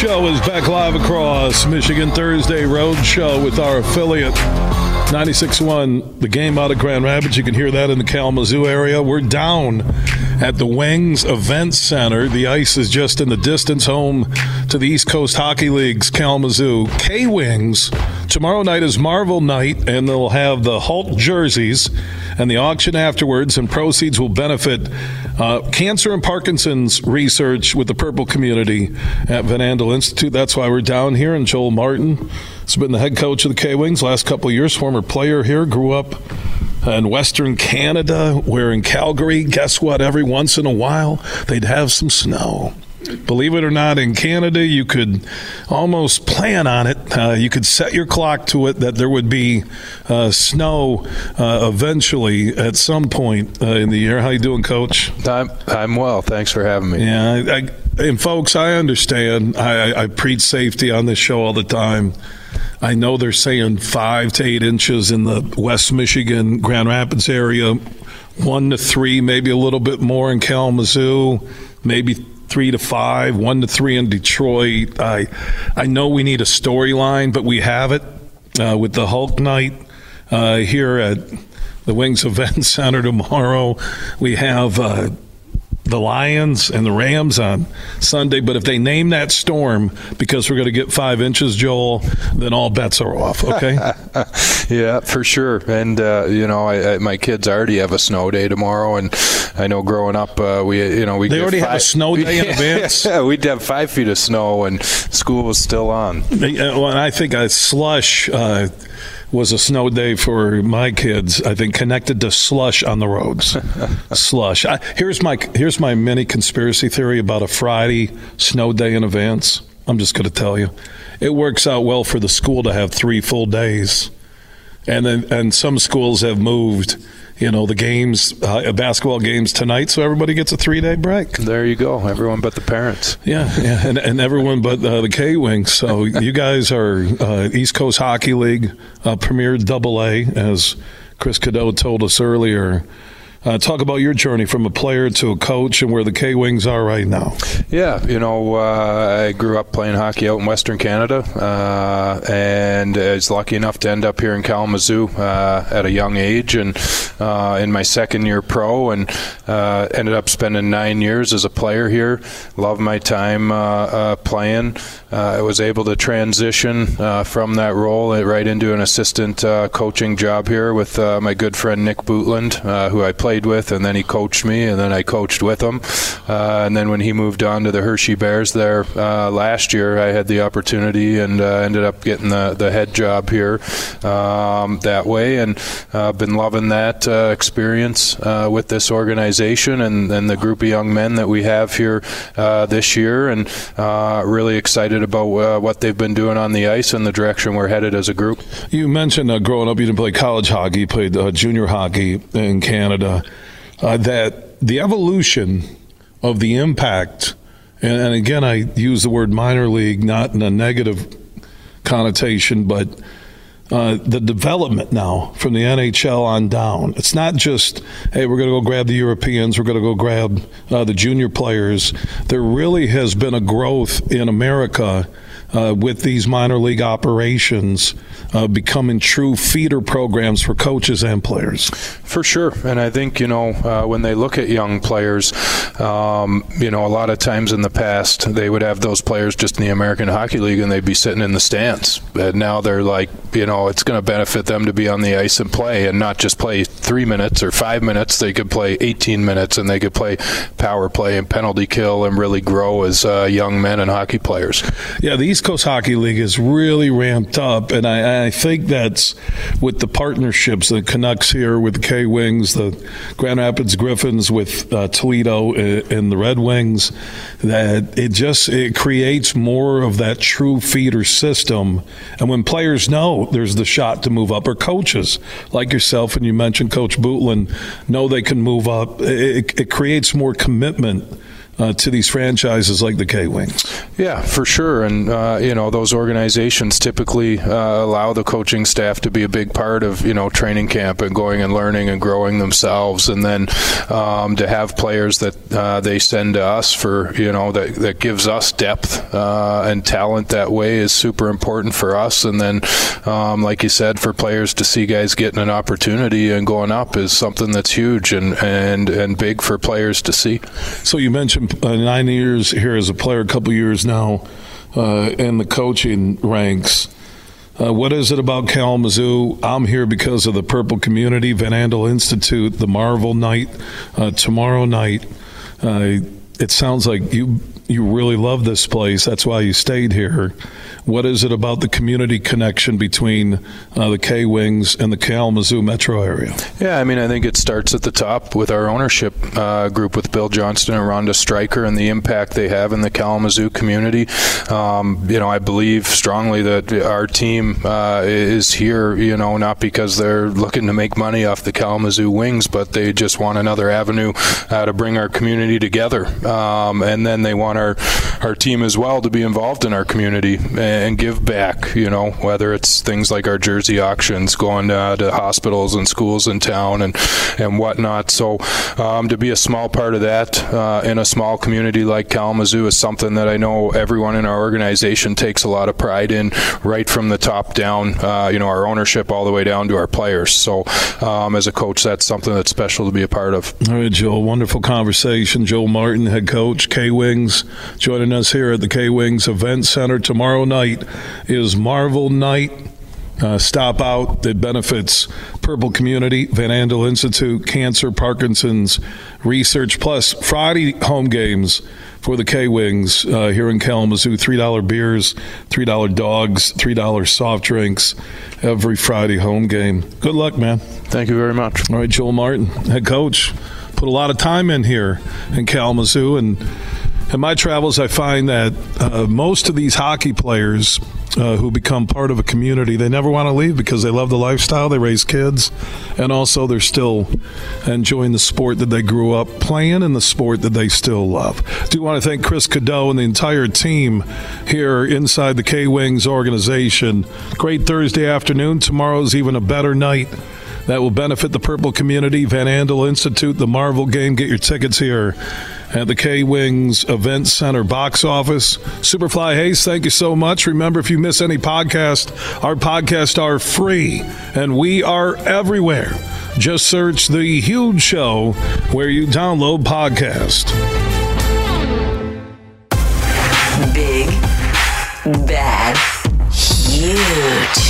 Show is back live across Michigan Thursday Road Show with our affiliate 96.1, the game out of Grand Rapids. You can hear that in the Kalamazoo area. We're down at the Wings Event Center. The ice is just in the distance home to the East Coast Hockey League's Kalamazoo K Wings. Tomorrow night is Marvel night, and they'll have the Hulk jerseys and the auction afterwards, and proceeds will benefit uh, cancer and Parkinson's research with the Purple community at Van Andel Institute. That's why we're down here. And Joel Martin has been the head coach of the K Wings last couple years, former player here, grew up in Western Canada, We're in Calgary, guess what? Every once in a while, they'd have some snow. Believe it or not, in Canada, you could almost plan on it. Uh, you could set your clock to it that there would be uh, snow uh, eventually at some point uh, in the year. How you doing, Coach? I'm I'm well. Thanks for having me. Yeah, I, I, and folks, I understand. I, I preach safety on this show all the time. I know they're saying five to eight inches in the West Michigan, Grand Rapids area, one to three, maybe a little bit more in Kalamazoo, maybe three to five, one to three in Detroit. I I know we need a storyline, but we have it uh, with the Hulk night uh, here at the Wings Event (laughs) Center tomorrow. We have. Uh, the Lions and the Rams on Sunday. But if they name that storm because we're going to get five inches, Joel, then all bets are off. Okay. (laughs) yeah, for sure. And uh, you know, I, I, my kids already have a snow day tomorrow, and I know growing up, uh, we you know we they already five, have a snow day in (laughs) advance. Yeah, (laughs) we'd have five feet of snow, and school was still on. Well, I think a slush. Uh, was a snow day for my kids. I think connected to slush on the roads. (laughs) slush. I, here's my here's my mini conspiracy theory about a Friday snow day in advance. I'm just going to tell you, it works out well for the school to have three full days, and then and some schools have moved you know the games, uh, basketball games tonight, so everybody gets a three day break. There you go, everyone but the parents. Yeah, yeah, and, and everyone but uh, the K Wings. So (laughs) you guys are uh, East Coast Hockey League uh, Premier Double A, as Chris Cadeau told us earlier. Uh, talk about your journey from a player to a coach and where the K Wings are right now. Yeah, you know, uh, I grew up playing hockey out in Western Canada uh, and I was lucky enough to end up here in Kalamazoo uh, at a young age and uh, in my second year pro and uh, ended up spending nine years as a player here. Loved my time playing. I was able to transition from that role right into an assistant coaching job here with my good friend Nick Bootland, who I played played with, and then he coached me, and then I coached with him. Uh, and then when he moved on to the Hershey Bears there uh, last year, I had the opportunity and uh, ended up getting the, the head job here um, that way, and I've been loving that uh, experience uh, with this organization and, and the group of young men that we have here uh, this year, and really excited about what they've been doing on the ice and the direction we're headed as a group. You mentioned growing up, you didn't play college hockey, you played junior hockey in Canada uh, that the evolution of the impact, and, and, again, I use the word minor league not in a negative connotation, but uh, the development now from the NHL on down. It's not just, hey, we're going to go grab the Europeans, we're going to go grab uh, the junior players. There really has been a growth in America uh, with these minor league operations uh, becoming true feeder programs for coaches and players. For sure, and I think you know uh, when they look at young players, um, you know a lot of times in the past they would have those players just in the American Hockey League and they'd be sitting in the stands. But now they're like, you know, it's going to benefit them to be on the ice and play, and not just play three minutes or five minutes. They could play 18 minutes, and they could play power play and penalty kill, and really grow as uh, young men and hockey players. Yeah, these East Coast Hockey League is really ramped up, and I, I think that's with the partnerships, the Canucks here with the K Wings, the Grand Rapids Griffins with uh, Toledo and the Red Wings, that it just it creates more of that true feeder system. And when players know there's the shot to move up, or coaches like yourself, and you mentioned Coach Bootland, know they can move up, it, it creates more commitment uh, to these franchises like the K Wings. Yeah, for sure. And, uh, you know, those organizations typically uh, allow the coaching staff to be a big part of, you know, training camp and going and learning and growing themselves. And then um, to have players that uh, they send to us for, you know, that, that gives us depth uh, and talent that way is super important for us. And then, um, like you said, for players to see guys getting an opportunity and going up is something that's huge and, and, and big for players to see. So you mentioned uh, nine years here as a player, a couple years now uh, in the coaching ranks. Uh, what is it about Kalamazoo? I'm here because of the Purple Community, Van Andel Institute, the Marvel Night uh, tomorrow night. Uh, it sounds like you you really love this place. That's why you stayed here. What is it about the community connection between uh, the K Wings and the Kalamazoo metro area? Yeah, I mean, I think it starts at the top with our ownership uh, group with Bill Johnston and Ronda Stryker and the impact they have in the Kalamazoo community. Um, you know, I believe strongly that our team uh, is here, you know, not because they're looking to make money off the Kalamazoo Wings, but they just want another avenue uh, to bring our community together. Um, and then they want our, our team as well to be involved in our community and give back, you know, whether it's things like our jersey auctions, going to hospitals and schools in town and, and whatnot. So um, to be a small part of that uh, in a small community like Kalamazoo is something that I know everyone in our organization takes a lot of pride in, right from the top down, uh, you know, our ownership all the way down to our players. So um, as a coach, that's something that's special to be a part of. All right, Joel, wonderful conversation. Joel Martin, head coach, K Wings, joining us here at the K Wings Event Center tomorrow night night is Marvel Night. Uh, stop out that benefits Purple Community, Van Andel Institute, Cancer, Parkinson's Research, plus Friday home games for the K Wings uh, here in Kalamazoo. $3 beers, $3 dogs, $3 soft drinks every Friday home game. Good luck, man. Thank you very much. All right, Joel Martin, head coach, put a lot of time in here in Kalamazoo and in my travels, I find that uh, most of these hockey players uh, who become part of a community, they never want to leave because they love the lifestyle, they raise kids, and also they're still enjoying the sport that they grew up playing and the sport that they still love. I do want to thank Chris Cadeau and the entire team here inside the K Wings organization. Great Thursday afternoon. Tomorrow's even a better night that will benefit the Purple community. Van Andel Institute, the Marvel game. Get your tickets here at the K Wings Event Center box office. Superfly Hayes, thank you so much. Remember, if you miss any podcast, our podcasts are free and we are everywhere. Just search The Huge Show where you download podcast. Big, bad, huge.